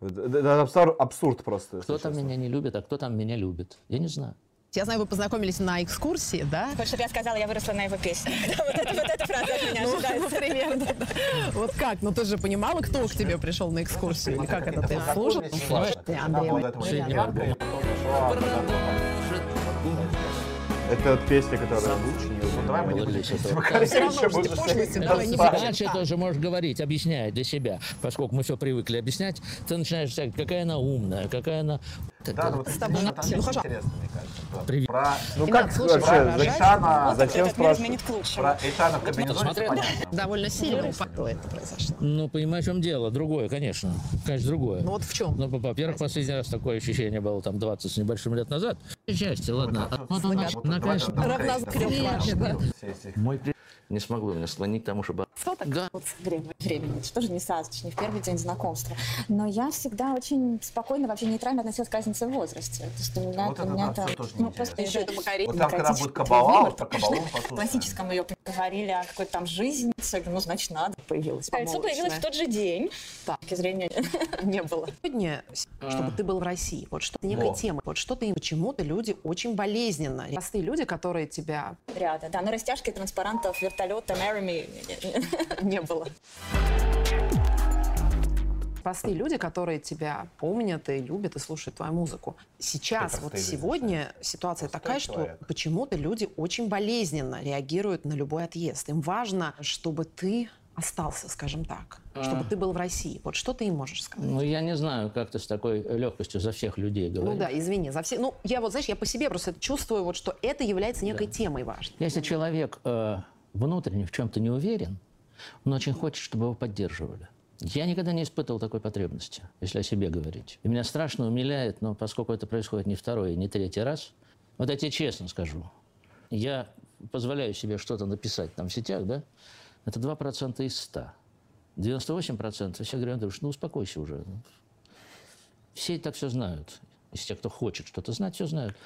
Это- это абсур- абсурд просто. Кто там меня не любит, а кто там меня любит? Я не знаю. Я знаю, вы познакомились на экскурсии, да? Хочешь, чтобы я сказала, я выросла на его песне? Вот это вот эта фраза от меня Ну, ожидается. примерно, да. Вот как? Ну, ты же понимала, кто к тебе пришел на экскурсию? Или как это ты служил? Это песня, которая Ну, Давай мы не будем. Дальше тоже можешь говорить, объясняя для себя. Поскольку мы все привыкли объяснять, ты начинаешь сказать, какая она умная, какая она... Да, ну вот это тобой там хорошо. интересно, мне кажется. Про- Привет. Про Ну как слушать, вообще, выражать. Эйшана, Вот зачем спрашивать? изменит к лучшему. Про Эйшана в комбинезоне, Смотрел? понятно. довольно сильно упало это произошло. Ну, понимаешь, в чем дело? Другое, конечно. Конечно, другое. Ну вот в чем? Ну, во-первых, последний раз такое ощущение было там 20 с небольшим лет назад. Счастье, ладно. Вот он, все эти- мой не смогло меня склонить к тому, чтобы... Что так Да. вот время, времени? Это тоже не сразу, это не в первый день знакомства. Но я всегда очень спокойно, вообще нейтрально относилась к разнице в возрасте. То есть у меня, Вот у это меня да, там- всё тоже ну, просто еще Это Макаревич. Вот там, когда будет кабала, вот про кабалу в классическом ее говорили о какой-то там жизни. Ну, значит, надо. Появилась Кольцо появилось в тот же день. С точки зрения не было. Сегодня, чтобы ты был в России, вот что некой Во. темы, вот что ты, почему-то люди очень болезненно. Простые люди, которые тебя ряда. Да, но растяжки транспарантов, вертолета, Marry me не было. простые люди, которые тебя помнят и любят и слушают твою музыку. Сейчас, вот простые люди, сегодня ситуация такая, что человек. почему-то люди очень болезненно реагируют на любой отъезд. Им важно, чтобы ты остался, скажем так, чтобы ты был в России. Вот что ты им можешь сказать? Ну, я не знаю, как ты с такой легкостью за всех людей говоришь. Ну да, извини, за все. Ну, я вот, знаешь, я по себе просто чувствую, вот, что это является некой темой важной. Если человек э, внутренне в чем-то не уверен, он очень хочет, чтобы его поддерживали. Я никогда не испытывал такой потребности, если о себе говорить. И меня страшно умиляет, но поскольку это происходит не второй не третий раз, вот я тебе честно скажу, я позволяю себе что-то написать там в сетях, да, это 2% из 100. 98% все говорят, ну успокойся уже. Все и так все знают. Из тех, кто хочет что-то знать, все знают.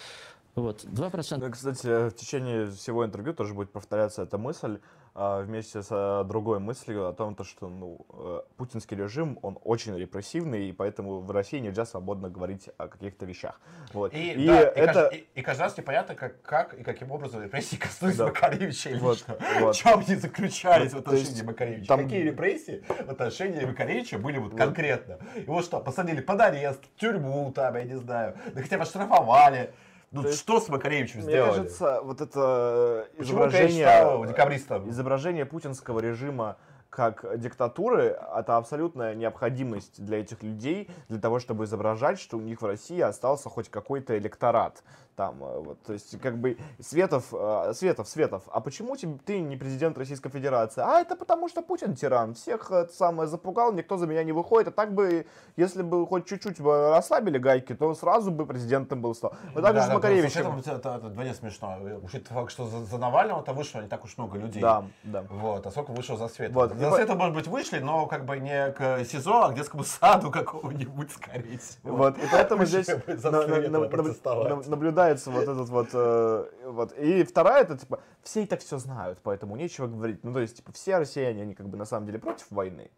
Вот, 2%. Ну, кстати, в течение всего интервью тоже будет повторяться эта мысль а, вместе с а, другой мыслью о том, то, что ну, э, путинский режим, он очень репрессивный, и поэтому в России нельзя свободно говорить о каких-то вещах. Вот. И, И да, и это... и- и каждый раз непонятно, как, как и каким образом репрессии коснулись Да. Макаревича Вот, лично. вот. В чем они заключались Ну, в отношении есть Макаревича? там- Какие репрессии в отношении Макаревича были вот конкретно? Его что, посадили под арест, в тюрьму там, я не знаю, да хотя бы оштрафовали. Ну есть, что с Макаревичем Мне сделали? кажется, вот это э, Почему изображение, стал декабристом? изображение путинского режима как диктатуры, это абсолютная необходимость для этих людей, для того, чтобы изображать, что у них в России остался хоть какой-то электорат. Там, э, вот, то есть, как бы, Светов, э, Светов, Светов, а почему тебе- ты не президент Российской Федерации? А это потому, что Путин тиран, всех это самое запугал, никто за меня не выходит, а так бы, если бы хоть чуть-чуть бы расслабили гайки, то сразу бы президентом был стал. Вот так же Да, с да, Макаревичем. Это, это, это вдвойне смешно. Учитывая факт, что за, за Навального-то вышло не так уж много людей. Да, да. Вот, а сколько вышло за свет? Вот, За света, может быть, вышли, но как бы не к СИЗО, а к детскому саду какого-нибудь, скорее всего. Вот, и поэтому здесь на- на- на- протестовать. Наблюдается вот этот вот, э, вот. И вторая, это типа, все и так все знают, поэтому нечего говорить. Ну, то есть, типа, все россияне, они как бы на самом деле против войны.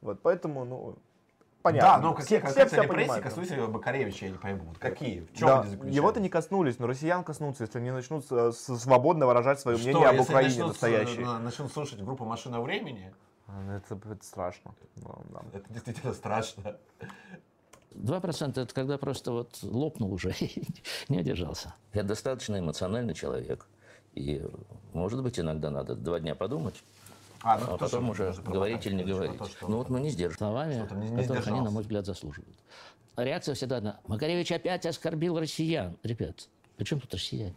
Вот, поэтому, ну, понятно. Да, но какие Все- все всё репрессии коснулись Бакаревича, я не пойму. Вот какие? В чем Да, они заключаются? его-то не коснулись, но россиян коснутся, если они начнут э, свободно выражать свое Что, мнение об Украине начнут, настоящей. э, начнут слушать группу «Машина времени», А, Это, это страшно. Ну, да. это действительно страшно. 2% это когда просто вот лопнул уже и не удержался. Я достаточно эмоциональный человек. И, может быть, иногда надо два дня подумать, А, а то, потом уже говорить или не говорить. то, что- Ну вот мы не сдержим. Словами, не- не которых они, на мой взгляд, заслуживают. Реакция всегда одна. Макаревич опять оскорбил россиян. Ребят, при чем тут россияне?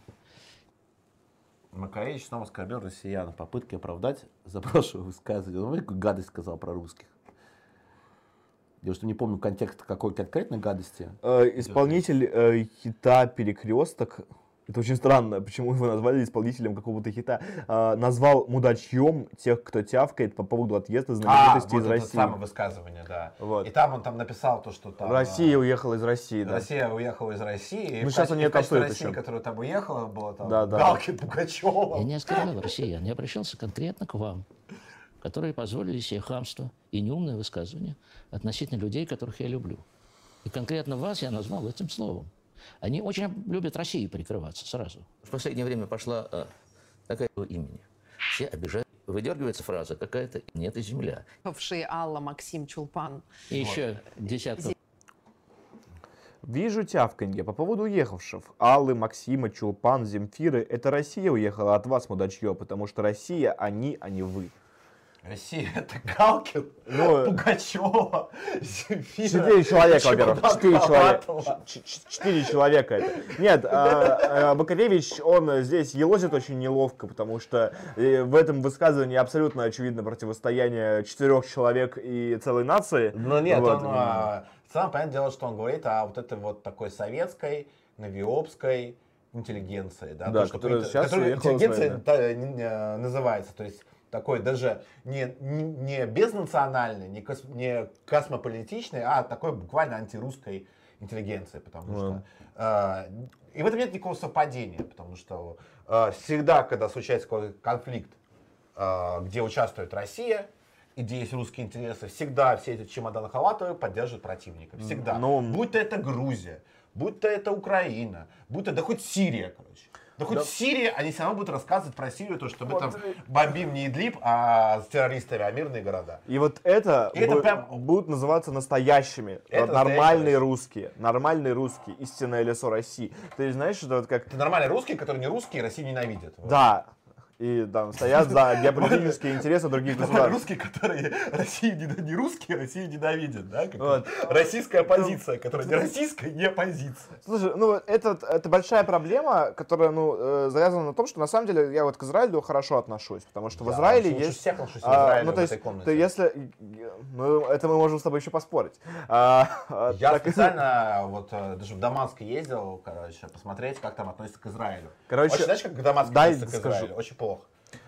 Макаревич снова оскорбил россиян. Попытки оправдать за прошлое высказывание. Он какую гадость сказал про русских. Я что не помню контекст какой конкретной гадости. Э, Исполнитель э, хита «Перекресток», это очень странно, почему его назвали исполнителем какого-то хита, э, назвал мудачьем тех, кто тявкает по поводу отъезда А, знаменитостей вот из это России. самое высказывание, да. Вот. И там он там написал то, что там... Россия а, уехала из России, да. Россия уехала из России. Ну, сейчас они это России, еще. которая там уехала, была там Да, да. Галкин, Пугачева. Я не оскорблял россиян, я обращался конкретно к вам, которые позволили себе хамство и неумное высказывание относительно людей, которых я люблю. И конкретно вас я назвал этим словом. Они очень любят Россию прикрываться сразу. В последнее время пошла а, такая имени. Все обижают. Выдергивается фраза какая-то «нет и земля». Бывшие Алла, Максим, Чулпан. И еще десятка Вижу тявканье по поводу уехавших. Аллы, Максима, Чулпан, Земфиры. Это Россия уехала от вас, мудачье, потому что Россия они, а не вы. Россия это Галкин, Ну, Пугачева, Земфира. Четыре человека, во-первых. Четыре человека. Четыре человека это. Нет, а, а, Бакаревич, он здесь елозит очень неловко, потому что э, в этом высказывании абсолютно очевидно противостояние четырех человек и целой нации. Ну нет, Вот. он, а, самое понятное дело, что он говорит о вот этой вот такой советской, навиопской интеллигенции. Да, Да, То, что сейчас которая интеллигенция да, не, называется. То есть такой даже не, не, не безнациональный, не, кос- не космополитичный, а такой буквально антирусской интеллигенции. Потому Ну. что, а, и в этом нет никакого совпадения, потому что а, всегда, когда случается какой-то конфликт, а, где участвует Россия, и где есть русские интересы, всегда все эти чемоданы Халатовой поддерживают противника. Всегда. Но- Будь то это Грузия, будь то это Украина, будь то, да хоть Сирия, короче. Да хоть Сирия, они все равно будут рассказывать про Сирию, то, что мы там бомбим не Идлиб, а с террористами, а мирные города. И вот это, И это бу- прям- будут называться настоящими, Это вот нормальные настоящие русские, нормальные русские, истинное лицо России. Ты знаешь, это вот как Это нормальные русские, которые не русские, Россию ненавидят. Вот. И там стоят за геополитические интересы других государств. русские, которые Россию не, не русские, Россию ненавидят, да? Как Вот. Российская оппозиция, которая не российская, не оппозиция. Слушай, ну это, это большая проблема, которая ну, э, завязана на том, что на самом деле я вот к Израилю хорошо отношусь, потому что в Да, Израиле лучше есть... всех отношусь к а, Израилю ну, в то есть, ты если... Ну, это мы можем с тобой еще поспорить. А, а, Я так- специально вот э, даже в Дамаск ездил, короче, посмотреть, как там относятся к Израилю. Короче, Очень, знаешь, как Дамаск дай относится к скажу. Израилю? Очень плохо.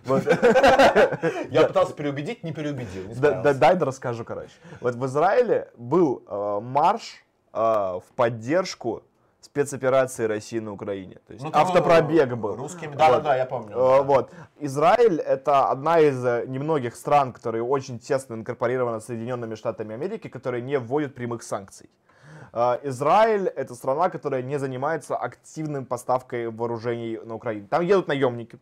Вот- Я пытался переубедить, не переубедил, не Да- да- Дай да расскажу, короче. Вот в Израиле был э, марш э, в поддержку спецоперации России на Украине. То есть Ну, автопробег был. русскими- да-да-да, я помню, Э, да. Вот. Израиль это одна из э, немногих стран, которые очень тесно инкорпорированы с Соединенными Штатами Америки, которые не вводят прямых санкций. Израиль это страна, которая не занимается активной поставкой вооружений на Украину. Там едут наемники.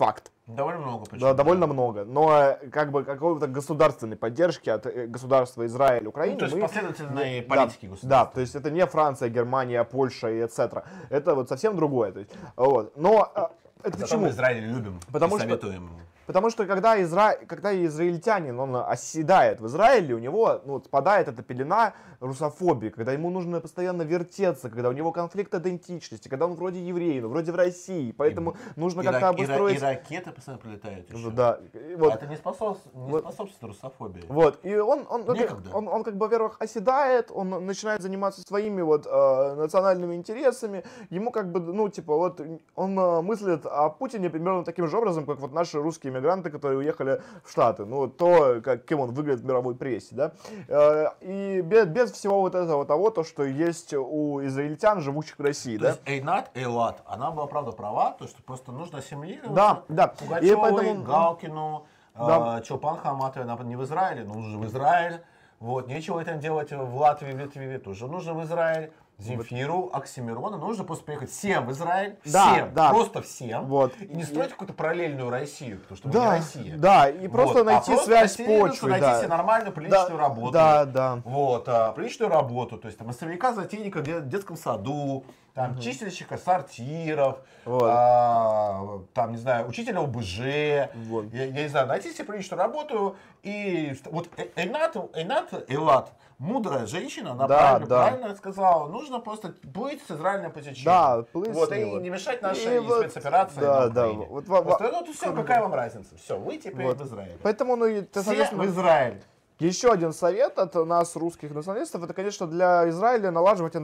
Факт. Довольно много причем. Да, довольно много. Но э, как бы какой-то государственной поддержки от э, государства Израиль, Украины. Ну, то есть мы- последовательной не- политики да, государства. Да, то есть это не Франция, Германия, Польша и etc. Это вот совсем другое. То есть, вот. Но э, это Зато почему? мы Израиль любим Потому и что- советуем. Потому что когда, изра... когда израильтянин, он оседает в Израиле, у него ну, спадает эта пелена русофобии, когда ему нужно постоянно вертеться, когда у него конфликт идентичности, когда он вроде еврей, но вроде в России, поэтому нужно И как-то рак- и обустроить... И ракеты постоянно прилетают еще. Да, и вот. А это не, способ... не Вот. способствует русофобии. Вот, и он, он, он, Некогда. он, он как бы, во-первых, оседает, он начинает заниматься своими вот э, национальными интересами, ему как бы, ну, типа, вот, он э, мыслит о Путине примерно таким же образом, как вот наши русские мигранты, которые уехали в Штаты, ну, то, как, кем он выглядит в мировой прессе, да, Э, и без, без всего вот этого того, то, что есть у израильтян, живущих в России, То да. есть Эйнат, Эйлат, она была, правда, права, то, что просто нужно ассимилироваться. Да, да. И Пугачевой, поэтому- Галкину, Да. э, Чопан Хаматовой, она не в Израиле, но нужно в Израиль. Вот, нечего это делать в Латвии, в Литве, тоже нужно в Израиль. Земфиру, Оксимирона, нужно просто поехать всем в Израиль, Да, всем, да. просто всем, Вот. и не строить какую-то параллельную Россию, потому что мы не Да, Россия. да, и просто Вот. найти а просто связь почвой, найти да. себе нормальную, приличную Да, работу. да, да. Вот, а, приличную работу, то есть там массовика, затейника в де- детском саду, там чистильщика сортиров, Вот. а, там, не знаю, учителя ОБЖ, Вот. я, я не знаю, найти себе приличную работу, и вот Э- Эйнат, Эйнат Элат, мудрая женщина, она Да, правильно, да. правильно сказала, нужно просто плыть с израильным по течению. Да, плыть Вот, и не мешать И нашей вот, спецоперации да, на да, Украине. вот во- во- Просто, ну, все, какая вам разница? Все, вы теперь Вот. в Израиле. Поэтому, ну, и, Все в Израиль. Еще один совет от нас, русских националистов, это, конечно, для Израиля налаживать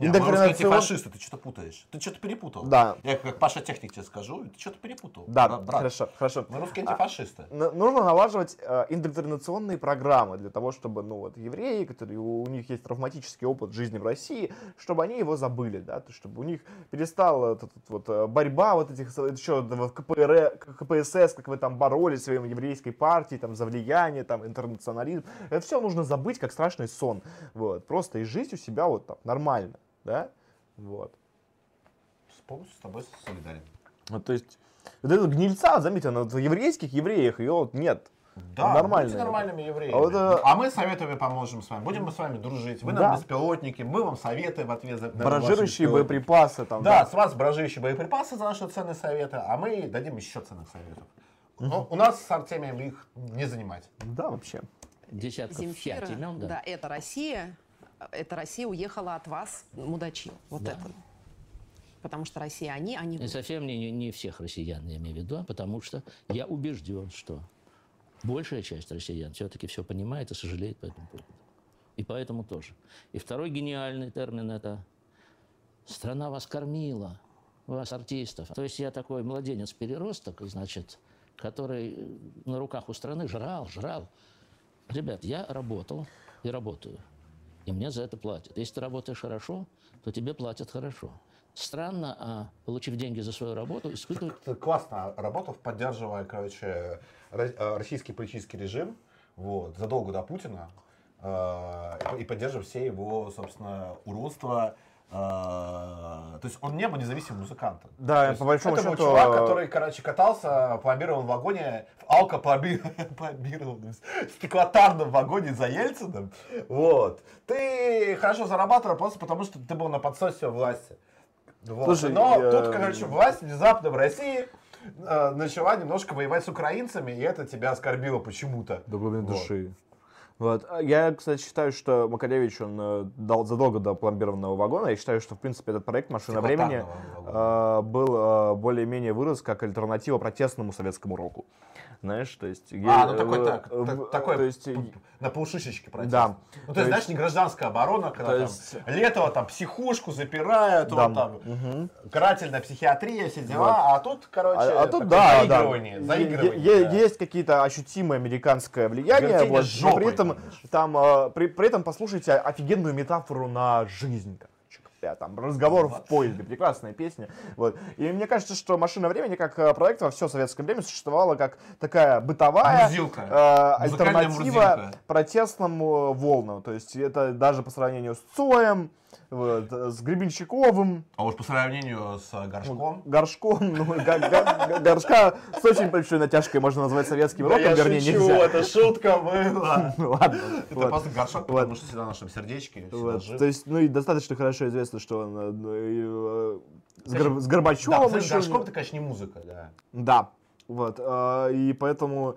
индоктрина- Не, мы русские индоктринацион- антифашисты, ты что-то путаешь. Ты что-то перепутал. Да. Я как Паша Техник тебе скажу, ты что-то перепутал. Да, брат, хорошо, хорошо. Мы русские А, антифашисты. Н- Нужно налаживать э, индоктринационные программы для того, чтобы, ну, вот, евреи, которые, у, у них есть травматический опыт жизни в России, чтобы они его забыли, да, то, чтобы у них перестала вот, вот э, борьба вот этих, еще вот КПР, КПСС, как вы там боролись своей еврейской партией, там, за влияние, там, интернационализм. Это все нужно забыть, как страшный сон, вот, просто и жить у себя вот так, нормально, да, вот. С- Полностью с тобой солидарен. Ну, то есть, вот этого гнильца, заметьте, на еврейских евреях ее вот нет. Да, Нормально. будьте нормальными евреями. А вот, э, А мы советами поможем с вами. Будем мы с вами дружить. Вы Да. нам беспилотники, мы вам советы в ответ за беспилотники. боеприпасы там. Да, с вас баражирующие боеприпасы за наши ценные советы, а мы дадим еще ценных советов. Ну, у нас с Артемием их не занимать. Да, вообще. Десятков Земфира, да. да, это Россия, это Россия уехала от вас, мудачи, вот Да. это. Потому что Россия они, они И вы. совсем не, не- всех россиян я имею в виду, а потому что я убежден, что большая часть россиян все-таки все понимает и сожалеет по этому поводу. И поэтому тоже. И второй гениальный термин – это «страна вас кормила, вас, артистов». То есть я такой младенец-переросток, значит, который на руках у страны жрал, жрал. Ребят, я работал и работаю, и мне за это платят. Если ты работаешь хорошо, то тебе платят хорошо. Странно, а получив деньги за свою работу, испытывать Ты классно работал, поддерживая, короче, ро- э, российский политический режим, вот, задолго до Путина, э, и поддерживая все его, собственно, уродства. Э, То есть он не был независимым музыкантом. Да, То есть по большому это был счету, чувак, э, который, короче, катался в пломбированном вагоне, в алкопломбированном, стеклотарном вагоне за Ельциным. Вот. Ты хорошо зарабатывал просто потому, что ты был на подсосе власти. Вот. Слушай, Но я- тут, короче, власть внезапно в России э, начала немножко воевать с украинцами, и это тебя оскорбило почему-то. До глубины Вот. души. Вот. А Я, кстати, считаю, что Макаревич, он э, дал задолго до пломбированного вагона. Я считаю, что, в принципе, этот проект «Машина времени» Стеклотарного э, был э, более-менее вырос как альтернатива протестному советскому року. Знаешь, то есть... А, ну такой, э, так, э, такой То есть, п- на полшишечки протест. Да. Ну, то, есть, знаешь, не гражданская оборона, когда там Летово там психушку запирают, Да. он там Мгм. карательная психиатрия, все дела, а тут, короче, А, а тут да, да. заигрывание, Е- заигрывание, да. Есть какие-то ощутимое американское влияние, вот, но при этом там э, при, при этом послушайте офигенную метафору на жизнь. Говоря. Там разговор в поезде, прекрасная песня. Вот. И мне кажется, что машина времени как э, проект во все советское время существовала как такая бытовая Мурзилка. э, альтернатива Мурзилка. протестным э, волнам. То есть это даже по сравнению с Цоем, вот, с Гребенщиковым, А уж по сравнению с горшком. горшком, ну, горшка с очень большой натяжкой можно назвать советским роком, вернее, нельзя. это шутка была. Ладно. Это просто горшок, потому что всегда в нашем сердечке. То есть, ну и достаточно хорошо известно, что он, э, ну, э, с, Гор- с Горбачевым Да, еще. горшком это, конечно, не музыка, да. Да, вот. э, И поэтому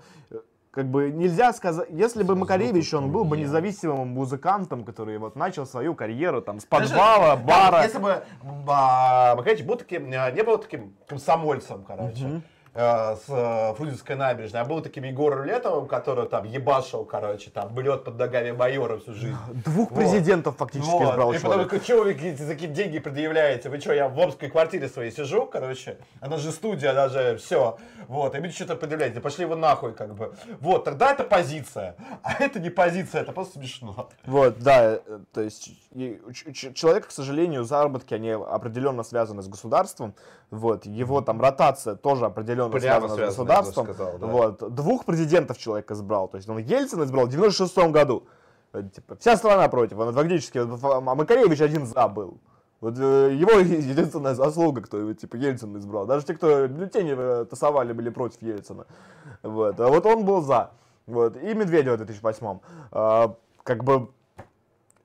как бы нельзя сказать, если бы Макаревич, он был бы независимым музыкантом, который вот начал свою карьеру там с подвала, бара. если бы а, Макаревич был таким, не был таким комсомольцем, короче, с э, Фрунзенской набережной, а был таким Егором Летовым, который там ебашил, короче, там, блет под ногами майора всю жизнь. Двух Вот. президентов фактически Вот. избрал И потом, человек. говорю, что вы за какие деньги предъявляете? Вы что, я в омской квартире своей сижу, короче, она же студия, она же все. Вот, и вы что-то предъявляете, пошли вы нахуй, как бы. Вот, тогда это позиция. А это не позиция, это просто смешно. Вот, да, э, то есть человек, к сожалению, заработки, они определенно связаны с государством, вот, его там ротация тоже определенно Прямо связана с государством, сказал, да. вот, двух президентов человек избрал, то есть он Ельцин избрал в 96 году, типа, вся страна против, он фактически, а Макаревич один за был. Вот э, его единственная заслуга, кто его, типа, Ельцин избрал. Даже те, кто бюллетени э, тасовали, были против Ельцина. Вот. А вот он был за. Вот. И Медведева в 2008. А, как бы...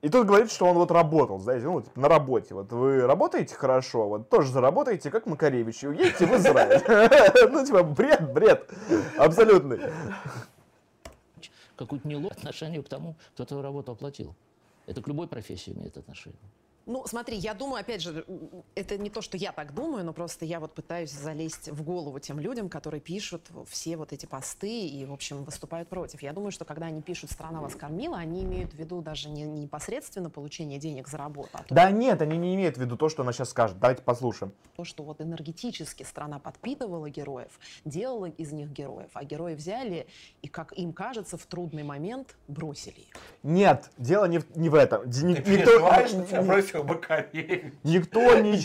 И тут говорит, что он вот работал, знаете, ну, типа, на работе. Вот вы работаете хорошо, вот тоже заработаете, как Макаревич, и уедете в Израиль. Ну, типа, бред, бред. Абсолютный. Какое-то неловкое отношение к тому, кто твою работу оплатил. Это к любой профессии имеет отношение. Ну, смотри, я думаю, опять же, это не то, что я так думаю, но просто я вот пытаюсь залезть в голову тем людям, которые пишут все вот эти посты и, в общем, выступают против. Я думаю, что когда они пишут «страна вас кормила», они имеют в виду даже не, не непосредственно получение денег за работу, а то, Да нет, они не имеют в виду то, что она сейчас скажет. Давайте послушаем. то, что вот энергетически страна подпитывала героев, делала из них героев, а герои взяли и, как им кажется, в трудный момент бросили их. Нет, дело не в, не в этом. Никто- переживаешь, что тебя бросил Макаревич? Никто не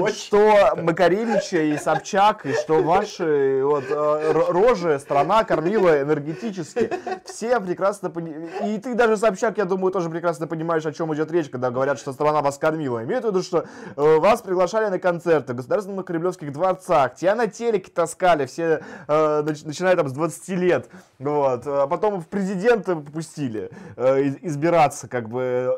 очень. что Макаревича и Собчак, и что ваши вот, э, рожи страна кормила энергетически. Все прекрасно понимают. И ты даже, Собчак, я думаю, тоже прекрасно понимаешь, о чем идет речь, когда говорят, что страна вас кормила. Имеют в виду, что э, вас приглашали на концерты в государственных кремлевских дворцах, тебя на телеке таскали, все, э, нач- начиная там с 20 лет. Вот. А потом в президенты пустили э, из- избираться, как бы.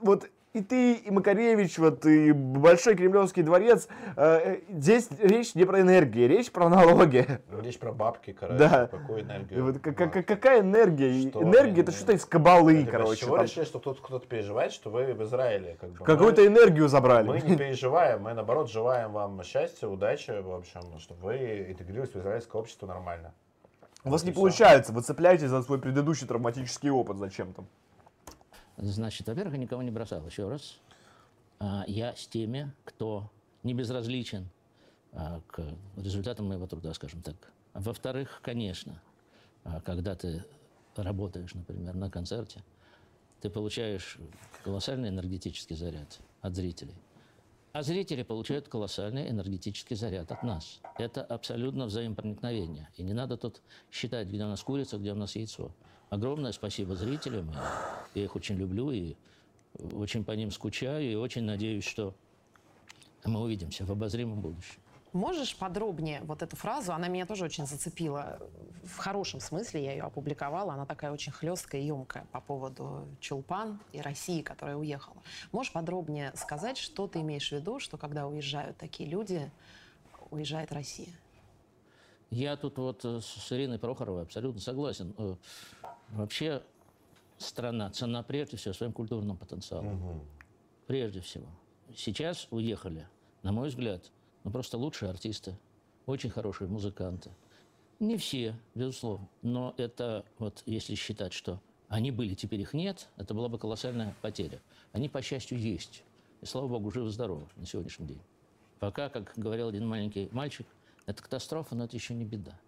Вот и ты, и Макаревич, вот, и Большой Кремлевский дворец. э, здесь речь не про энергию, речь про налоги. Речь про бабки, короче, Да. какую энергию. вот ка- ка- какая энергия? Что энергия это ну, что-то из кабалы, с короче. чего там. решили, что тут кто-то переживает, что вы в Израиле? Как бы, Какую-то мы- энергию забрали. Мы не переживаем, мы наоборот желаем вам счастья, удачи, в общем, чтобы вы интегрировались в израильское общество нормально. У вас не получается, вы цепляетесь за свой предыдущий травматический опыт зачем-то. Значит, во-первых, я никого не бросал, еще раз. А, Я с теми, кто не безразличен а, к результатам моего труда, скажем так. Во-вторых, конечно, а, когда ты работаешь, например, на концерте, ты получаешь колоссальный энергетический заряд от зрителей. А зрители получают колоссальный энергетический заряд от нас. Это абсолютно взаимопроникновение. И не надо тут считать, где у нас курица, где у нас яйцо. Огромное спасибо зрителям. Я их очень люблю и очень по ним скучаю. И очень надеюсь, что мы увидимся в обозримом будущем. Можешь подробнее вот эту фразу? Она меня тоже очень зацепила. В хорошем смысле я ее опубликовала. Она такая очень хлесткая и емкая по поводу Чулпан и России, которая уехала. Можешь подробнее сказать, что ты имеешь в виду, что когда уезжают такие люди, уезжает Россия? Я тут вот э, с Ириной Прохоровой абсолютно согласен. Вообще страна цена прежде всего своим культурным потенциалом. Прежде всего. Сейчас уехали, на мой взгляд, ну просто лучшие артисты, очень хорошие музыканты. Не все, безусловно, но это вот если считать, что они были, теперь их нет, это была бы колоссальная потеря. Они, по счастью, есть. И, слава богу, живы-здоровы на сегодняшний день. Пока, как говорил один маленький мальчик, это катастрофа, но это еще не беда.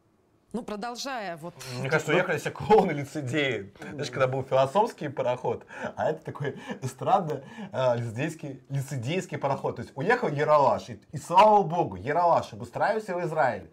Ну, продолжая вот... Мне кажется, уехали все клоуны лицедеи. Знаешь, когда был философский пароход, а это такой эстрадно э, лицедейский, лицедейский пароход. То есть уехал Яралаш, и, и слава богу, Яралаш обустраивайся в Израиле.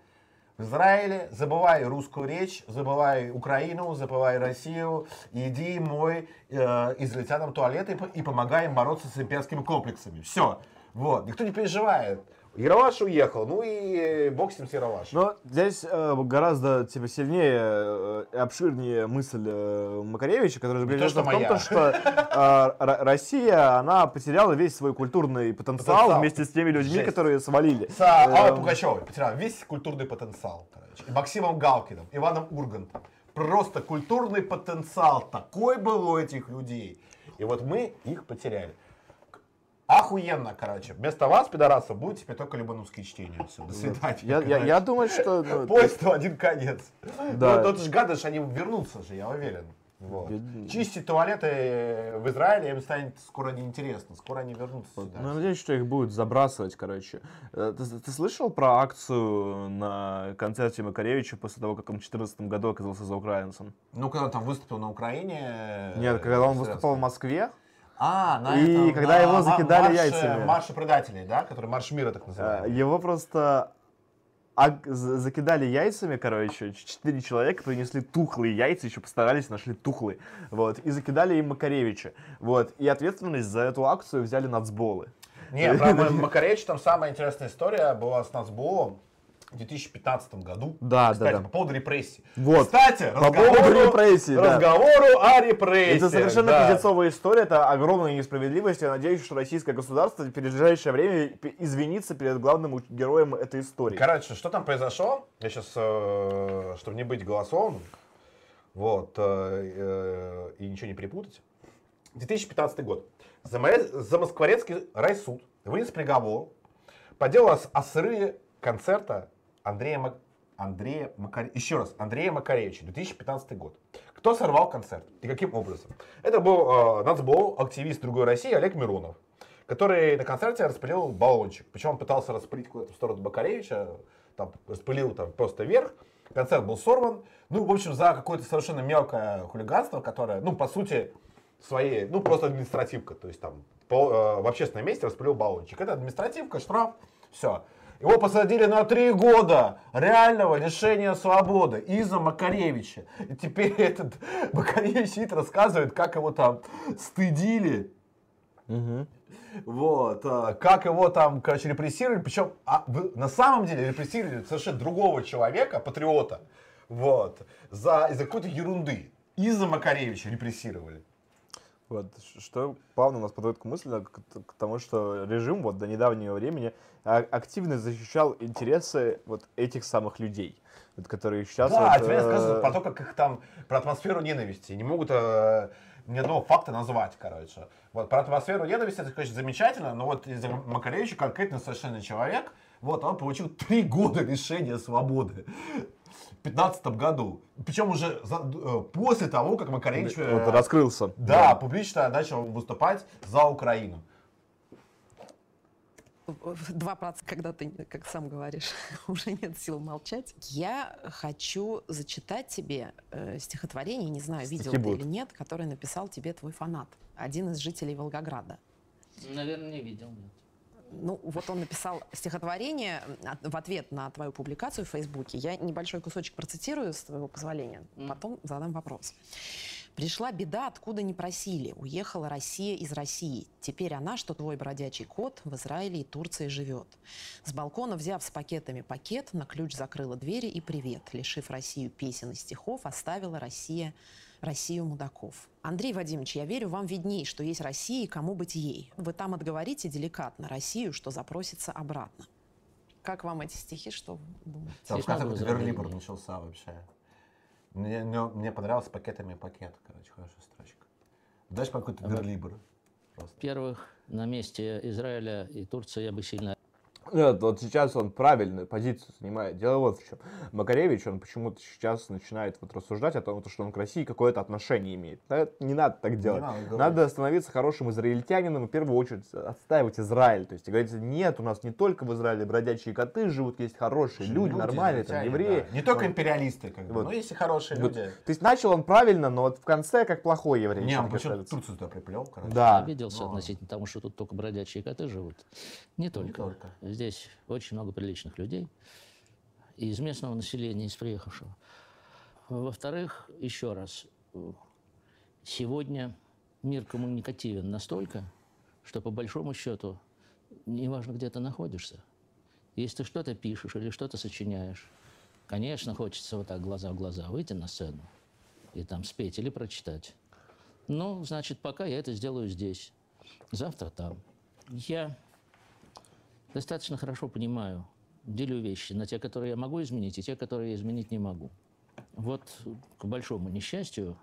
В Израиле забывай русскую речь, забывай Украину, забывай Россию, иди мой э, израильтянам туалеты и, и помогай им бороться с имперскими комплексами. Все. Вот. Никто не переживает. Ералаш уехал, ну и бог с ним с Ералашем. Но здесь э, гораздо типа, сильнее э, и обширнее мысль э, Макаревича, которая заключается что в том, моя. то, что э, Россия, она потеряла весь свой культурный потенциал, Потенциал. вместе с теми людьми, Жесть. которые свалили. С а, Аллой Эм, Пугачевой потерял весь культурный потенциал. Короче. И Максимом Галкиным, Иваном Ургантом. Просто культурный потенциал такой был у этих людей. И вот мы их потеряли. Охуенно, короче. Вместо вас, пидорасов, будет теперь только любановские чтения. Все, до свидания. Я, я, я думаю, что... ну, Поезд в один конец. Да. Ну, это же гады, они вернутся же, я уверен. Вот. Бед- Чистить туалеты в Израиле им станет скоро неинтересно. Скоро они вернутся сюда. Ну, надеюсь, что их будут забрасывать, короче. Э, Ты, ты слышал про акцию на концерте Макаревича после того, как он в 2014 году оказался за украинцем? Ну, когда он там выступил на Украине... Нет, э, когда он средства. выступал в Москве, А, на И этом, когда на его закидали марше- яйцами. Марше предателей, да? Который марш мира так э, называемый. его просто за- закидали яйцами, короче, четыре человека принесли тухлые яйца, еще постарались, нашли тухлые, вот, и закидали им Макаревича, вот, и ответственность за эту акцию взяли нацболы. Не, про Макаревич там самая интересная история была с Нацболом в 2015 году. Да, да, Кстати, да. по поводу репрессий. Вот. Кстати, По поводу разговору, репрессий, да. разговору о репрессиях. Это совершенно да. пиздецовая история, это огромная несправедливость. Я надеюсь, что российское государство в ближайшее время извинится перед главным героем этой истории. Короче, что там произошло? Я сейчас, чтобы не быть голословным, вот, э, э, и ничего не перепутать. 2015 год. Заморе- Замоскворецкий райсуд вынес приговор по делу о срыве концерта Андрея, Мак- Андрея Макар- Еще раз, Андрея Макаревича, 2015 год. Кто сорвал концерт и каким образом? Это был э, нацбол, активист другой России Олег Миронов, который на концерте распылил баллончик. Причем он пытался распылить куда-то в сторону Макаревича, там распылил там просто вверх. Концерт был сорван. Ну, в общем, за какое-то совершенно мелкое хулиганство, которое, ну, по сути, своей, ну, просто административка. То есть там по- э, в общественном месте распылил баллончик. Это административка, штраф, все. Его посадили на три года реального лишения свободы из-за Макаревича. И теперь этот Макаревич сидит, рассказывает, как его там стыдили. Вот, а, как его там, короче, репрессировали. Причем а, вы- на самом деле репрессировали совершенно другого человека, патриота. Вот, за, из-за какой-то ерунды. Из-за Макаревича репрессировали. Вот, что плавно нас подводит к мысли, к, к тому, что режим вот до недавнего времени а, активно защищал интересы вот этих самых людей, вот, которые сейчас... да, вот, тебе э, рассказывают про то, как их там, про атмосферу ненависти. Не могут э, ни одного факта назвать, короче. Вот, про атмосферу ненависти, это, конечно, замечательно, но вот из-за Макаревича конкретно совершенно человек, вот, он получил три года лишения свободы. В 2015 году. Причем уже за- э, после того, как Макаревич вот, раскрылся. да, публично начал выступать за Украину. Два процента, когда ты, как сам говоришь, уже нет сил молчать. Я хочу зачитать тебе э, стихотворение, не знаю, видел Стихи ты будут. или нет, которое написал тебе твой фанат, один из жителей Волгограда. Наверное, не видел. Нет. Ну, вот он написал стихотворение в ответ на твою публикацию в Фейсбуке. Я небольшой кусочек процитирую, с твоего позволения, потом задам вопрос. Пришла беда, откуда не просили. Уехала Россия из России. Теперь она, что твой бродячий кот, в Израиле и Турции живет. С балкона, взяв с пакетами пакет, на ключ закрыла двери и привет. Лишив Россию песен и стихов, оставила Россия Россию мудаков. Андрей Вадимович, я верю, вам видней, что есть Россия и кому быть ей. Вы там отговорите деликатно Россию, что запросится обратно. Как вам эти стихи, что вы думаете? Там возражений. Верлибр начался вообще. Мне, мне, мне понравился пакетами пакет, короче, хорошая строчка. Дальше какой-то Верлибр. Просто. Во-первых, на месте Израиля и Турции я бы сильно Нет, вот сейчас он правильную позицию занимает. Дело вот в чем. Макаревич, он почему-то сейчас начинает вот рассуждать о том, что он к России какое-то отношение имеет. Не надо так делать. надо говорить. надо становиться хорошим израильтянином и в первую очередь отстаивать Израиль. То есть говорить, нет, у нас не только в Израиле бродячие коты живут, есть хорошие люди, нормальные, там, евреи. да. Не только Вот. империалисты, как бы, Вот. но есть и хорошие Вот. люди. То есть начал он правильно, но вот в конце как плохой еврей. Не, он почему. Турцию туда приплел, короче. Да. обиделся ну. относительно тому, что тут только бродячие коты живут. Не только. только. Здесь очень много приличных людей. И из местного населения, из приехавшего. Во-вторых, еще раз, сегодня мир коммуникативен настолько, что по большому счету, неважно, где ты находишься, Если ты что-то пишешь или что-то сочиняешь, конечно, хочется вот так глаза в глаза выйти на сцену и там спеть или прочитать. Ну, значит, пока я это сделаю здесь, завтра там. Я достаточно хорошо понимаю, делю вещи на те, которые я могу изменить, и те, которые я изменить не могу. Вот, к большому несчастью,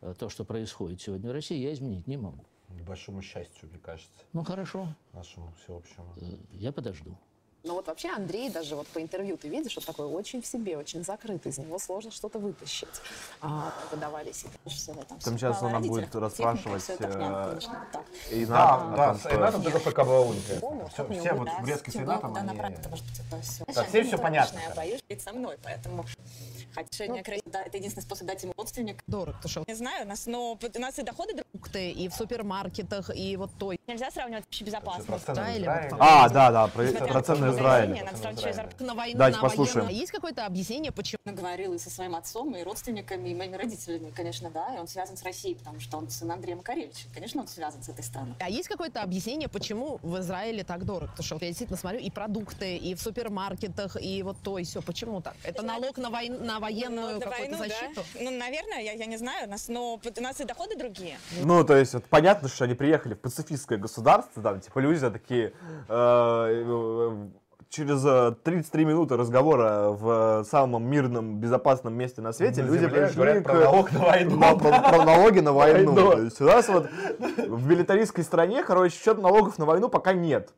э, то, что происходит сегодня в России, я изменить не могу. К большому счастью, мне кажется, Ну, хорошо, нашему всеобщему. э, я подожду. Но вот вообще Андрей, даже вот по интервью ты видишь, он такой очень в себе, очень закрытый, из него сложно что-то вытащить. А, выдавались. Все в этом. Там сейчас она будет расспрашивать, э. И Да, на, да, Эйнатом такой кабаунька. По-другому, Все, все вот угадать, в Брестской с Эйнатом, они... Да, всем всё понятно, Я боюсь быть со мной, поэтому решение красиво, да, это единственный способ дать ему родственник. Дорог, ты что? Не знаю, нас, но у нас и доходы друг- Продукты и в супермаркетах, и вот той. нельзя сравнивать вообще безопасность. Израиле, Израиле. вот А, да, да, про, про цены Израиля. Надо сравнивать через Израиля. зарплату. На войну, Давайте на послушаем. военную. Есть какое-то объяснение, почему? Говорил и со своим отцом, и родственниками, и моими родителями, конечно, да, и он связан с Россией, потому что он сын Андрея Макаревича. Конечно, он связан с этой страной. А есть какое-то объяснение, почему в Израиле так дорого? Потому что вот я действительно смотрю и продукты, и в супермаркетах, и вот то, и все. Почему так? Это налог на, войн- на военную Ну, на какую-то войну, да. защиту? Ну, наверное, я, я не знаю, нас, но у нас и доходы другие. Ну, то есть, вот понятно, что они приехали в пацифистское государство, там, типа, люди такие, э, э, через э, 33 минуты разговора в самом мирном, безопасном месте на свете На люди земле пришли говорят к- про налог на войну. на- про, про налоги на войну. То есть у нас вот в милитаристской стране, короче, что-то налогов на войну пока нет.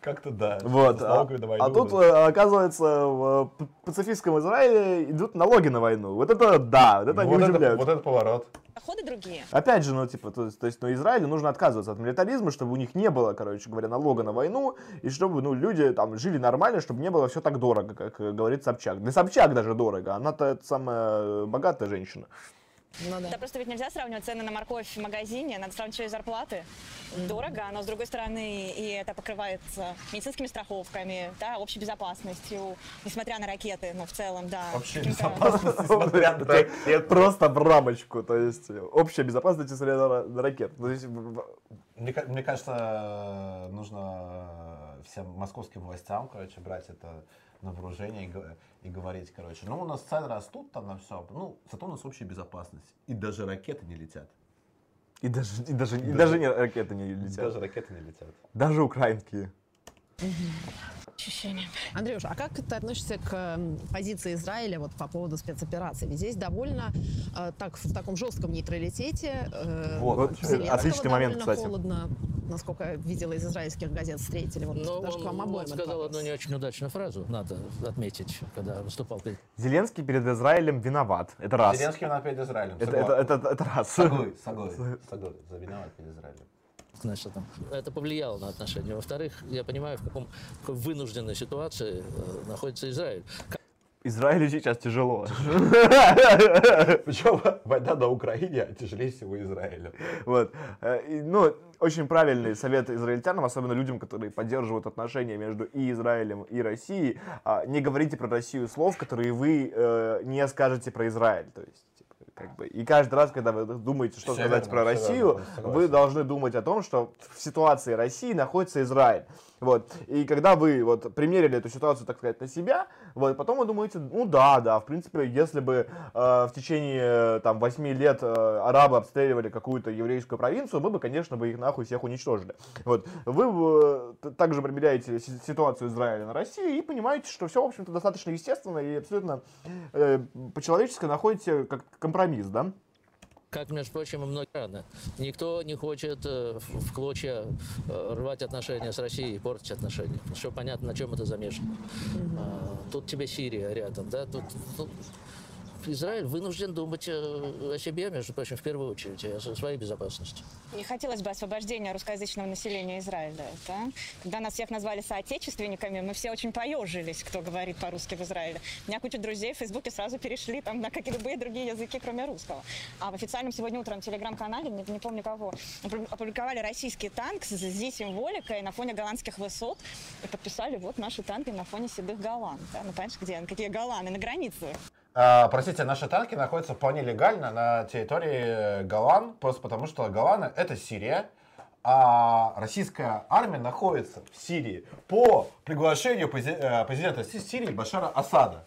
Как-то да. Вот. А, а тут, да. э, оказывается, в пацифистском Израиле идут налоги на войну. Вот это да, вот это не вот, это, удивляют. вот это поворот. Доходы другие. Опять же, ну, типа, то, есть- то есть, ну, Израилю нужно отказываться от милитаризма, чтобы у них не было, короче говоря, налога на войну, и чтобы, ну, люди там жили нормально, чтобы не было все так дорого, как э, говорит Собчак. Для Собчак даже дорого, она-то это самая богатая женщина. Ну да. Да просто ведь нельзя сравнивать цены на морковь в магазине, надо сравнивать еще и зарплаты. Дорого, но с другой стороны, и это покрывается медицинскими страховками, да, общей безопасностью, несмотря на ракеты, но в целом, да. Каким-то- безопасность, несмотря на ракет. Просто в рамочку, то есть общая безопасность несмотря на, ра- на ракет. То есть, в- в- Мне, мне кажется, нужно всем московским властям, короче, брать это на вооружение и, и говорить, короче, ну, у нас цены растут там на все, ну, зато у нас общая безопасность. И даже ракеты не летят. и даже, и даже, и даже не, ракеты не летят. Даже ракеты не летят. Даже украинские. Ощущение. Андрюш, а как ты относишься к позиции Израиля вот по поводу спецоперации? Ведь здесь довольно э, так в таком жестком нейтралитете. э, Вот, отличный момент, довольно кстати. холодно, насколько я видела из израильских газет, встретили. Вот Но даже к вам он, обоим он сказал одну не очень удачную фразу, надо отметить, когда выступал перед Зеленский перед Израилем виноват. Это раз. Зеленский виноват перед Израилем. Это, согласен. это, это, это раз. Согласен, согласен. За виноват перед Израилем. Значит, там, это повлияло на отношения. Во-вторых, я понимаю, в, каком, в какой вынужденной ситуации э, находится Израиль. Израилю сейчас тяжело. Причем война на Украине тяжелее всего Израиля. Вот. Э, Ну, очень правильный совет израильтянам, особенно людям, которые поддерживают отношения между и Израилем, и Россией. А, Не говорите про Россию слов, которые вы э, не скажете про Израиль. То есть, как бы, и каждый раз, когда вы думаете, что Всё сказать верно, про Россию, верно, вы должны думать о том, что в ситуации России находится Израиль. Вот. И когда вы вот примерили эту ситуацию, так сказать, на себя, вот, потом вы думаете, ну да, да, в принципе, если бы э, в течение э, там 8 лет э, арабы обстреливали какую-то еврейскую провинцию, мы бы, конечно, бы их нахуй всех уничтожили. Вот. Вы э, также примеряете си- ситуацию Израиля на Россию и понимаете, что все, в общем-то, достаточно естественно и абсолютно э, по-человечески находите как компромисс, да? Как, между прочим, и многие страны. Никто не хочет э, в в клочья э, рвать отношения с Россией, портить отношения. Все понятно, на чем это замешано. А, Тут тебе Сирия рядом, да? Тут, тут Израиль вынужден думать э, о себе, между прочим, в первую очередь, о своей безопасности. Не хотелось бы освобождения русскоязычного населения Израиля. Да? Когда нас всех назвали соотечественниками, мы все очень поежились, кто говорит по-русски в Израиле. У меня куча друзей в Фейсбуке сразу перешли там на какие любые другие языки, кроме русского. А в официальном сегодня утром телеграм-канале, не, не помню кого, опу- опубликовали российский танк с зи-символикой на фоне голландских высот и подписали вот наши танки на фоне седых голланд. Да? Ну, понимаешь, где? Какие голланы? На границе. А, простите, наши танки находятся вполне легально на территории Голлан, просто потому что Голланы — это Сирия, а российская армия находится в Сирии по приглашению э, президента Си- Сирии Башара Асада.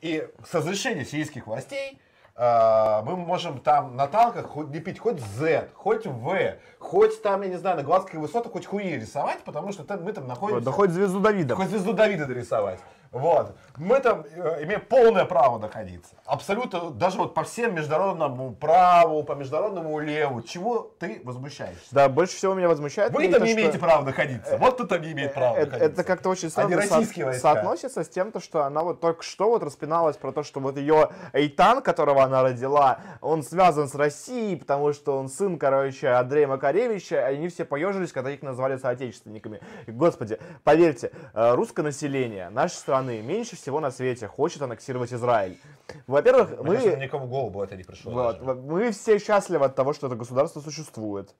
И с разрешения сирийских властей э, мы можем там на танках хоть лепить хоть Z, хоть V, хоть там, я не знаю, на Глазской высотах хоть хуи рисовать, потому что там, мы там находимся... Да хоть звезду Давида. Хоть звезду Давида нарисовать. Вот. Мы там э, имеем полное право находиться. Абсолютно, даже вот по всем международному праву, по международному леву. Чего ты возмущаешься? Да, больше всего меня возмущает. Вы там то, не что- имеете права находиться. Вот тут там не имеет права Это, находиться. это как-то очень странно со- соотносится с тем, то, что она вот только что вот распиналась про то, что вот ее Эйтан, которого она родила, он связан с Россией, потому что он сын, короче, Андрея Макаревича, и они все поежились, когда их назвали соотечественниками. Господи, поверьте, э, русское население нашей страны меньше всего на свете хочет аннексировать Израиль. Во-первых, Мне мы... кажется, никому в голову бы это не пришло. Вот, даже. мы все счастливы от того, что это государство существует.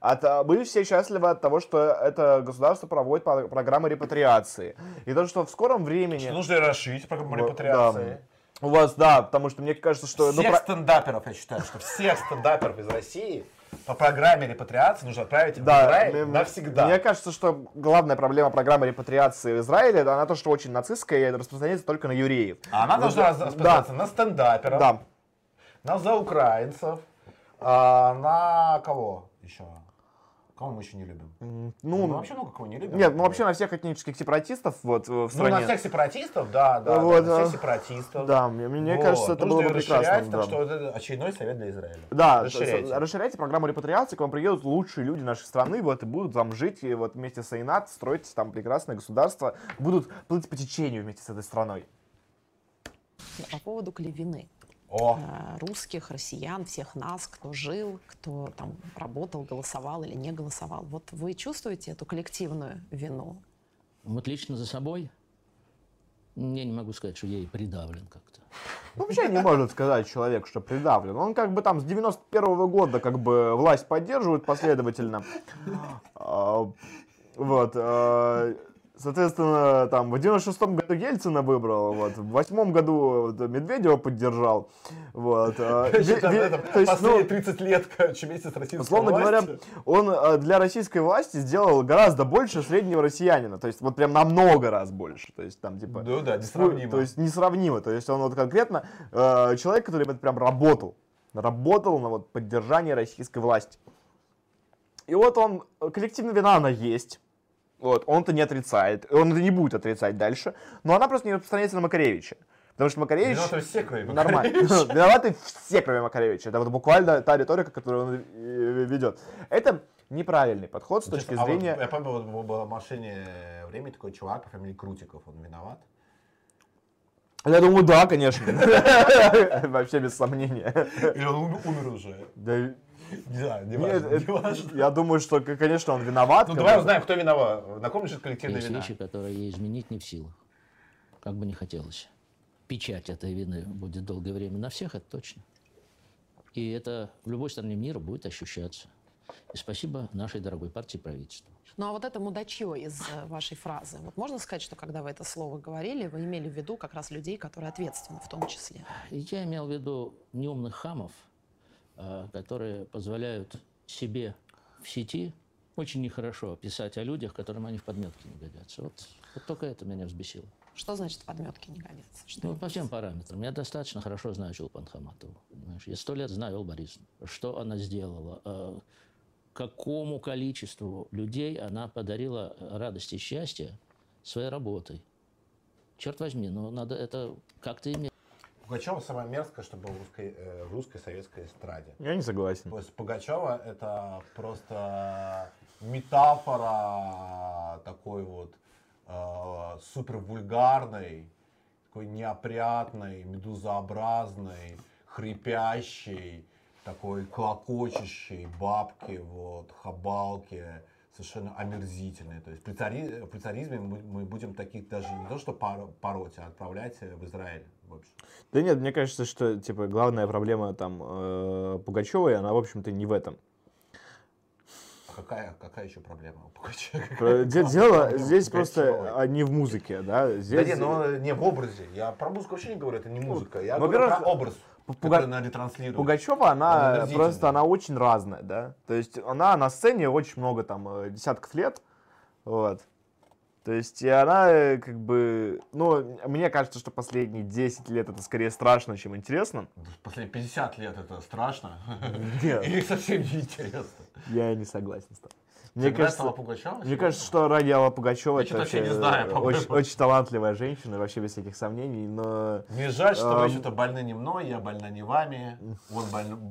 От, а, мы все счастливы от того, что это государство проводит по- программы репатриации. И то, что в скором времени... Что нужно расширить программу репатриации. У вас, да, потому что мне кажется, что... ну, Всех про- стендаперов, я считаю, что всех стендаперов из России по программе репатриации нужно отправить в Да, Израиль мне- навсегда. Мне кажется, что главная проблема программы репатриации в Израиле, она то, что очень нацистская и распространяется только на евреев. А она Вот, должна да, распространяться на стендаперов, Да. на заукраинцев, а, на кого еще? Кого мы еще не любим? Ну, Ну, мы вообще много кого не любим. Нет, ну вообще на всех этнических сепаратистов вот в Ну, стране. на всех сепаратистов, да, да, да, Вот, на а, всех сепаратистов. Да, мне, мне Вот. кажется, это Нужно было бы прекрасно. так да. что это очередной совет для Израиля. Да, расширяйте. расширяйте программу репатриации, к вам приедут лучшие люди нашей страны, вот, и будут там жить, и вот вместе с Айнат строить там прекрасное государство, будут плыть по течению вместе с этой страной. По поводу клевины. О, Э, Русских, россиян, всех нас, кто жил, кто там работал, голосовал или не голосовал. Вот вы чувствуете эту коллективную вину? Вот лично за собой я не могу сказать, что я и придавлен как-то. Ну, Вообще не может сказать человек, что придавлен. Он как бы там с 91 года как бы власть поддерживает последовательно. А, Вот. А, Соответственно, там в 96-м году Ельцина выбрал, вот, в восьмом году вот, Медведева поддержал. Вот. а, ну, последние 30 лет, короче, вместе с российской Условно говоря, он э, для российской власти сделал гораздо больше среднего россиянина. То есть вот прям намного раз больше. То есть там типа... Ну да, фу- несравнимо. То есть несравнимо. То есть он вот конкретно э, человек, который вот прям работал. Работал на вот поддержание российской власти. И вот он, коллективная вина, она есть. Вот, он это не отрицает. Он это не будет отрицать дальше. Но она просто не распространяется на Макаревича. Потому что Макаревич... Виноваты все, кроме Нормально. Макаревича. Виноваты все, кроме Макаревича. Это вот буквально та риторика, которую он э, ведет. Это неправильный подход с точки А вот зрения... я помню, вот в машине времени такой чувак по фамилии Крутиков, он виноват. Я думаю, да, конечно. Вообще без сомнения. Или он ум- умер уже. Да, Не знаю, не важно. это- не важно. Я думаю, что, конечно, он виноват. Ну давай узнаем, кто виноват. На ком лежит коллективная Есть вина? вещи, которые изменить не в силах. Как бы не хотелось. Печать этой вины будет долгое время на всех, это точно. И это в любой стране мира будет ощущаться. И спасибо нашей дорогой партии и правительству. Ну а вот это мудачье из э, вашей фразы. Вот можно сказать, что когда вы это слово говорили, вы имели в виду как раз людей, которые ответственны в том числе? Я имел в виду неумных хамов, которые позволяют себе в сети очень нехорошо писать о людях, которым они в подметке не годятся. Вот, вот только это меня взбесило. Что значит подметки не годятся? Что Ну, по всем параметрам. Я достаточно хорошо знаю Чулпан Хаматову. Понимаешь? Я сто лет знаю Борисовну. Что она сделала, э, какому количеству людей она подарила радость и счастье своей работой. Черт возьми, ну надо это как-то иметь. Пугачева самое мерзкое, что было в русской, э, в русской советской эстраде. Я не согласен. То есть Пугачева это просто метафора такой вот э, супер вульгарной, такой неопрятной, медузообразной, хрипящей, такой клокочущей бабки, вот, хабалки, совершенно омерзительной. То есть при, цари- при царизме мы, мы будем таких даже не то что пор- пороть, а отправлять в Израиль. В общем. Да нет, мне кажется, что типа главная проблема там э, Пугачевой, она, в общем-то, не в этом. А какая, какая еще проблема у Пугачева? Какая Дело проблема здесь просто а, не в музыке, да. Да Здесь, нет, но не в образе. Я про музыку вообще не говорю, это не музыка. Я ну, говорю про образ. Пуга- Который она ретранслирует. Пугачева, Она она просто, она очень разная, да. То есть она на сцене очень много, там, э, десятков лет, вот. То есть и она э, как бы, ну, мне кажется, что последние 10 лет это скорее страшно, чем интересно. Последние 50 лет это страшно. Нет. И совсем не интересно. Я не согласен с тобой. Мне Мне кажется, Алла Пугачева? мне кажется, что Ради Алла Пугачева Я это вообще не знаю, очень, очень талантливая женщина, вообще без всяких сомнений, но... Мне жаль, что вы Эм. что-то больны не мной, я больна не вами, он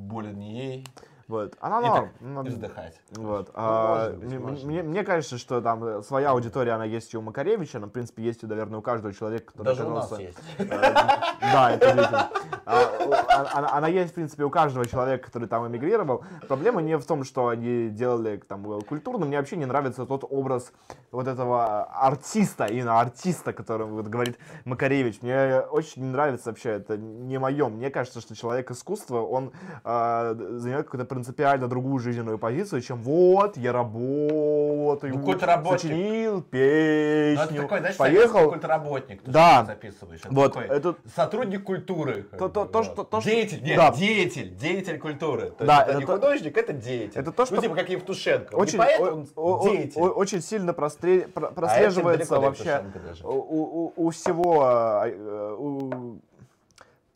болен не ей. Вот, она норм. ну, вздыхать. Вот. а, может быть, мне- может мне, мне кажется, что там э, своя аудитория, она есть и у Макаревича, она, в принципе, есть, наверное, у каждого человека, который Даже у нас есть. Да, это удивительно. А, а- Она, она есть, в принципе, у каждого человека, который там эмигрировал. Проблема не в том, что они делали там э, культурно. Мне вообще не нравится тот образ вот этого артиста, именно артиста, которым вот говорит Макаревич. Мне очень не нравится вообще, это не мое. Мне кажется, что человек искусства, он а, занимает какую-то принципиально другую жизненную позицию, чем вот, я работаю, Ну, сочинил Ну, это песню, такой, знаешь, поехал. советский культработник. Ты Да. записываешь. Это Вот, такой это- сотрудник культуры. То- то- то, что- то, что- деятель, нет, да. деятель, деятель культуры. То Да, есть это, это не то- художник, это деятель. это то, что- Ну, типа как Евтушенко. Очень, не поэт, о- он о- о- деятель. о- очень сильно простре- про- А прослеживается до вообще у, у- у всего, э, э, у-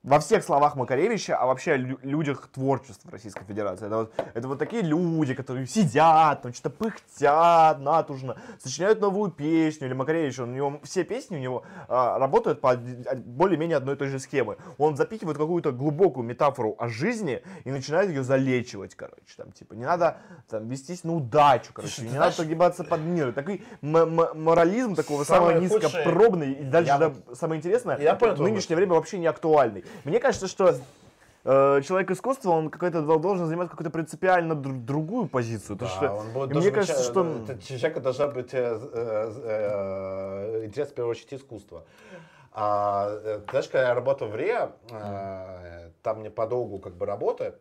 во всех словах Макаревича, а вообще о лю- людях творчества Российской Федерации. Это вот, это вот такие люди, которые сидят, там что-то пыхтят натужно, сочиняют новую песню. Или Макаревич, он, у него все песни у него а, работают по од- более-менее одной и той же схемы. Он запихивает какую-то глубокую метафору о жизни и начинает ее залечивать, короче. Там, типа, не надо там, вестись на удачу, короче, Слушай, не ты надо знаешь- погибаться под мир. Такой морализм такого самого низкопробный, и дальше Я самое интересное, Я понял в нынешнее время вообще не актуальный. Мне кажется, что э, человек искусства, он какой-то дол- должен занимать какую-то принципиально дру- другую позицию. Да, что он будет- мне кажется, что... это человека должна быть э, э, э, интерес в первую очередь искусства. А, э, знаешь, когда я работал в РИА, э, там мне по долгу как бы работы,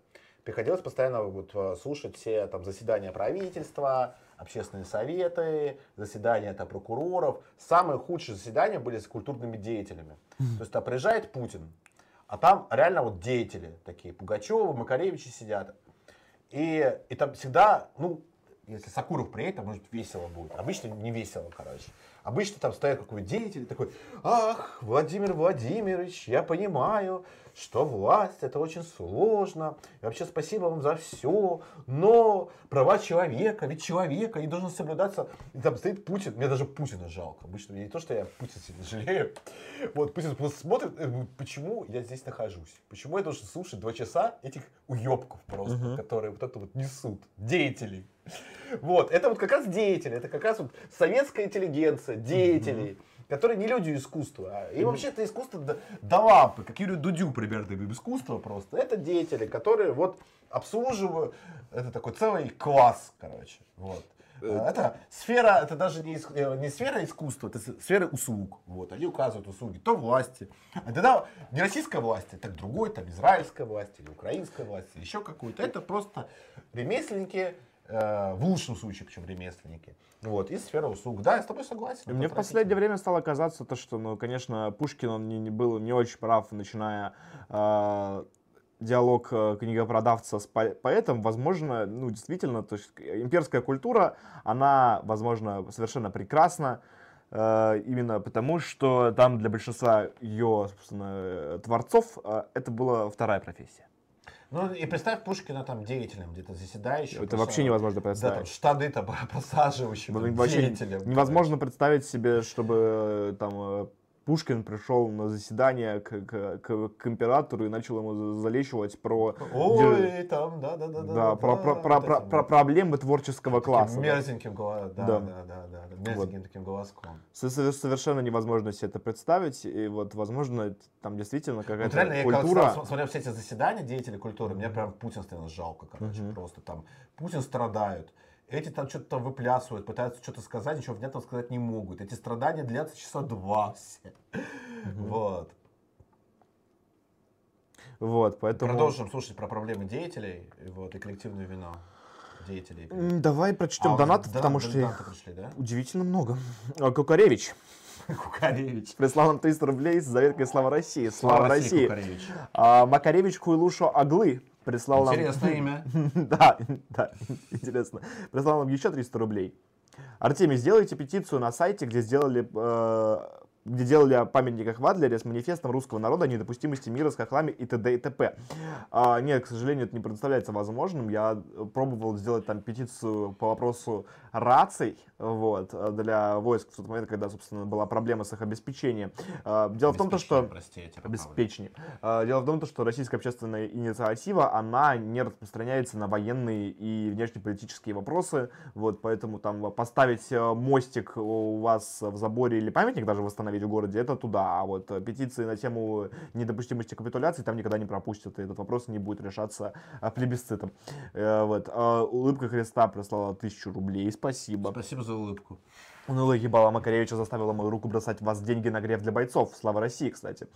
приходилось постоянно вот, э, слушать все там заседания правительства, общественные советы, заседания там, прокуроров. Самые худшие заседания были с культурными деятелями. То есть там приезжает Путин, а там реально вот деятели такие, Пугачевы, Макаревичи сидят. И, и там всегда, ну, если Сакуров приедет, там, может, весело будет. Обычно не весело, короче. Обычно там стоит какой-то деятель такой, ах, Владимир Владимирович, я понимаю, что власть это очень сложно. И вообще спасибо вам за все. Но права человека, ведь человека не должен соблюдаться. И там стоит Путин. Мне даже Путина жалко. Обычно не то, что я Путина сильно жалею. Вот Путин просто смотрит, и почему я здесь нахожусь? Почему я должен слушать два часа этих уебков просто, которые вот это вот несут, деятелей. Вот, это вот как раз деятели, это как раз вот советская интеллигенция, деятели, которые не люди искусства. а- И вообще это искусство до, лампы, как Юрию Дудю примерно искусство просто. Это деятели, которые вот обслуживают, это такой целый класс, короче. Вот. А, Это сфера, это даже не, э, не сфера искусства, это сфера услуг. Вот, они указывают услуги, то власти. А тогда не российская власть, так другой, там израильская власть или украинская власть, или еще какую-то. Это просто ремесленники, э, в лучшем случае, причем ремесленники. Вот, из сферы услуг. Да, я с тобой согласен. Мне в последнее время стало казаться то, что, ну, конечно, Пушкин, он не, не был не очень прав, начиная э, диалог э, книгопродавца с по- поэтом. Возможно, ну, действительно, то есть имперская культура, она, возможно, совершенно прекрасна, э, именно потому, что там для большинства ее, собственно, э, творцов э, это была вторая профессия. Ну и представь Пушкина там деятелем, где-то заседающим. Это вообще невозможно Да, там представить. штаны там просаживающим, там, Вообще деятелем. невозможно представить себе, чтобы э, там э, Пушкин пришел на заседание к, к- к- к императору и начал ему за- залечивать про, Ой, там, да, да, да, да, про, про- про- про- про проблемы творческого класса. Мерзеньким голосом, да, Да. да, да, мерзеньким таким голоском. Со- со- Совершенно невозможно себе это представить. И вот, возможно, там действительно Вот какая-то реально, я когда культура. см- смотрел все эти заседания деятелей культуры, мне прям Путин становилось жалко, короче, Мгм. просто там. Путин страдают. Эти там что-то выплясывают, пытаются что-то сказать, ничего внятного сказать не могут. Эти страдания длятся часа два все. Вот. Вот, поэтому... Продолжим слушать про проблемы деятелей вот, и коллективную вину деятелей. Давай прочтем А, донаты, да, потому что их пришли, да? удивительно много. А, Кукаревич. Кукаревич. Прислал нам 300 рублей с заветкой «Слава России». Слава, Слава России. России. А, Макаревич Хуйлушо Аглы прислал нам... Интересное имя. Да, да, интересно. Прислал нам еще 300 рублей. Артемий, сделайте петицию на сайте, где сделали э, где делали о памятниках в Адлере с манифестом русского народа о недопустимости мира с хохлами и т.д. и т.п. А, нет, к сожалению, это не представляется возможным. Я пробовал сделать там петицию по вопросу раций вот, для войск в тот момент, когда, собственно, была проблема с их обеспечением. А, дело в том, то, что... Прости. Обеспечение. А, Дело в том, то, что российская общественная инициатива, она не распространяется на военные и внешнеполитические вопросы, вот, поэтому там поставить э, мостик у вас в заборе или памятник даже восстановить в городе, это туда, а вот э, петиции на тему недопустимости капитуляции там никогда не пропустят, и этот вопрос не будет решаться плебисцитом. Э, Вот. Улыбка Христа прислала тысячу рублей, спасибо. Спасибо за улыбку. Унылая ебала Макаревича заставила мою руку бросать в вас деньги на греф для бойцов. Слава России, кстати.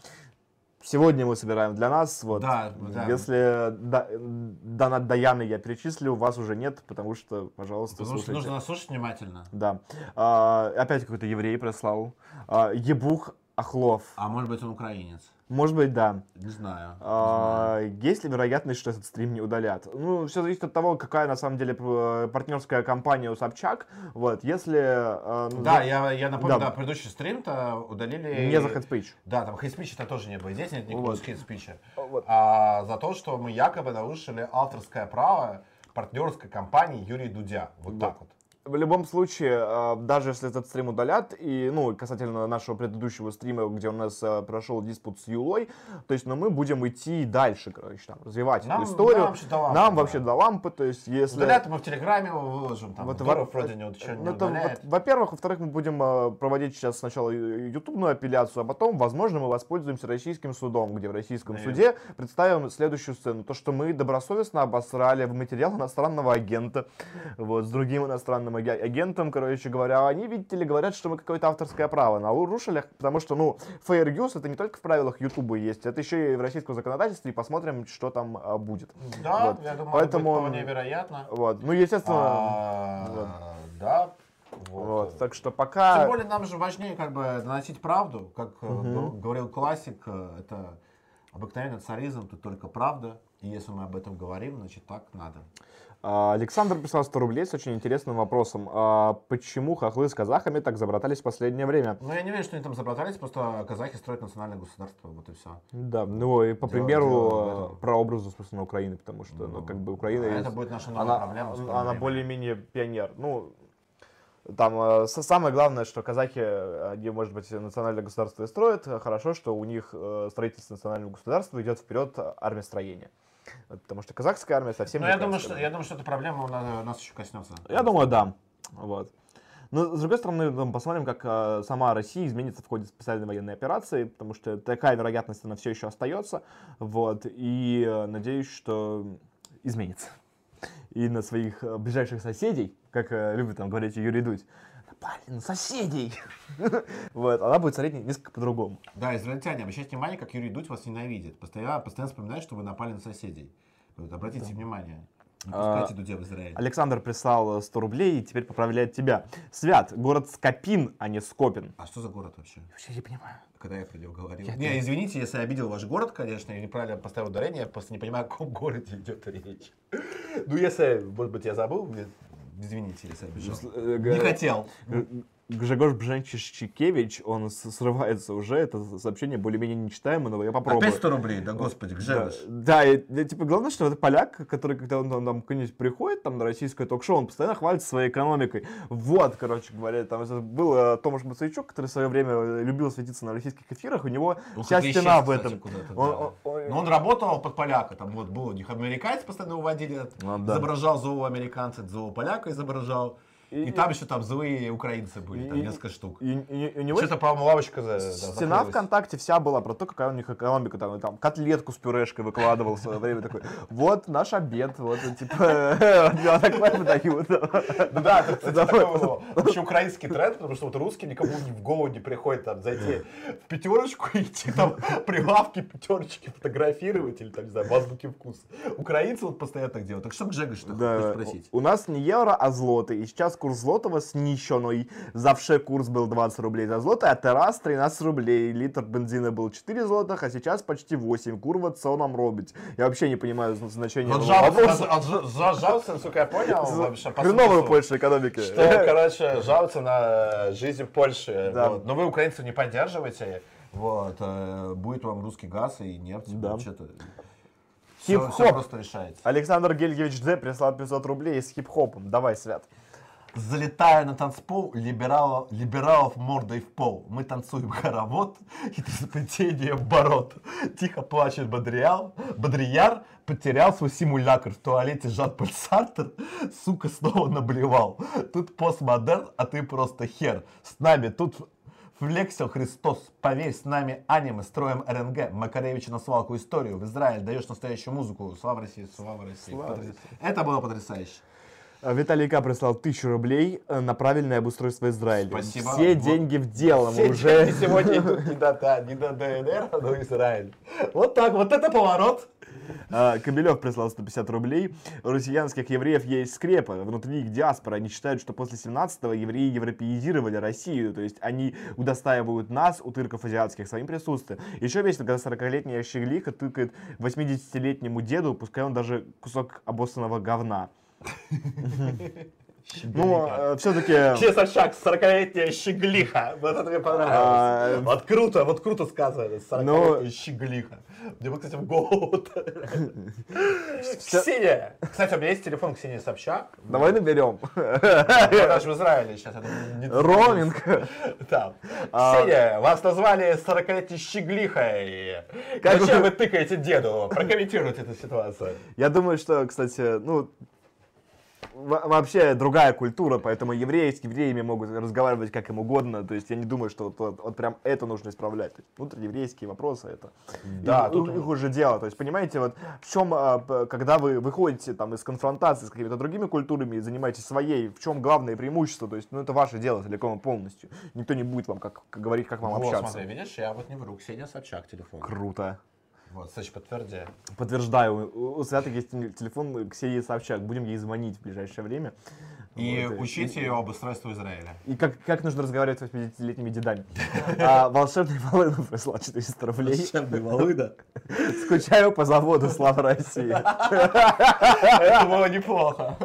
Сегодня мы собираем для нас. Вот. Да, да. Если да- донат Даяны я перечислю, вас уже нет, потому что, пожалуйста, Потому что слушайте. нужно нас слушать внимательно. Да. А, опять какой-то еврей прислал. А, Ебух Ахлов. А может быть он украинец? Может быть, да. Не знаю. не А, есть ли вероятность, что этот стрим не удалят? Ну, все зависит от того, какая на самом деле п- партнерская компания у Собчак. Вот, если... э, ну, Да, я, я напомню, Да. да, предыдущий стрим-то удалили... Не за хедспич. Да, там хейт-спича тоже не было. Здесь нет никакого Вот. хейт-спича. Вот. А за то, что мы якобы нарушили авторское право партнерской компании Юрия Дудя. Вот так вот. В любом случае, э, даже если этот стрим удалят, и, ну, касательно нашего предыдущего стрима, где у нас э, прошел диспут с Юлой, то есть, ну, мы будем идти дальше, короче, там, развивать Нам- эту историю. нам вообще до лампы, Нам да. вообще до лампы, то есть, если... Удалят мы в Телеграме его выложим, там, Вот, Здорово, во- вроде не, не Ну, это, удаляет. во- во-первых, во-вторых, мы будем э, проводить сейчас сначала ютубную апелляцию, а потом, возможно, мы воспользуемся российским судом, где в российском Наверное. суде представим следующую сцену. То, что мы добросовестно обосрали в материал иностранного агента, вот, с другим иностранным аге- агентом, короче говоря. Они, видите ли, говорят, что мы какое-то авторское право нарушили, потому что, ну, fair use это не только в правилах ютуба есть, это еще и в российском законодательстве, и посмотрим, что там а, будет. Да, Вот. я думаю, Поэтому- это вполне вероятно. Вот. Ну, естественно, А, вот. Да. вот. Так что пока... Тем более нам же важнее как бы доносить правду, как гов- говорил классик, э, это обыкновенный царизм, тут только правда, и если мы об этом говорим, значит так надо. А, Александр прислал 100 рублей с очень интересным вопросом. А, Почему хохлы с казахами так забратались в последнее время? Но я не верю, что они там забратались, просто казахи строят национальное государство, вот и все. Да, ну и по Дело- примеру дело э, этом. прообразу, собственно, Украины, потому что, ну, как бы Украина... А есть- это будет наша новая она, проблема она более-менее пионер. Ну, там э, самое главное, что казахи, они, может быть, национальное государство и строят. Хорошо, что у них э, строительство национального государства идет вперед армия-строение. Вот Потому что казахская армия совсем Но не я думаю, что, я думаю, что эта проблема у нас, нас еще коснется. Я думаю, да. Вот. Но, с другой стороны, ну, посмотрим, как э, сама Россия изменится в ходе специальной военной операции, потому что такая вероятность, она все еще остается. Вот. И э, надеюсь, что изменится. И на своих э, ближайших соседей, как э, любит там говорить Юрий Дудь, напали на соседей. Вот. Она будет смотреть несколько по-другому. Да, израильтяне, обращайте внимание, как Юрий Дудь вас ненавидит. Постоянно, постоянно вспоминает, что вы напали на соседей. Вот, обратите внимание. Не А, Дудя в Израиль. Александр прислал э, 100 рублей и теперь поправляет тебя. Свят, город Скопин, а не Скопин. А что за город вообще? Вообще не понимаю. Когда я про него говорил. Я не, тоже. извините, если я обидел ваш город, конечно, и неправильно поставил ударение, я просто не понимаю, о каком городе идет речь. Ну, если, может быть, я забыл, извините, если обижал. Э, Не хотел. Гжегош Бженчишкевич, он срывается уже, это сообщение более-менее нечитаемо, но я попробую. Опять 100 рублей, да господи, Да, Гжегош. да, и, и, типа, главное, что это поляк, который, когда он, там- там кто-нибудь приходит там, на российское ток-шоу, он постоянно хвалится своей экономикой. Вот, короче говоря, там был э, Томаш Мацейчук, который в свое время э, любил светиться на российских эфирах, у него Он вся стена в кстати, этом. куда-то, Он- да. он- он- Но он работал под поляка, там вот был у них американец, постоянно уводили, Ну, да. изображал злого американца, злого поляка изображал. И, И- там еще там злые украинцы были, там и- несколько штук. И, и- и у него Что-то, по-моему, лавочка за, да, Стена. ВКонтакте вся была про то, какая у них экономика. Там, там котлетку с пюрешкой выкладывал в свое время такой. Вот наш обед, вот типа такое выдают. Ну да, это, вообще украинский тренд, потому что вот русские никому в голову не приходит там зайти в пятерочку и идти там прилавки пятерочки фотографировать или там, не знаю, в азбуке вкуса. Украинцы вот постоянно так делают. Так что Гжега что Да, спросить? у нас не евро, а злоты. И сейчас сейчас курс злотого снищенный. Завше курс был 20 рублей за злото, а террас 13 рублей. Литр бензина был 4 злотых, а сейчас почти 8. Курва, что нам робить? Я вообще не понимаю значения этого вопроса. от Ж- Ж- жалко, насколько я понял, вообще, по Хреновая Польша экономики. Что, короче, жалуются на жизнь в Польше. Да. Вот. Но вы украинцев не поддерживаете. Вот, э, будет вам русский газ и нефть. Да. что-то. Все, Хип-хоп. просто решается. Александр Гельгевич Д прислал 500 рублей с хип-хопом. Давай, Свят. Залетая на танцпол, либералов, либералов мордой в пол. Мы танцуем хоровод и сплетение бород. Тихо плачет Бодриял, Бодрияр, потерял свой симулятор. В туалете Жан-Поль Сартер, сука, снова наблевал. Тут постмодерн, а ты просто хер. С нами тут Флексил Христос, поверь, с нами аниме, строим РНГ, Макаревича на свалку историю, в Израиль даешь настоящую музыку, слава России, слава России. Слава России. Это было потрясающе. Э, Виталий К. прислал 1000 рублей э, на правильное обустройство Израиля. Спасибо. Все Вот. деньги в дело. Все уже... деньги сегодня идут не до, да, не до ДНР, но Израиль. Вот так, вот это поворот. А, Кобелев прислал 150 рублей. У россиянских евреев есть скрепы. Внутри их диаспора. Они считают, что после 17-го евреи европеизировали Россию. То есть они удостаивают нас, у тырков азиатских, своим присутствием. Еще весело, когда 40-летняя щеглиха тыкает 80-летнему деду, пускай он даже кусок обоссанного говна. Ну, все-таки... Че, Собчак, 40-летняя щеглиха. Вот это мне понравилось. А, Вот круто, вот круто сказано. 40-летняя Ну- щеглиха. Мне бы, кстати, в голову. Ксения. Кстати, у меня есть телефон Ксении Собчак. Давай наберем. Я даже в Израиле сейчас. Роуминг. Там. А- Ксения, вас назвали 40-летней щеглихой. Зачем вы- тыкаете деду? Прокомментируйте эту ситуацию. Я думаю, что, кстати, ну, вообще другая культура, поэтому евреи с евреями могут разговаривать как им угодно. То есть я не думаю, что вот, вот- вот прям это нужно исправлять. То есть внутриеврейские вопросы это. Да, и, тут- их уже дело. То есть, понимаете, вот в чем, а, когда вы выходите там из конфронтации с какими-то другими культурами и занимаетесь своей, в чем главное преимущество? То есть, ну, это ваше дело целиком и полностью. Никто не будет вам как, как говорить, как вам Вот, общаться. смотри, видишь, я вот не вру. Ксения Собчак телефон. Круто. Вот, Сач, подтверди. Подтверждаю, у Святых есть тел- телефон Ксении Собчак. Будем ей звонить в ближайшее время. И Вот, учите ее об устройстве Израиля. И как, как нужно разговаривать с 80-летними дедами. А, волшебный Волынов прислал 400 рублей. Волыда. Скучаю по заводу Слава России. Это было неплохо.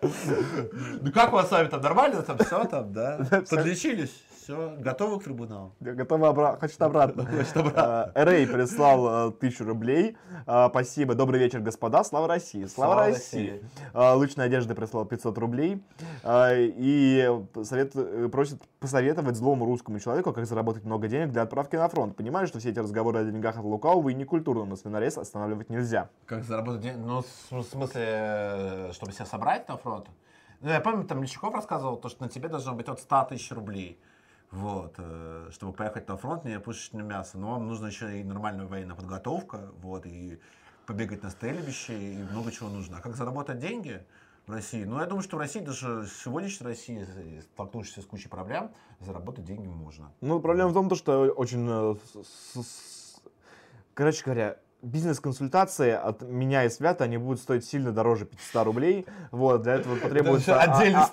Ну как у вас с вами там нормально? Там все там, да? Подлечились? Все, готовы к трибуналу? Я готова обра... Хочет обратно. А, Рэй прислал э, тысячу рублей. А, Спасибо. Добрый вечер, господа. Слава России. Слава, Слава России. России. Лучная одежда прислал 500 рублей. И совет... э, просит посоветовать злому русскому человеку, как заработать много денег для отправки на фронт. Понимаю, что все эти разговоры о деньгах от лукавого и некультурно, но свинорез останавливать нельзя. Как заработать деньги? Ну, в смысле, э, чтобы себя собрать на фронт? Ну, я помню, там Лещуков рассказывал, то, что на тебе должно быть от 100 тысяч рублей. Вот, э, чтобы поехать на фронт, не пушечное мясо. Но вам нужно еще и нормальная военная подготовка, вот, и побегать на стрельбище, и много чего нужно. А как заработать деньги в России? Ну, я думаю, что в России, даже сегодняшней России, э, столкнувшись с кучей проблем, заработать деньги можно. Ну, проблема в том, то, что очень... э, Короче говоря, бизнес-консультации от меня и Свята, они будут стоить сильно дороже 500 рублей. Вот, для этого потребуется... Отдельный а-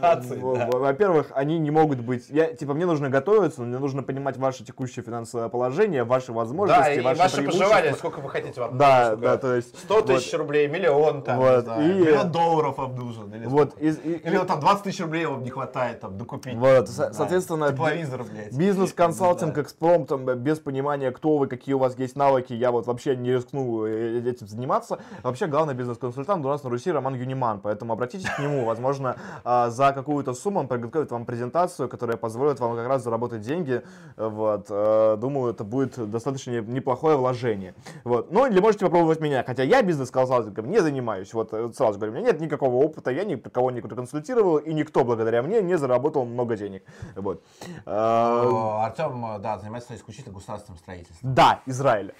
а- да. в- Во-первых, они не могут быть... Я, типа, мне нужно готовиться, но мне нужно понимать ваше текущее финансовое положение, ваши возможности, Да, и ваши ваше пожелание, сколько вы хотите вам Да, сколько? да, то есть... 100 тысяч вот. рублей, миллион, там, Вот, знаю, и- миллион долларов вам нужен. Или, Вот, из- и- или вот там 20 тысяч рублей вам не хватает там докупить. Вот, со- соответственно, Тепловизор, блядь. Бизнес-консалтинг, Да. экспромтом, э, без понимания, кто вы, какие у вас есть навыки, я вот вообще не рискну э, этим заниматься. Вообще, главный бизнес-консультант у нас на Руси Роман Юниман, поэтому обратитесь к нему. Возможно, а, за какую-то сумму он подготовит вам презентацию, которая позволит вам как раз заработать деньги. Э, Вот. э, Думаю, это будет достаточно неплохое вложение. Вот. Ну, или можете попробовать меня, хотя я бизнес-консалтингом не занимаюсь. Вот э, сразу говорю, у меня нет никакого опыта, я никого не консультировал, и никто благодаря мне не заработал много денег. Вот. Э, Артем, э, да, занимается исключительно государственным строительством. Да, Израиль.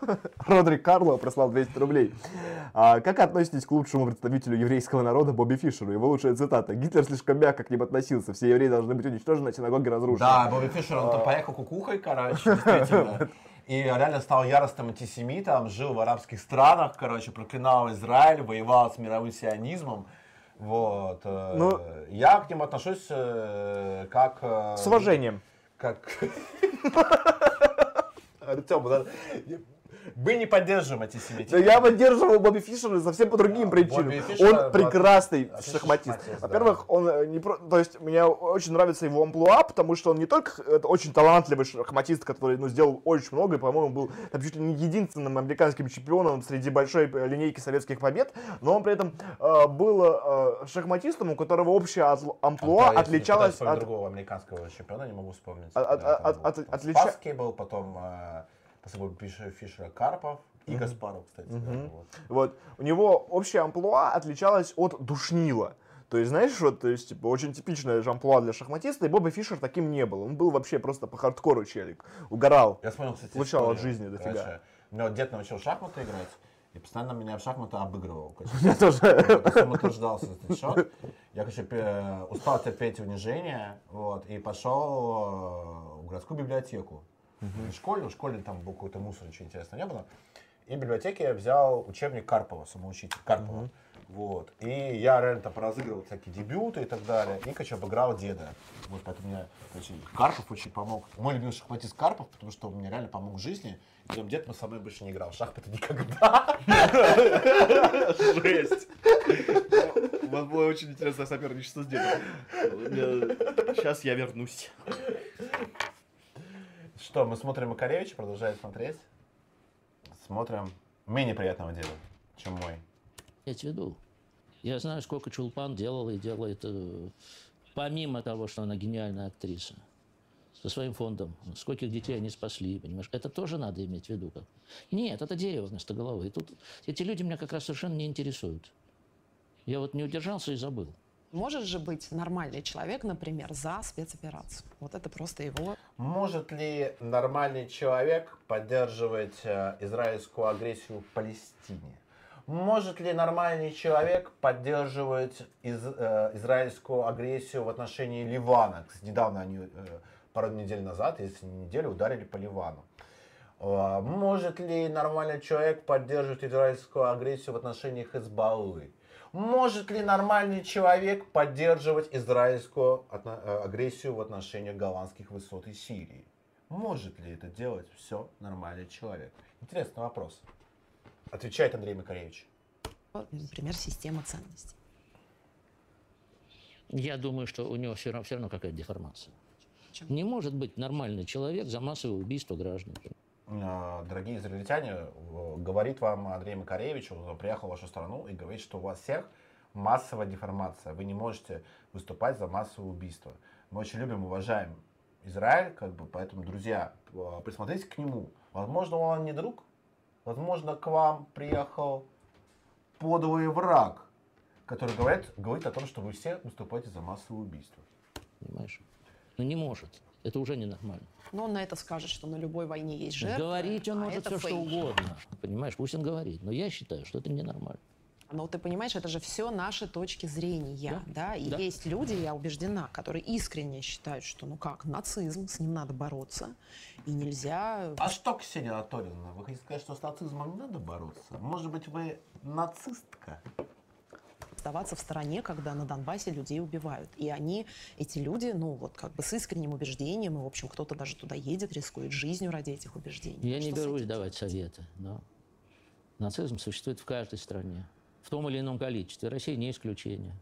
Родрик Карло прислал 200 рублей. А, как относитесь к лучшему представителю еврейского народа Бобби Фишеру? Его лучшая цитата. Гитлер слишком мягко к ним относился. Все евреи должны быть уничтожены, а синагоги разрушены. Да, Бобби Фишер, он там поехал кукухой, короче, действительно. И реально стал яростным антисемитом, жил в арабских странах, короче, проклинал Израиль, воевал с мировым сионизмом. Вот. э, Ну- я к ним отношусь э, как... э, С уважением. Как... Артем, мы не поддерживаем антисемитизм. Да я поддерживаю Бобби Фишера совсем по другим причинам. Бобби Фишер, Он прекрасный шахматист. Во-первых, он э, не про... То есть, мне очень нравится его амплуа, потому что он не только это очень талантливый шахматист, который ну, сделал очень много, и, по-моему, был там, чуть ли не единственным американским чемпионом среди большой э, линейки советских побед, но он при этом э, был э, шахматистом, у которого отл- амплуа А, пытаюсь от... другого американского чемпиона, не могу вспомнить. От- от- Да, там от- был, от- там отлича- Спасский был, потом э, после Бобби Фиш- Фишера Карпов и Гаспаров, кстати. да, вот. Вот. У него общее амплуа отличалось от душнила. То есть, знаешь, вот, то есть, типа, очень типичное же амплуа для шахматиста, и Бобби Фишер таким не был. Он был вообще просто по хардкору челик. Угорал. Я вспомнил, кстати, Получал от жизни дофига. Короче, Меня дед научил шахматы играть, и постоянно меня в шахматы обыгрывал. Я тоже. Я утверждался этот счет. Я, короче, устал терпеть унижение, вот, и пошел э, в городскую библиотеку. Не в школе, в школе там был какой-то мусор, ничего интересного не было. И в библиотеке я взял учебник Карпова, самоучитель Карпова. Вот. И я реально там поразыгрывал всякие дебюты и так далее. И, короче, обыграл деда. Вот поэтому мне, короче, Карпов очень помог. Мой любимый шахматист Карпов, потому что он мне реально помог в жизни. И потом дед со мной больше не играл. в Шахматы никогда. Жесть. У вас было очень интересное соперничество с дедом. Сейчас я вернусь. Что, мы смотрим Макаревича, продолжаем смотреть. Смотрим менее приятного деда, чем мой. иметь в виду. Я знаю, сколько Чулпан делала и делает, э, помимо того, что она гениальная актриса, со своим фондом. Скольких детей они спасли, понимаешь? Это тоже надо иметь в виду. Как. Нет, это дерево вместо головы. И тут эти люди меня как раз совершенно не интересуют. Я вот не удержался и забыл. Может же быть нормальный человек, например, за спецоперацию. Вот это просто его Может ли нормальный человек поддерживать э, израильскую агрессию в Палестине? Может ли нормальный человек поддерживать из- э, израильскую агрессию в отношении Ливана? Недавно они, э, пару недель назад, если не неделю, ударили по Ливану. Э, Может ли нормальный человек поддерживать израильскую агрессию в отношении Хезбаллы? Может ли нормальный человек поддерживать израильскую э, агрессию в отношении голландских высот и Сирии? Может ли это делать все нормальный человек? Интересный вопрос. Отвечает Андрей Макаревич. например, система ценностей. Я думаю, что у него все равно, все равно какая-то деформация. Чем? Не может быть нормальный человек за массовое убийство граждан. Э, Дорогие израильтяне, говорит вам Андрей Макаревич, он приехал в вашу страну и говорит, что у вас всех массовая деформация. Вы не можете выступать за массовое убийство. Мы очень любим, уважаем Израиль, как бы, поэтому, друзья, э, присмотритесь к нему. Возможно, он не друг, возможно, к вам приехал подлый враг, который говорит, говорит о том, что вы все выступаете за массовое убийство. Понимаешь? Ну не может. Это уже ненормально. Но он на это скажет, что на любой войне есть жертвы. Говорить он а может это все что фейк. угодно. Понимаешь, пусть он говорит. Но я считаю, что это ненормально. Но ты понимаешь, это же все наши точки зрения, да, и Да. есть люди, я убеждена, которые искренне считают, что, ну как, нацизм, с ним надо бороться, и нельзя... А что, Ксения Анатольевна, вы хотите сказать, что с нацизмом не надо бороться? Может быть, вы нацистка? Оставаться в стороне, когда на Донбассе людей убивают. И они, эти люди, ну вот как бы с искренним убеждением, и в общем кто-то даже туда едет, рискует жизнью ради этих убеждений. Я не Что с берусь этим давать советы, но нацизм существует в каждой стране. В том или ином количестве. Россия не исключение.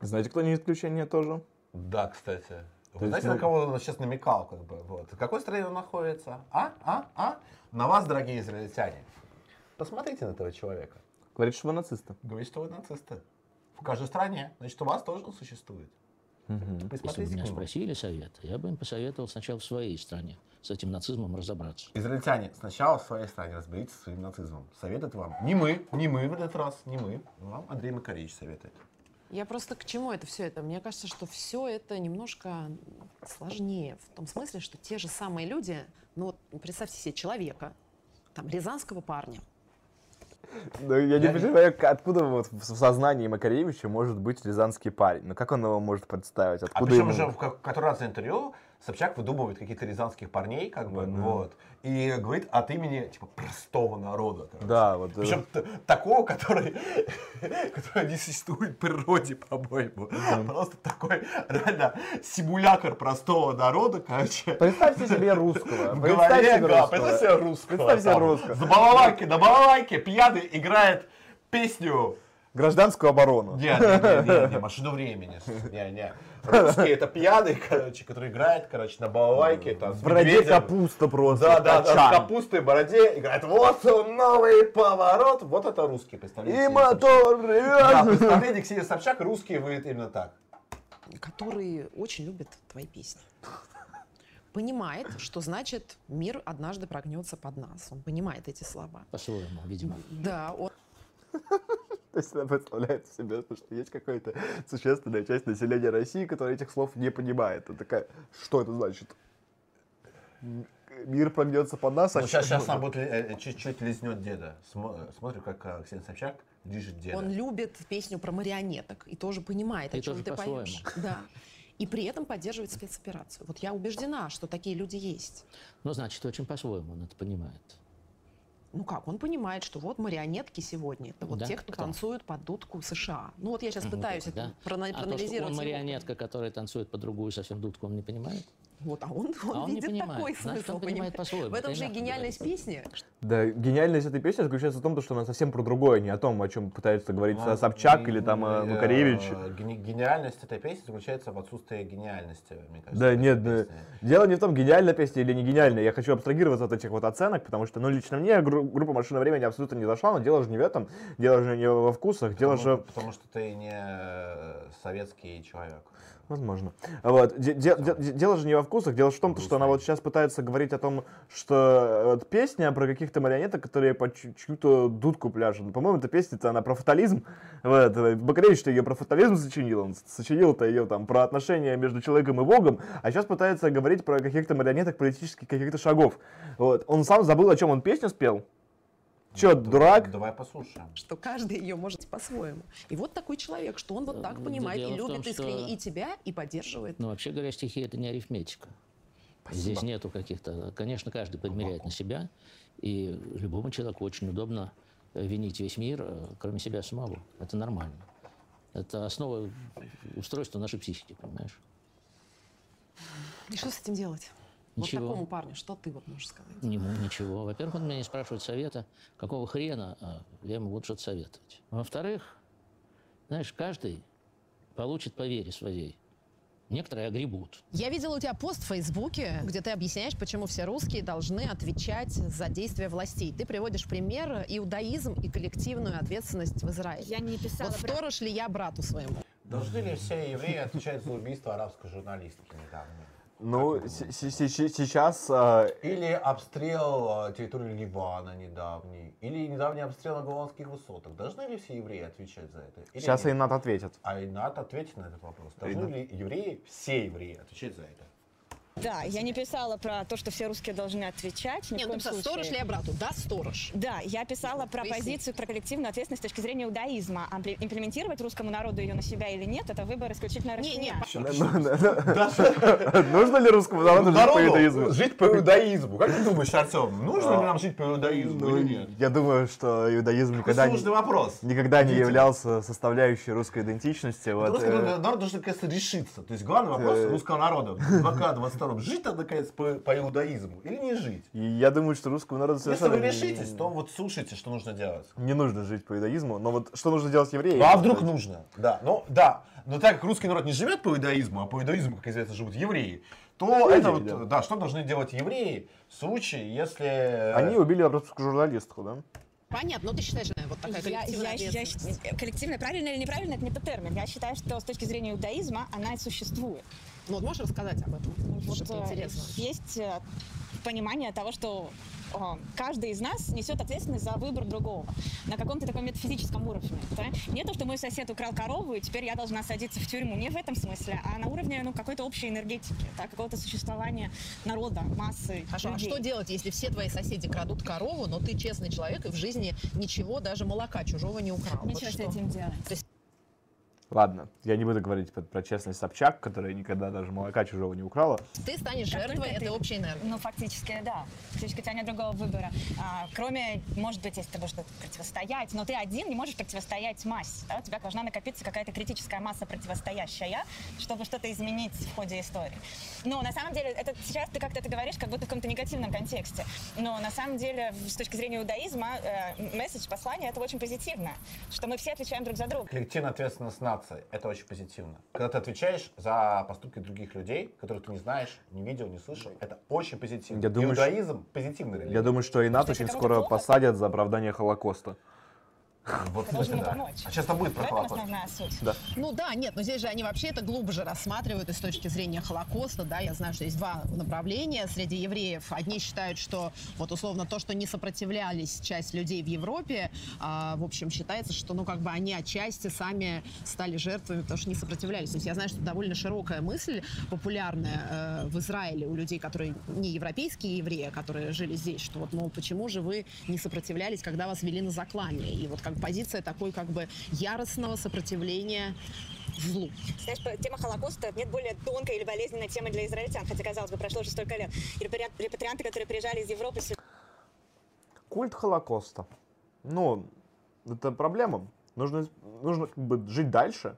Знаете, кто не исключение тоже? Да, кстати. Вы есть, знаете, ну- на кого он сейчас намекал, как бы, вот. В какой стране он находится? А? А? А? На вас, дорогие израильтяне. Посмотрите на этого человека. Говорит, что вы нацисты. Говорит, что вы нацисты. В каждой стране. Значит, у вас тоже он существует. Если бы меня спросили совета, я бы им посоветовал сначала в своей стране с этим нацизмом разобраться. Израильтяне, сначала в своей стране разберитесь со своим нацизмом. Советует вам. Не мы, не мы в этот раз, не мы. Вам Андрей Макаревич советует. Я просто к чему это все это? Мне кажется, что все это немножко сложнее. В том смысле, что те же самые люди, ну вот представьте себе человека, там, рязанского парня, Я не Я не- понимаю, откуда вот в сознании Макаревича может быть рязанский парень. Ну как он его может представить? А Откуда причем ему... уже в ко- который раз интервью Собчак выдумывает каких-то рязанских парней, как бы, вот, и говорит от имени, типа, простого народа. короче. Да, вот. Причем т- такого, который, который не существует в природе, по-моему. Просто такой, реально, симулятор простого народа, короче. Представьте себе русского. В Представьте голове, себе да, русского. представь себе русского. Представь себе русского. За балалайки, на балалайке пьяный играет песню Гражданскую оборону. не, не, не, не, не, машину времени. Не, не. Русский это пьяный, короче, который играет, короче, на балалайке. Там, с В бороде медведем. капуста просто. Да, да, да, капустой бороде играет. Вот он, новый поворот. Вот это русский, представляете? И мотор Да, ревет. представление Ксения Собчак, русский выглядит именно так. который очень любит твои песни. Понимает, что значит мир однажды прогнется под нас. Он понимает эти слова. По-своему, видимо. Да, он То есть она представляет себе, что есть какая-то существенная часть населения России, которая этих слов не понимает. Она такая, что это значит? Мир прогнется под нас, а Ну, сейчас, что- сейчас она будет э, чуть-чуть лизнет деда. Смо- Смотрим, как э, Ксения Собчак лижет деда. Он любит песню про марионеток и тоже понимает, о И чем тоже ты поешь. Да. И при этом поддерживает спецоперацию. Вот я убеждена, что такие люди есть. Ну, значит, очень по-своему он это понимает. Ну как, он понимает, что вот марионетки сегодня, это вот Да? те, кто, Кто? танцуют под дудку США. Ну вот я сейчас Вот пытаюсь это, это да? прона- А то, что проанализировать. он марионетка, которая танцует по другую совсем дудку, он не понимает? Вот, а он, он, А он видит понимает. такой Значит, смысл. он понимает по-своему. В этом Это же и гениальность говорится. песни. Да, гениальность этой песни заключается в том, что она совсем про другое, не о том, о чем пытается говорить Ну, Собчак или там э, э, Макаревич. гени- Гениальность этой песни заключается в отсутствии гениальности, мне кажется. Да, нет, да. песне. дело не в том, гениальная песня или не гениальная. Я хочу абстрагироваться от этих вот оценок, потому что, ну, лично мне гру- группа «Машина времени» абсолютно не зашла, но дело же не в этом, дело же не во вкусах, дело Потому, же... потому что ты не э, советский человек. Возможно. Вот. де- де- де- де- дело же не во вкусах, дело в том, что она вот сейчас пытается говорить о том, что э, вот песня про каких-то марионеток, которые по чью- чью-то дудку пляшут. По-моему, эта песня-то она про фатализм. Вот. Бакаревич-то ее про фатализм сочинил. Он сочинил-то ее там про отношения между человеком и Богом, а сейчас пытается говорить про каких-то марионеток политических каких-то шагов. Вот. Он сам забыл, о чем он песню спел. Че, дурак? Давай послушаем. что каждый ее может по-своему. И вот такой человек, что он вот так Да, понимает дело и в том, любит искренне что- и тебя, и поддерживает. Ну, вообще говоря, стихи это не арифметика. Здесь нету каких-то... Конечно, каждый подмеряет на себя, и любому человеку очень удобно э, винить весь мир, э, кроме себя самого. Это нормально. Это основа устройства нашей психики, понимаешь? И что с этим делать? Ничего. Вот такому парню, что ты вот можешь сказать? Не ему ничего. Во-первых, он меня не спрашивает совета, какого хрена а, я ему буду что-то советовать. Во-вторых, знаешь, каждый получит по вере своей. Некоторые огребут. Я видела у тебя пост в Фейсбуке, где ты объясняешь, почему все русские должны отвечать за действия властей. Ты приводишь пример иудаизм и коллективную ответственность в Израиле. Я не писала Вот про- сторож ли я брату своему? Должны ли все евреи отвечать за убийство арабской журналистки недавно? Ну, сейчас... а, Или обстрел э, территории Ливана недавний, или недавний обстрел на Голландских высотах. Должны ли все евреи отвечать за это? Или Сейчас нет? Айнат ответит. А Инат ответит на этот вопрос. Должны ли евреи, все евреи, отвечать за это? Да, я не писала про то, что все русские должны отвечать. Нет, ну, случае. сторож ли обрату? Да, сторож. Да, я писала ну, про поясни. позицию, про коллективную ответственность с точки зрения иудаизма. А имплементировать русскому народу ее на себя или нет, это выбор исключительно россиян. Не, не, ну, ну, ну, Нужно ли русскому народу жить по иудаизму? Жить по иудаизму. Как ты думаешь, Артем, нужно ли а, нам жить по иудаизму или нет? Я думаю, что иудаизм никогда не являлся составляющей русской идентичности. Русский э, народ должен, кажется, решиться. То есть главный вопрос э, русского народа втором. Жить-то, наконец, по, по иудаизму или не жить? И я думаю, что русскому народу. Если вы решитесь, то вот слушайте, что нужно делать. Не нужно жить по иудаизму, но вот что нужно делать евреям? Ну, а вдруг сказать? нужно? Да, ну да. Но так как русский народ не живет по иудаизму, а по иудаизму, как известно, живут евреи, то Люди, это вот, да. да, что должны делать евреи в случае, если... Э, Они убили русскую журналистку, да? Понятно, но ты считаешь, что вот такая коллективная я, я, Коллективная, правильно или неправильно, это не тот термин. Я считаю, что с точки зрения иудаизма она существует. Ну, вот можешь рассказать об этом? Вот, Что-то э, интересно. Есть э, понимание того, что э, каждый из нас несет ответственность за выбор другого на каком-то таком метафизическом уровне. Да? Не то, что мой сосед украл корову, и теперь я должна садиться в тюрьму. Не в этом смысле, а на уровне ну, какой-то общей энергетики, да, какого-то существования народа, массы Хорошо, а людей. что делать, если все твои соседи крадут корову, но ты честный человек и в жизни ничего, даже молока чужого не украл? Вот Нечего с что? этим делать. Ладно, я не буду говорить про, про честность Собчак, которая никогда даже молока чужого не украла. Ты станешь Как жертвой этой общей энергии. Ну, фактически, да. Фактически у тебя нет другого выбора. А, кроме, может быть, если ты будешь противостоять, но ты один не можешь противостоять массе. Да? У тебя должна накопиться какая-то критическая масса противостоящая, чтобы что-то изменить в ходе истории. Но на самом деле, это сейчас ты как-то это говоришь, как будто в каком-то негативном контексте. Но на самом деле, с точки зрения иудаизма, э, месседж, послание, это очень позитивно. Что мы все отвечаем друг за друга. Коллективная ответственность нации – это очень позитивно. Когда ты отвечаешь за поступки других людей, которых ты не знаешь, не видел, не слышал, это очень позитивно. Я думаю, Иудаизм – позитивный религия. Я думаю, что и Если очень скоро плохо- посадят за оправдание Холокоста. Вот, ему да. помочь. А сейчас там будет В про этом Холокост. основная суть. Ну да, нет, но здесь же они вообще это глубже рассматривают и с точки зрения Холокоста, да, я знаю, что есть два направления среди евреев. Одни считают, что вот условно то, что не сопротивлялись часть людей в Европе, а, в общем, считается, что ну как бы они отчасти сами стали жертвами, потому что не сопротивлялись. То есть я знаю, что довольно широкая мысль, популярная э, в Израиле у людей, которые не европейские евреи, а которые жили здесь, что вот, мол, почему же вы не сопротивлялись, когда вас вели на заклание? И вот как позиция такой как бы яростного сопротивления злу. Знаешь, тема Холокоста нет более тонкой или болезненной темы для израильтян, хотя, казалось бы, прошло уже столько лет. И репатрианты, которые приезжали из Европы сюда, Культ Холокоста. Ну, это проблема. Нужно, нужно как бы жить дальше.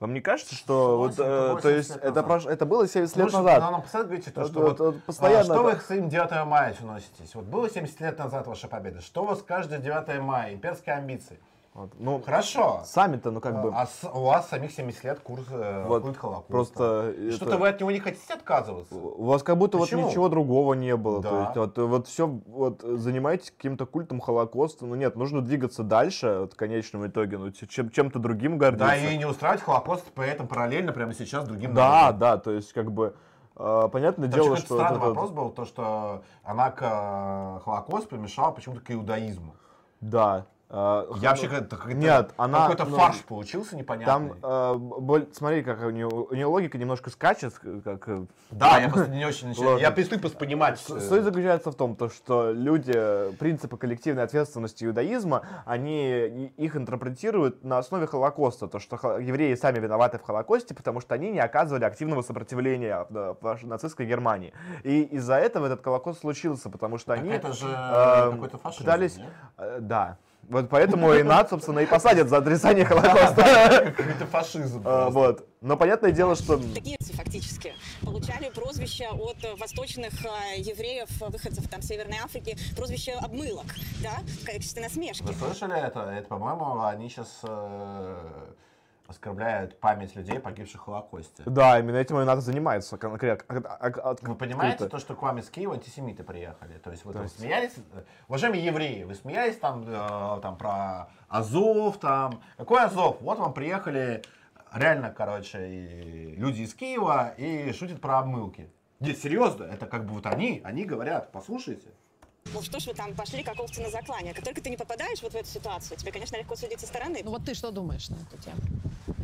Вам не кажется, что вот, 80 э, то 80 есть это, прош- это было 70 лет Слушай, назад? ну, нам постоянно говорите, то, Вот- что вот- вот, вот постоянно а, что вы это- к своим 9 мая носитесь? Вот было 70 лет назад ваша победа. Что у вас каждое 9 мая? Имперские амбиции. Вот, Ну, Хорошо. сами-то, ну как бы, А с- у вас самих 70 лет курс э, Вот, культ Холокоста. просто И это- Что-то вы от него не хотите отказываться? у вас как будто Почему? вот ничего другого не было. То Да. есть вот, вот все, вот занимаетесь каким-то культом Холокоста. Ну нет, нужно двигаться дальше вот, в конечном итоге, ну чем, чем-то другим гордиться. Да, и не устраивать Холокост при этом параллельно прямо сейчас другим Да, народам. да, то есть как бы э, понятное Там дело, что странный этот- вопрос был, то, что она к э, Холокост примешала почему-то к иудаизму. да. Э, Я вообще как-то какой-то- Нет, она- какой-то ну, фарш получился непонятный. Там, э, боль- смотри, как у нее, у нее логика немножко скачет, как э, Да, я просто не очень начинаю. Я перестаю понимать. Э, Суть заключается в том, то, что люди принципы коллективной ответственности иудаизма, они их интерпретируют на основе Холокоста, то, что евреи сами виноваты в Холокосте, потому что они не оказывали активного сопротивления в нацистской Германии. И из-за этого этот Холокост случился, потому что Так они это же э, пытались... нет? э, да. Вот поэтому и нас, собственно, и посадят за отрицание Холокоста. Какой-то фашизм. Э, просто. Вот. Но понятное дело, что... такие фактически получали прозвище от э, восточных э, евреев, э, выходцев там Северной Африки, прозвище обмылок, да, в качестве насмешки. Вы слышали это? Это, по-моему, они сейчас оскорбляют память людей, погибших в Холокосте. Да, именно этим и надо заниматься конкретно. Вы понимаете то, что к вам из Киева антисемиты приехали? То есть, вот вы смеялись, э, уважаемые евреи, вы смеялись там, э, там про Азов, там, какой Азов? Вот вам приехали реально, короче, и люди из Киева и шутят про обмылки. Нет, серьезно, это как бы вот они, они говорят, послушайте. Ну что ж вы там пошли как овцы на заклание? Как только ты не попадаешь вот в эту ситуацию, тебе, конечно, легко судить со стороны. Ну вот ты что думаешь на эту тему?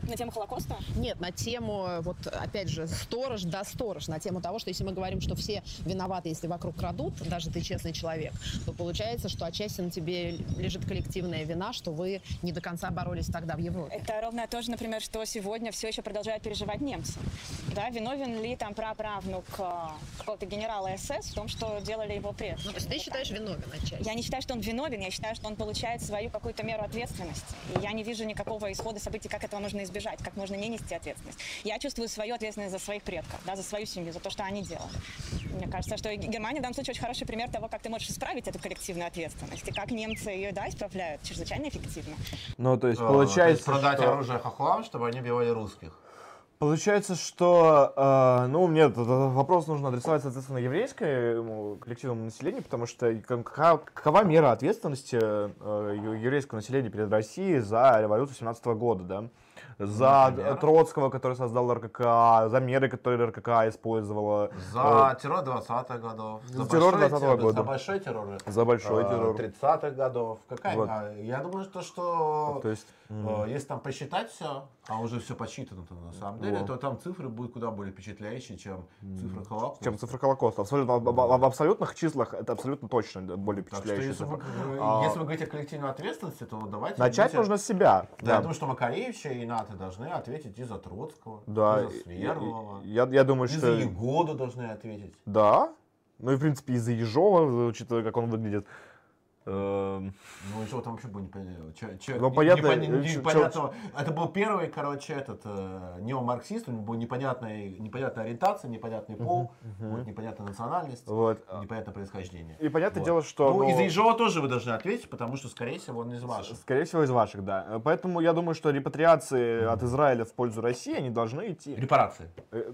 На тему Холокоста? Нет, на тему, вот опять же, сторож да сторож, на тему того, что если мы говорим, что все виноваты, если вокруг крадут, даже ты честный человек, то получается, что отчасти на тебе лежит коллективная вина, что вы не до конца боролись тогда в Европе. Это ровно то же, например, что сегодня все еще продолжают переживать немцы. Да, виновен ли там праправнук э, какого-то генерала СС в том, что делали его предки? Ну, то есть ты считаешь виновен отчасти? Я не считаю, что он виновен, я считаю, что он получает свою какую-то меру ответственности. И я не вижу никакого исхода событий, как этого можно избежать, как можно не нести ответственность. Я чувствую свою ответственность за своих предков, да, за свою семью, за то, что они делали. Мне кажется, что Германия в данном случае очень хороший пример того, как ты можешь исправить эту коллективную ответственность. И как немцы ее, да, исправляют чрезвычайно эффективно. Ну, то есть Э, получается, то есть продать что... оружие хохлам, чтобы они убивали русских. Получается, что, э, ну, нет, этот вопрос нужно адресовать, соответственно, еврейскому коллективному населению, потому что как- какова, какова мера ответственности э, еврейского населения перед Россией за революцию 17 года, да? За Например? Троцкого, который создал РКК, за меры, которые РКК использовала, За террор 20-х годов. За террор большой 20-го террор, года. За большой террор. за большой э, террор. 30-х годов. Какая? Вот. Я думаю, что, что То есть, э, если там посчитать все, а уже все посчитано на самом деле, было. то там цифры будут куда более впечатляющие, чем цифры Холокоста. Чем цифра Холокоста. Абсолютно, об- об- в абсолютных числах это абсолютно точно более Так что если вы, цифра. э, А, если вы говорите о коллективной ответственности, то давайте... Начать будете- нужно с себя. Да, я Да. думаю, что Макаревича и НАТО должны ответить и за Троцкого, Да, и за Сверлова, и- и- я, я думаю, и за что... Егоду должны ответить. Да. Ну и, в принципе, из-за Ежова, учитывая, как он выглядит. Эм, Ну что там вообще было непонятно? Ну, понятно, непон- э, непонятного- Это был первый, короче, этот э, неомарксист, у него была непонятная, непонятная ориентация, непонятный пол, вот, непонятная национальность, Вот. непонятное происхождение. И понятное Вот. дело, что... Ну, ну, из-за Ежова тоже вы должны ответить, потому что, скорее всего, он из ваших. Скорее всего, из ваших, да. Поэтому я думаю, что репатриации от Израиля в пользу России, они должны идти. Репарации. Э,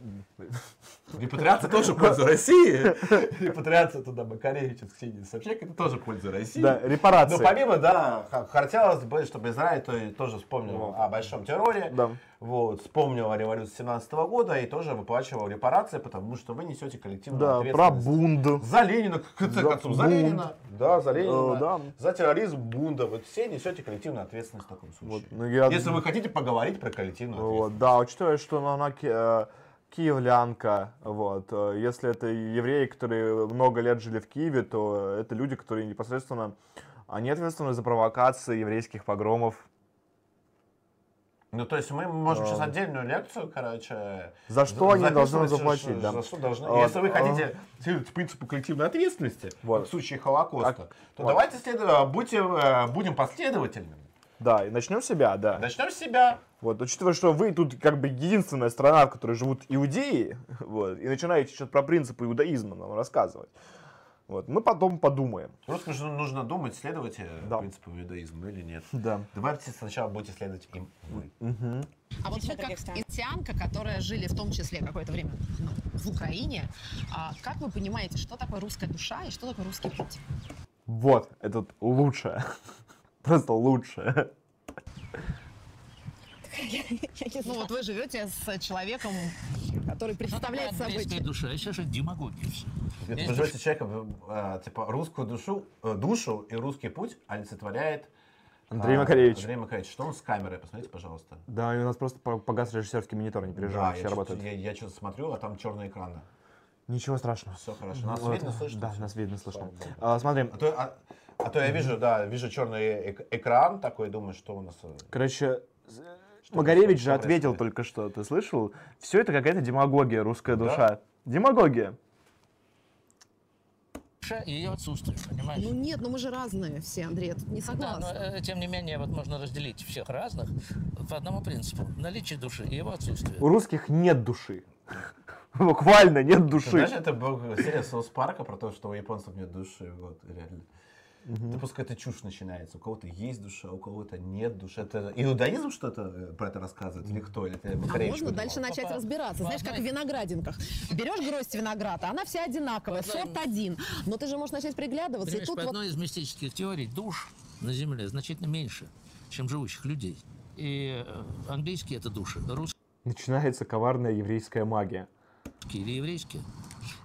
Репатриация тоже в пользу России. Репатриация туда Макаревича с Ксенией Собчак, это тоже в пользу России. Да, репарации. Но помимо, да, хотелось бы, чтобы Израиль то тоже вспомнил о большом терроре, Да. вот, вспомнил о революции 17 года и тоже выплачивал репарации, потому что вы несете коллективную Да, про ответственность. бунд. За Ленина, в конце концов, за. Ленина. Да, за Ленина. Э, да. За терроризм бунда. Вот все несете коллективную ответственность в таком случае. Вот, ну, я- Если вы хотите поговорить про коллективную ответственность. Вот, да, учитывая, что ну, она ки- э, киевлянка, вот, э, если это евреи, которые много лет жили в Киеве, то это люди, которые непосредственно, они ответственны за провокации еврейских погромов. Ну, то есть мы можем сейчас А. отдельную лекцию, короче... За что они должны заплатить, да. За что должны. Вот, Если вы а. хотите следовать принципу коллективной ответственности, Вот. в случае Холокоста, Так, то вот. давайте следу- будьте, э, будем последовательными. Да, и начнем с себя, да. Начнем с себя. Вот, учитывая, что вы тут как бы единственная страна, в которой живут иудеи, вот, и начинаете сейчас про принципы иудаизма нам рассказывать. Вот, мы потом подумаем. Просто нужно, нужно думать, следовать э, Да. принципу иудаизма или нет. Да. Давайте сначала будете следовать им вы. А вот вы как интианка, которая жили в том числе какое-то время ну, в Украине, а как вы понимаете, что такое русская душа и что такое русский путь? Вот, это лучшее. Просто лучшее. Ну вот вы живете с человеком, который представляет собой... Душа, а сейчас же демагогия все. Вы живете с человеком, э, типа, русскую душу, э, душу и русский путь олицетворяет Андрей а, Макаревич. Андрей Макаревич, что он с камерой? Посмотрите, пожалуйста. Да, и у нас просто по- погас режиссерский монитор, не переживай, Да, все я, работают. что-то, я, что-то смотрю, а там черный экран. Ничего страшного. Все хорошо. Нас Вот, видно, слышно? Да, нас видно, слышно. А, смотри, А то, а- а то я вижу, да, вижу черный эк- экран такой, думаю, что у нас... э, короче, что- Магаревич же ответил только что, ты слышал? Все это какая-то демагогия, русская Да? душа. Демагогия. Душа и ее отсутствие, понимаешь? Ну нет, ну мы же разные все, Андрей, я тут не Да, но согласна. э, тем не менее, вот можно разделить всех разных по одному принципу. Наличие души и его отсутствие. У русских нет души. Буквально нет Ты души. Знаешь, это был серия Соус Парка про то, что у японцев нет души. Вот, реально. Да просто какая-то чушь начинается. У кого-то есть душа, у кого-то нет души. Это иудаизм что-то э, про это рассказывает? Или кто? Или это А можно придумал? дальше начать Папа, разбираться. Знаешь, как в виноградинках. Берешь гроздь винограда, она вся одинаковая, сорт один. Но ты же можешь начать приглядываться, и тут по вот одной из мистических теорий душ на Земле значительно меньше, чем живущих людей. И э, английские это души, русские Начинается коварная еврейская магия. или еврейские.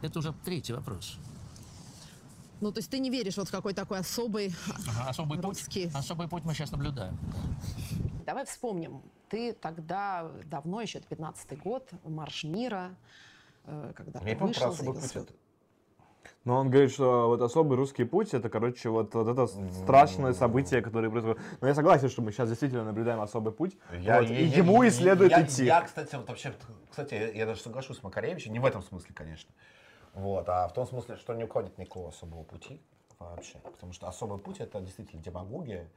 Это уже третий вопрос. Ну, то есть ты не веришь вот в какой такой особый... Ага, особый Русские. путь. Особый путь мы сейчас наблюдаем. Давай вспомним. Ты тогда, давно еще, это 15-й год, Марш мира, э, когда Я ты не помню про вышел, особый заявил путь. это. Но он говорит, что вот особый русский путь, это, короче, вот, вот это страшное событие, которое происходит. Но я согласен, что мы сейчас действительно наблюдаем особый путь. Я- Вот, я- и я- ему и я- следует я- идти. Я, кстати, вот вообще, кстати, я, я даже соглашусь с Макаревичем, не в этом смысле, конечно. Вот, а в том смысле, что не уходит никакого особого пути вообще. Потому что особый путь это действительно демагогия.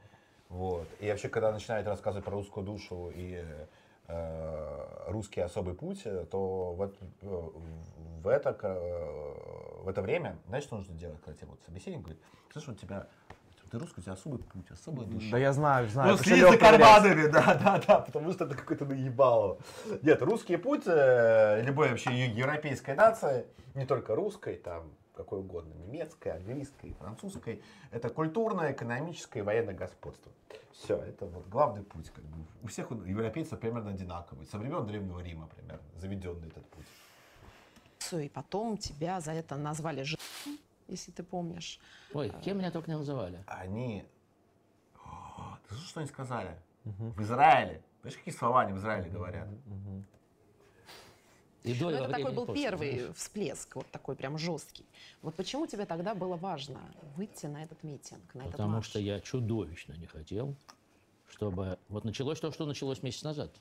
Вот. И вообще, когда начинают рассказывать про русскую душу и э, русский особый путь, э, то в, это- э, в это, э, в это время, знаешь, что нужно делать, когда тебе вот собеседник говорит, слышь, у тебя ты русский, у тебя особый путь, особая душа. Да я знаю, знаю. Ну, следи всё за карманами, да, да, да, потому что это какой-то наебалово. Нет, русский путь, э, любой вообще европейской нации, не только русской, там, какой угодно, немецкой, английской, французской, это культурное, экономическое и военное господство. Все, это вот главный путь. Как бы. У всех он- европейцев примерно одинаковый. Со времен Древнего Рима примерно заведенный этот путь. Всё, И потом тебя за это назвали жидом, если ты помнишь. Ой, кем меня только не называли. Они... О, Ты слышишь, что они сказали? В Израиле. Знаешь, какие слова они в Израиле говорят? И до Но это такой был после, первый знаешь. всплеск, вот такой прям жесткий. Вот почему тебе тогда было важно выйти на этот митинг, на этот Потому марш? что я чудовищно не хотел, чтобы... Вот началось то, что началось месяц назад.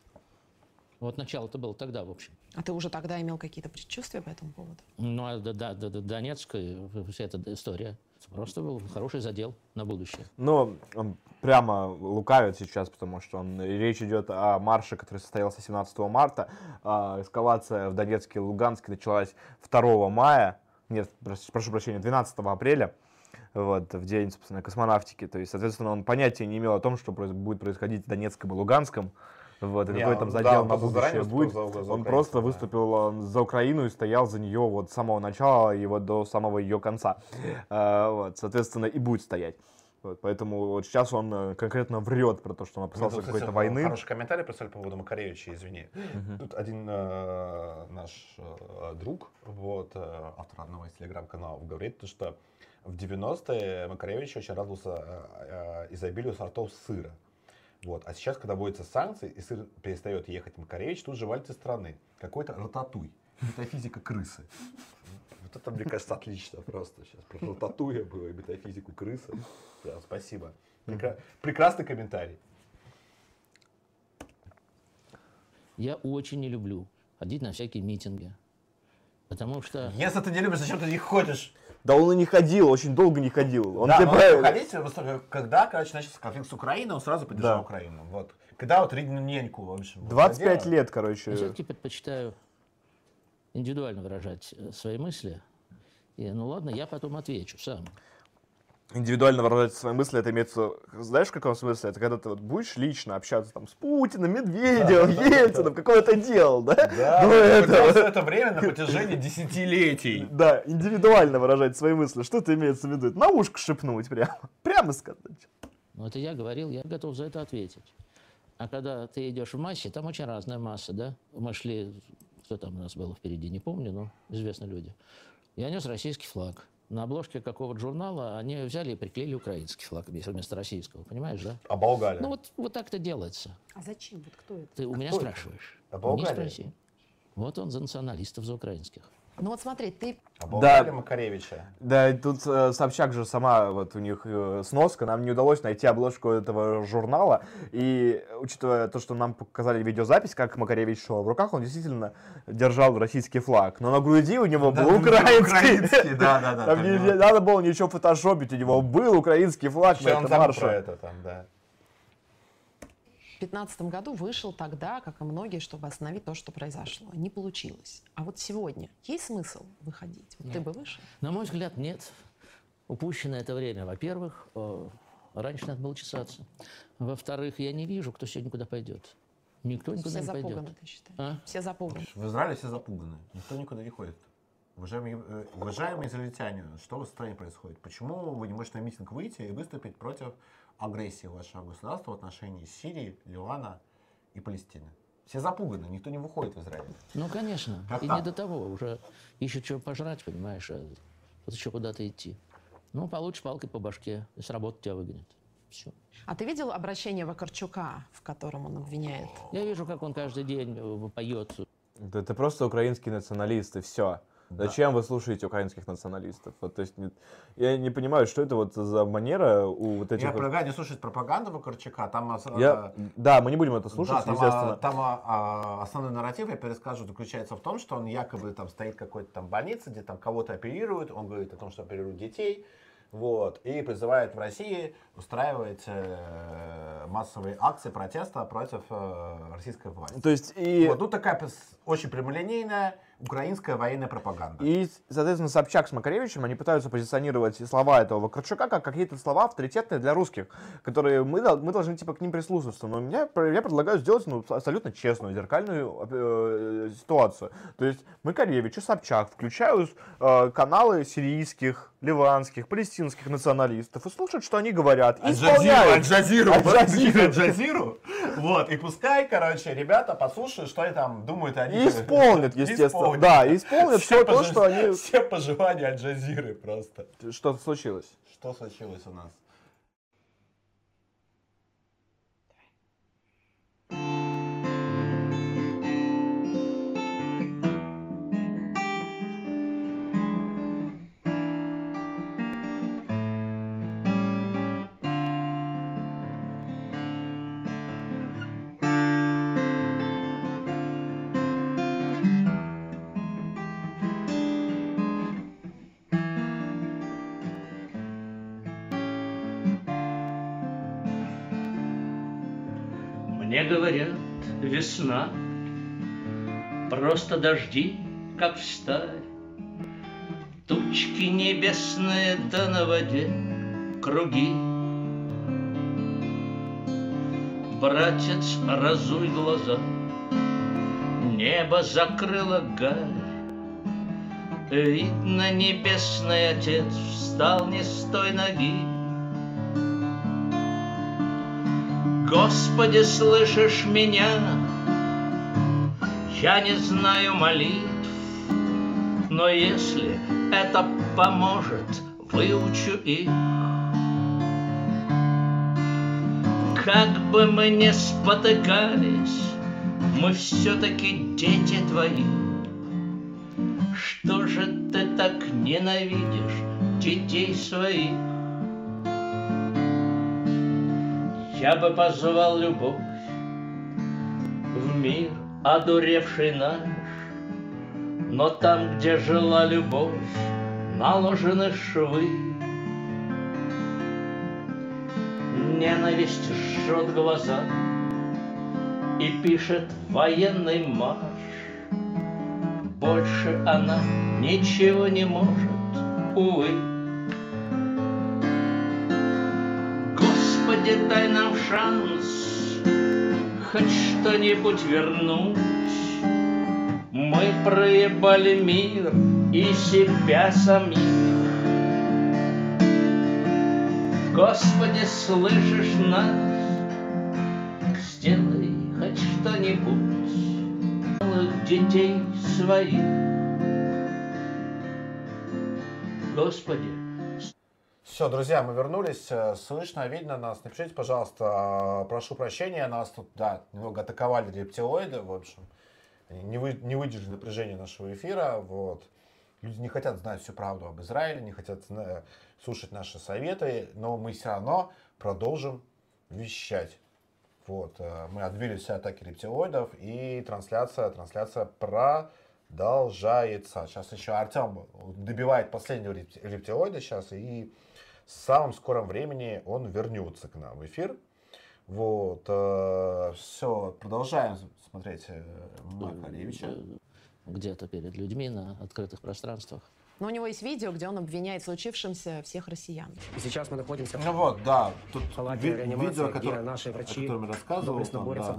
Вот начало-то было тогда, в общем. А ты уже тогда имел какие-то предчувствия по этому поводу? Ну, а да, да, да, да, Донецкая, вся эта история. Это просто был хороший задел на будущее. Ну, он прямо лукавит сейчас, потому что он, речь идет о марше, который состоялся 17 марта. А эскалация в Донецке и Луганске началась 2 мая, нет, прошу прощения, 12 апреля, вот, в день, собственно, космонавтики. То есть, соответственно, он понятия не имел о том, что будет происходить в Донецком и Луганском. Вот, и Не, какой он- там да, задел он на будущее выступил будет. за- за он просто да. выступил за Украину и стоял за нее вот с самого начала и вот до самого ее конца. А, вот, соответственно, и будет стоять. Вот, поэтому вот сейчас он э, конкретно врет про то, что он опасался какой-то войны. Хороший комментарий прислали по поводу Макаревича, извини. Тут один э, наш э, друг, вот, э, автор одного из телеграм-каналов, говорит, то, что в 90-е Макаревич очень радовался э, э, изобилию сортов сыра. Вот. А сейчас, когда вводятся санкции, и сыр перестает ехать Макаревич, тут же валит из страны. Какой-то рататуй. Метафизика крысы. Вот это, мне кажется, отлично просто сейчас. Про рататуя было и метафизику крысы. Да, спасибо. Прекра- Прекрасный комментарий. Я очень не люблю ходить на всякие митинги. Потому что... Если ты не любишь, зачем ты не ходишь? Да он и не ходил, очень долго не ходил. Он да, тебе но правильно- ходить, просто когда, короче, начался конфликт с Украиной, он сразу поддержал Да. Украину. Вот. Когда вот Ридненьку, в общем. вот 25 ходила. лет, короче. Я все-таки предпочитаю индивидуально выражать э, свои мысли. И, ну ладно, я потом отвечу сам. Индивидуально выражать свои мысли, это имеется, знаешь, в каком смысле? Это когда ты вот будешь лично общаться там с Путиным, Медведевым, Ельциным, какое это дело, да? Да, Ну, да, это- все это время на протяжении десятилетий. Да, индивидуально выражать свои мысли. Что ты имеется в виду? На ушко шепнуть прямо. Прямо сказать. Но это я говорил, я готов за это ответить. А когда ты идешь в массе, там очень разная масса, да? Мы шли, кто там у нас был впереди, не помню, но известные люди. Я нес российский флаг. На обложке какого-то журнала они взяли и приклеили украинский флаг вместо российского, понимаешь, да? А Болгария? Ну вот, вот так это делается. А зачем? Вот кто это? Ты у меня Кто это? спрашиваешь. А меня Болгария? спроси. Вот он за националистов, за украинских. Ну вот смотри, ты А Болгария Да. Макаревича. Да, тут э, Собчак же сама, вот у них э, сноска, нам не удалось найти обложку этого журнала, и учитывая то, что нам показали видеозапись, как Макаревич шел в руках, он действительно держал российский флаг, но на груди у него Да, был ну, украинский. украинский, да, да, да, Там не, надо было ничего фотошопить, у него был украинский флаг на Всё, он этом марше. это там, да. В 2015 году вышел тогда, как и многие, чтобы остановить то, что произошло. Не получилось. А вот сегодня есть смысл выходить? Вот ты бы вышел? На мой взгляд, нет. Упущено это время. Во-первых, э, раньше надо было чесаться. Во-вторых, я не вижу, кто сегодня куда пойдет. Никто никуда Все не пойдет. запуганы, ты считаешь? А? Все запуганы. В Израиле все запуганы. Никто никуда не ходит. Уважаемые, э, уважаемые израильтяне, что в стране происходит? Почему вы не можете на митинг выйти и выступить против агрессии вашего государства в отношении Сирии, Ливана и Палестины? Все запуганы, никто не выходит в Израиль. Ну, конечно. Как и так? не до того. Уже ищут что пожрать, понимаешь, а вот еще куда-то идти. Ну, получишь палкой по башке, и с работы тебя выгонят. Все. А ты видел обращение Вакарчука, в котором он обвиняет? Я вижу, как он каждый день э, поет. Да Это просто украинские националисты, все. Зачем вы слушаете украинских националистов? Вот, то есть, я не понимаю, что это вот за манера у вот этих... Я вот- предлагаю не слушать пропаганду Вакарчука. Там, ос- Я- э, Да, мы не будем это слушать, да, там, естественно. а, там а, а, основной нарратив, я перескажу, заключается в том, что он якобы там стоит в какой-то там больнице, где там кого-то оперируют, он говорит о том, что оперируют детей, вот, и призывает в России устраивать э, массовые акции протеста против э, российской власти. То есть и... Вот тут такая очень прямолинейная украинская военная пропаганда. И, соответственно, Собчак с Макаревичем, они пытаются позиционировать слова этого Вакарчука как какие-то слова авторитетные для русских, которые мы, мы должны типа к ним прислушиваться. Но меня, я предлагаю сделать ну, абсолютно честную, зеркальную э, ситуацию. То есть Макаревич и Собчак включают э, каналы сирийских, ливанских, палестинских националистов и слушают, что они говорят. И исполняют. Аль-Джазиру, Аль-Джазиру. Вот, и пускай, короче, ребята послушают, что они там думают о них. И исполнят, естественно. Да, и исполнят все то, пожи- что они... Все пожелания Аль-Джазиры просто. Что случилось? Что случилось у нас? Говорят, весна, Просто дожди, как встарь. Тучки небесные, да на воде круги. Братец, разуй глаза, Небо закрыло гарь. Видно, небесный отец Встал не с той ноги. Господи, слышишь меня? Я не знаю молитв, но если это поможет, выучу их. Как бы мы не спотыкались, мы все-таки дети твои. Что же ты так ненавидишь детей своих? Я бы позвал любовь в мир, одуревший наш, Но там, где жила любовь, наложены швы. Ненависть жжет глаза и пишет военный марш. Больше она ничего не может, увы. Господи, дай нам шанс хоть что-нибудь вернуть. Мы проебали мир и себя самих. Господи, слышишь нас? Сделай хоть что-нибудь малых детей своих. Господи, Все, друзья, мы вернулись. Э, Слышно, видно нас. Напишите, пожалуйста. э, Прошу прощения, нас тут, да, немного атаковали рептилоиды, в общем. Они Не, вы, не выдержали напряжения нашего эфира, вот. Люди не хотят знать всю правду об Израиле, не хотят слушать наши советы, но мы все равно продолжим вещать. Вот, э, мы отбили все атаки рептилоидов, и трансляция, трансляция продолжается. Сейчас еще Артем добивает последнего репти- рептилоида сейчас, и в самом скором времени он вернется к нам в эфир. Вот, все, продолжаем смотреть э, Макаревича. Где-то перед людьми на открытых пространствах. Но у него есть видео, где он обвиняет в случившемся всех россиян. И сейчас мы находимся Ну вот, да, тут в палате ви- реанимации, видео, где которое- наши о врачи котором я рассказывал, там, борются да.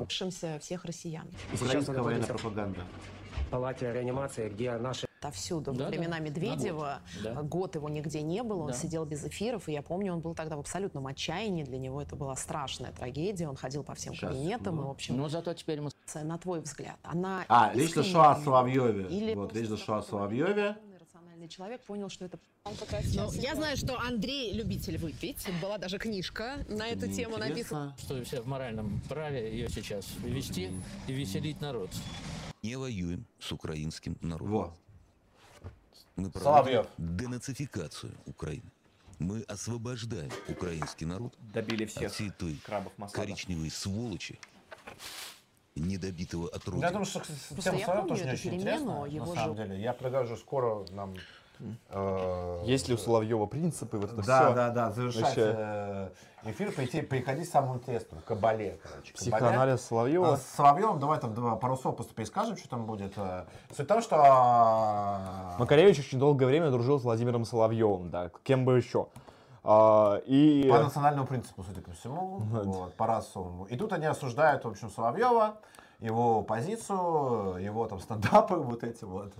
всех россиян. И сейчас мы Украинская военная находимся пропаганда. в палате реанимации, где наши Отовсюду. Да, Во да, времена на Медведева год, да. год его нигде не было, он Да. сидел без эфиров, и я помню, он был тогда в абсолютном отчаянии, для него это была страшная трагедия, он ходил по всем Сейчас, кабинетам, ну. и, в общем, Но зато теперь мы на твой взгляд, она А, речь искренне зашла о или Соловьеве. Или Вот, просто речь зашла о такой Соловьеве. рациональный человек понял, что это... Он Ну, я знаю, что Андрей любитель выпить. Была даже книжка на эту тему написана. Что все в моральном праве ее сейчас вести и веселить народ. Не воюем с украинским народом. Во. Мы Соловьев. денацификацию Украины. Мы освобождаем украинский народ Добили от всех всей той крабов Масада. коричневой сволочи, недобитого от Я думаю, что кстати, Просто тема я Соловьева помню тоже не эту очень перемену, его на же- самом деле. Я предлагаю скоро нам... э, Есть ли у Соловьева принципы, вот это Да, все? да, да, завершать Вообще. э, эфир, прийти, приходить к самому интересному, кабале, короче. Психоанализ Соловьева. А С Соловьевым давай там два, пару слов просто перескажем, что там будет. э. Суть в том, что... Макаревич очень долгое время дружил с Владимиром Соловьевым, да, кем бы еще. А, и... По национальному принципу, судя по всему, вот, по расовому. И тут они осуждают, в общем, Соловьева, его позицию, его там стендапы вот эти вот,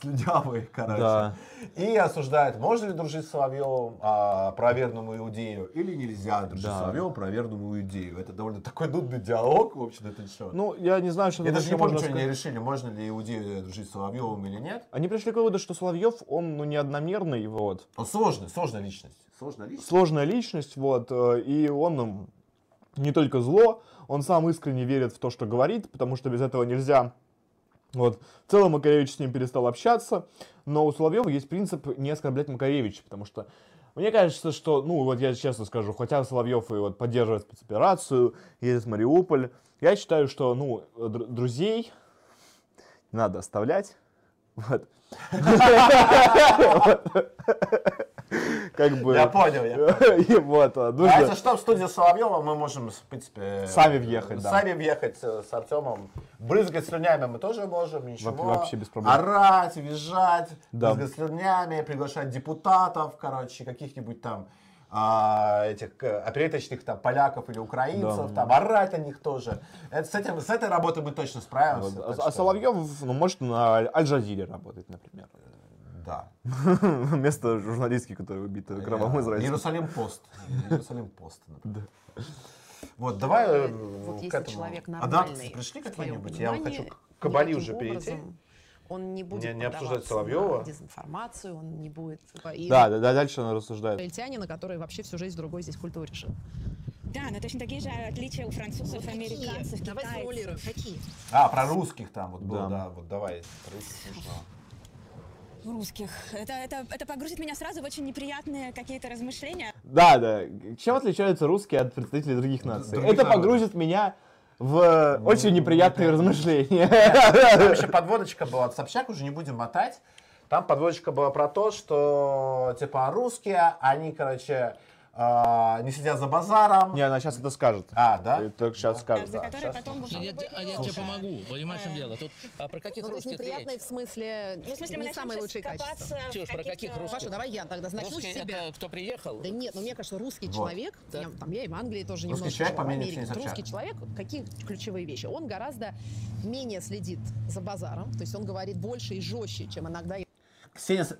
слюнявые, короче. Да. И осуждают, можно ли дружить с Соловьевым, а, проверенному иудею, или нельзя дружить Да. с Соловьевым, проверенному иудею. Это довольно такой нудный диалог, в общем, это что. Ну, я не знаю, что Я даже не помню, что они решили, можно ли иудею дружить с Соловьевым или нет. Они пришли к выводу, что Соловьев, он, ну, не одномерный, вот. Он сложный, сложная личность. Сложная личность. Сложная личность, вот, э, и он не только зло, он сам искренне верит в то, что говорит, потому что без этого нельзя. Вот. В целом Макаревич с ним перестал общаться, но у Соловьева есть принцип не оскорблять Макаревича, потому что мне кажется, что, ну вот я честно скажу, хотя Соловьев и вот поддерживает спецоперацию, едет в Мариуполь, я считаю, что, ну, др- друзей надо оставлять. Вот. как бы... Я понял, я И вот, а, А нужно- если что, в студию Соловьева мы можем, в принципе... Сами въехать, да. Сами въехать э, с Артемом. Брызгать слюнями мы тоже можем, ничего. Во- вообще без проблем. Орать, визжать, Да. брызгать слюнями, приглашать депутатов, короче, каких-нибудь там а, этих э, опереточных там поляков или украинцев, Да. там орать на них тоже. Это, с, этим, с этой работой мы точно справимся. Вот. А, а Соловьев, ну, может на Аль-Джазире работать, например. Да. Вместо журналистки, которая убита громом Израиля. Иерусалим пост. Иерусалим пост. Вот, давай э, Вот к если этому. человек Адапты нормальный, пришли какие-нибудь? Я хочу к Кабали уже перейти. Он не будет Не- не обсуждать Соловьева. на дезинформацию, он не будет... И Да, да, да, дальше она рассуждает. Израильтянина, который вообще всю жизнь в другой здесь культуре жил. Да, но точно такие же отличия у французов, Вот какие? американцев, Давай китайцев. сформулируем, какие? А, про русских там вот было, Да. да, вот давай. Про русских смешно. Русских. Это, это, это погрузит меня сразу в очень неприятные какие-то размышления. Да, да. Чем отличаются русские от представителей других наций? других Это народов. погрузит меня в очень неприятные размышления. Там еще подводочка была, Собчак уже не будем мотать. Там подводочка была про то, что типа русские, они, короче, а, не сидят за базаром. Не, она сейчас это скажет. А, да? Только сейчас скажет. За которые потом... А я, а я тебе помогу, понимаешь, в чем дело? Тут, а про каких Ну, русских неприятные в смысле, Ну, в смысле, мы не самые лучшие качества. Чушь, про каких русских? Паша, давай я тогда начну с Русский себя. это кто приехал? Да нет, ну мне кажется, русский Вот. человек, Так. я, там, я и в Англии тоже Русский немножко человек. Ксении Русский Собчак. человек, какие ключевые вещи? Он гораздо менее следит за базаром, то есть он говорит больше и жестче, чем иногда Ксения, С- э,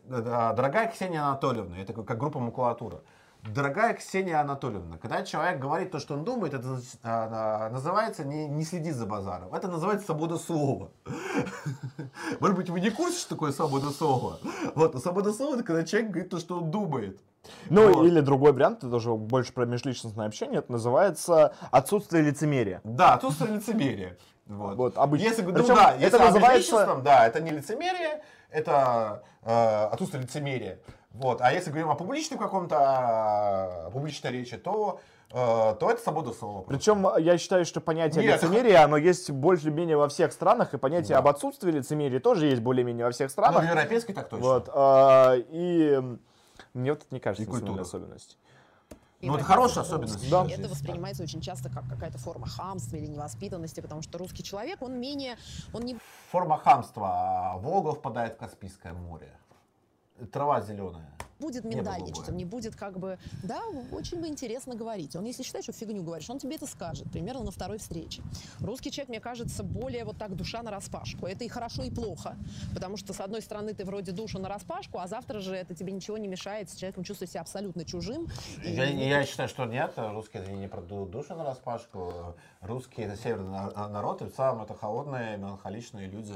дорогая Ксения Анатольевна, это как как группа макулатура. Дорогая Ксения Анатольевна, когда человек говорит то, что он думает, это а, а, называется не, не следить за базаром. Это называется свобода слова. Может быть, вы не курсе, что такое свобода слова? Вот, а свобода слова, это когда человек говорит то, что он думает. Ну, Вот. или другой вариант, это уже больше про межличностное общение, это называется отсутствие лицемерия. Да, отсутствие лицемерия. Вот. Вот, обычно. Если, ну Причем да, если это о называется... да, это не лицемерие, это э, отсутствие лицемерия. Вот. А если говорим о публичном каком-то, а, публичной речи, то, э, то это свобода слова. Причем я считаю, что понятие Нет, лицемерия, оно есть более-менее во всех странах, и понятие об отсутствии лицемерия тоже есть более-менее во всех Ну, странах. в европейской так точно. Вот, а, и мне вот это не кажется И культура. особенностью. И Ну, это хорошая этом особенность. Да. Это воспринимается очень часто как какая-то форма хамства или невоспитанности, потому что русский человек, он менее, он не Форма хамства. Волга впадает в Каспийское море. Трава зеленая. будет миндальничать, он не будет как бы, да, очень бы интересно говорить. Он, если считает, что фигню говоришь, он тебе это скажет, примерно на второй встрече. Русский человек, мне кажется, более вот так душа на распашку. Это и хорошо, и плохо, потому что, с одной стороны, ты вроде душу на распашку, а завтра же это тебе ничего не мешает с человеком чувствовать себя абсолютно чужим. И- Я, я считаю, что нет, русские это не продают душу на распашку. Русские это северный на- народ, и в целом это холодные, меланхоличные люди.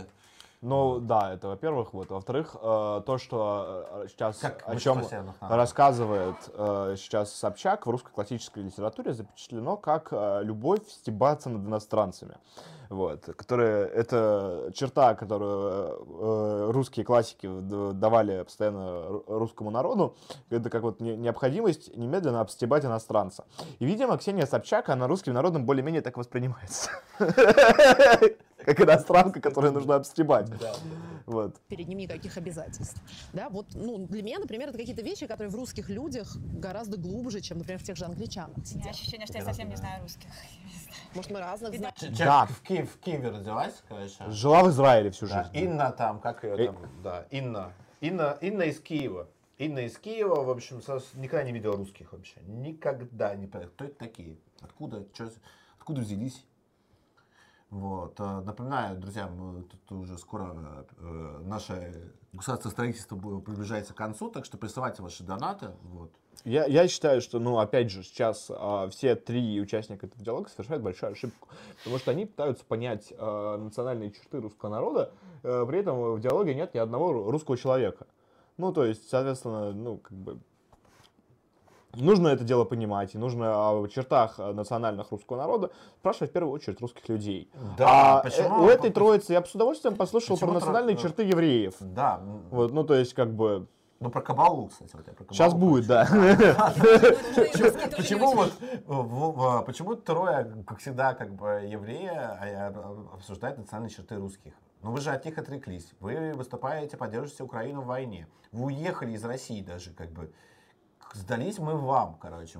Ну да, это во-первых. Вот. Во-вторых, э, то, что э, сейчас Как о чем рассказывает э, сейчас Собчак в русской классической литературе запечатлено как э, любовь стебаться над иностранцами. Вот, которая, это черта, которую э, русские классики давали постоянно ру- русскому народу, это как вот не- необходимость немедленно обстебать иностранца. И, видимо, Ксения Собчак, она русским народом более-менее так воспринимается. Как иностранка, которую нужно обстебать. Вот. перед ним никаких обязательств. Да, вот, ну, для меня, например, это какие-то вещи, которые в русских людях гораздо глубже, чем, например, в тех же англичанах У меня ощущение, что я совсем не знаю русских. Может, мы разных знаем. Да. в, Киев, в Киеве родилась, конечно. Жила в Израиле всю Да, жизнь. Инна там, как ее Э. там, да, Инна. Инна, Инна из Киева. Инна из Киева, в общем, никогда не видела русских вообще. Никогда не поняла, кто это такие, откуда, чё, откуда взялись. Вот. э, Напоминаю, друзья, мы тут уже скоро э, наше государственное строительство приближается к концу, так что присылайте ваши донаты. Вот. Я, я считаю, что, ну, опять же, сейчас а, все три участника этого диалога совершают большую ошибку, потому что они пытаются понять а, национальные черты русского народа, а, при этом в диалоге нет ни одного ру- русского человека. Ну, то есть, соответственно, ну, как бы, нужно это дело понимать, и нужно о чертах а, национальных русского народа спрашивать в первую очередь русских людей. Да, а почему? э, у этой троицы я бы с удовольствием послушал Почему про тро- национальные э, черты евреев. Да. Вот, ну, то есть, как бы, Ну, про Кабалу, кстати. Вот я про сейчас Кабалу будет, да. Почему- Почему вот, в- в- почему трое, как всегда, как бы еврея а, обсуждают национальные черты русских? Ну вы же от них отреклись. Вы выступаете, поддерживаете Украину в войне. Вы уехали из России даже, как бы. Сдались мы вам, короче.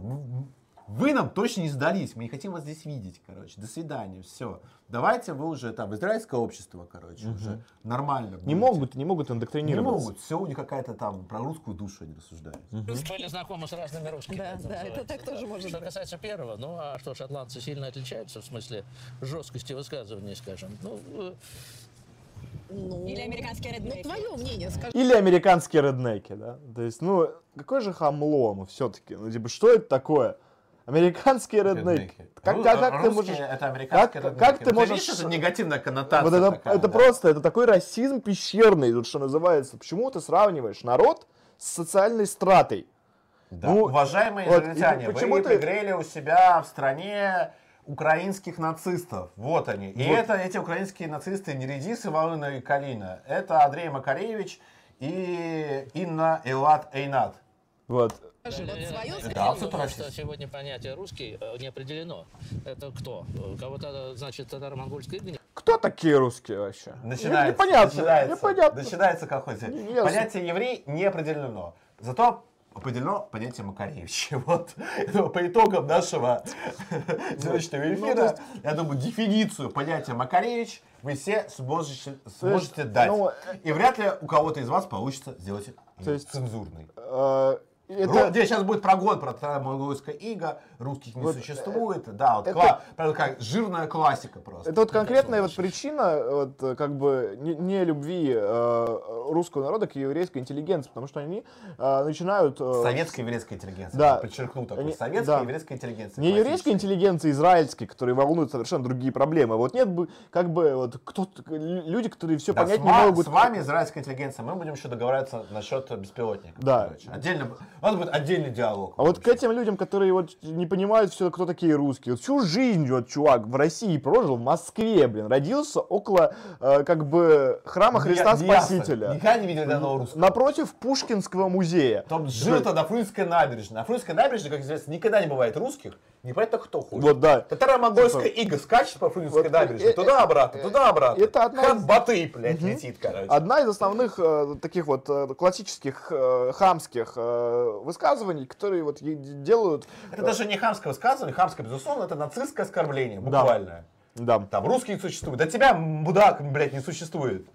Вы- нам точно не сдались, мы не хотим вас здесь видеть, короче. До свидания, все. Давайте вы уже там израильское общество, короче, уже нормально. Не будете. могут, не могут Не индоктринироваться. могут. Все у них какая-то там про русскую душу они рассуждают. Были знакомы с разными русскими. Да, да, это так тоже может Что касается первого, ну а что, шотландцы сильно отличаются в смысле жесткости высказываний, скажем? Ну, э, Ну, Или американские Ну, реднеки. твое мнение, скажи. Или американские реднеки, да? То есть, ну, какое же хамло, ну, все-таки. Ну, типа, что это такое? Американские реднеки. Реднеки. Как, как, как ты можешь... это американские как, реднеки. как ты Вот можешь... видишь, это негативная коннотация Вот это, такая, это да. просто, это такой расизм пещерный, вот что называется. Почему ты сравниваешь народ с социальной стратой? Да. Ну, Уважаемые вот, израильтяне, вы ты- пригрели у себя в стране украинских нацистов. Вот они. И Вот. это эти украинские нацисты не Редисы, Волына и Калина. Это Андрей Макаревич и Инна Элат Эйнат. Вот. Вот Да, что расист. сегодня понятие русский э, не определено. Это кто? Э, Кого-то, значит, татаро-монгольское имя? Кто такие русские вообще? Начинается. Непонятно, Начинается, непонятно. начинается ясно. Понятие еврей не определено. Зато определено понятие Макаревича. Вот Это по итогам нашего сегодняшнего Ну, эфира, я думаю, дефиницию понятия Макаревич вы все сможете, сможете дать. ну, И вряд ли у кого-то из вас получится сделать То есть- цензурный. Э, Ру- это- Где сейчас будет прогон про монгольское иго, русских не Вот, существует. Да, вот это- кла- прям такая жирная классика просто. Это вот конкретная вот причина вот, э, как бы не, не любви э, русского народа к еврейской интеллигенции, потому что они э, начинают... э, Советская еврейская интеллигенция. Да. Подчеркну такое. Они- Советская да. еврейская интеллигенция. Не еврейской классическая. интеллигенции, израильской, которые волнуют совершенно другие проблемы. Вот нет бы, как бы, вот кто люди, которые все Да, понять не могут. с вами, израильская интеллигенция, мы будем еще договариваться насчет беспилотников. Да. короче. Отдельно, у нас будет отдельный диалог. А вот к этим людям, которые вот не понимают все, кто такие русские. Вот всю жизнь вот чувак в России прожил, в Москве, блин, родился около э, как бы храма Не- Христа не ясно. Спасителя. Никогда не видел ни одного русского. Напротив Пушкинского музея. Там жил то на Фрунзенской набережной. На Фрунзенской набережной, как известно, никогда не бывает русских. Непонятно, кто ходит. Вот, да. Татаро-монгольская Типа- ига скачет по Фрунзенской Вот, набережной. э, Туда-обратно, туда-обратно. это одна Хан из- Батый, блядь, летит, короче. Одна из основных э, таких вот э, классических э, хамских э, высказываний, которые вот делают... Это даже не хамское высказывание, хамское, безусловно, это нацистское оскорбление, Да. буквально. Да. Там русские не существуют. Да тебя, мудак, блядь, не существует.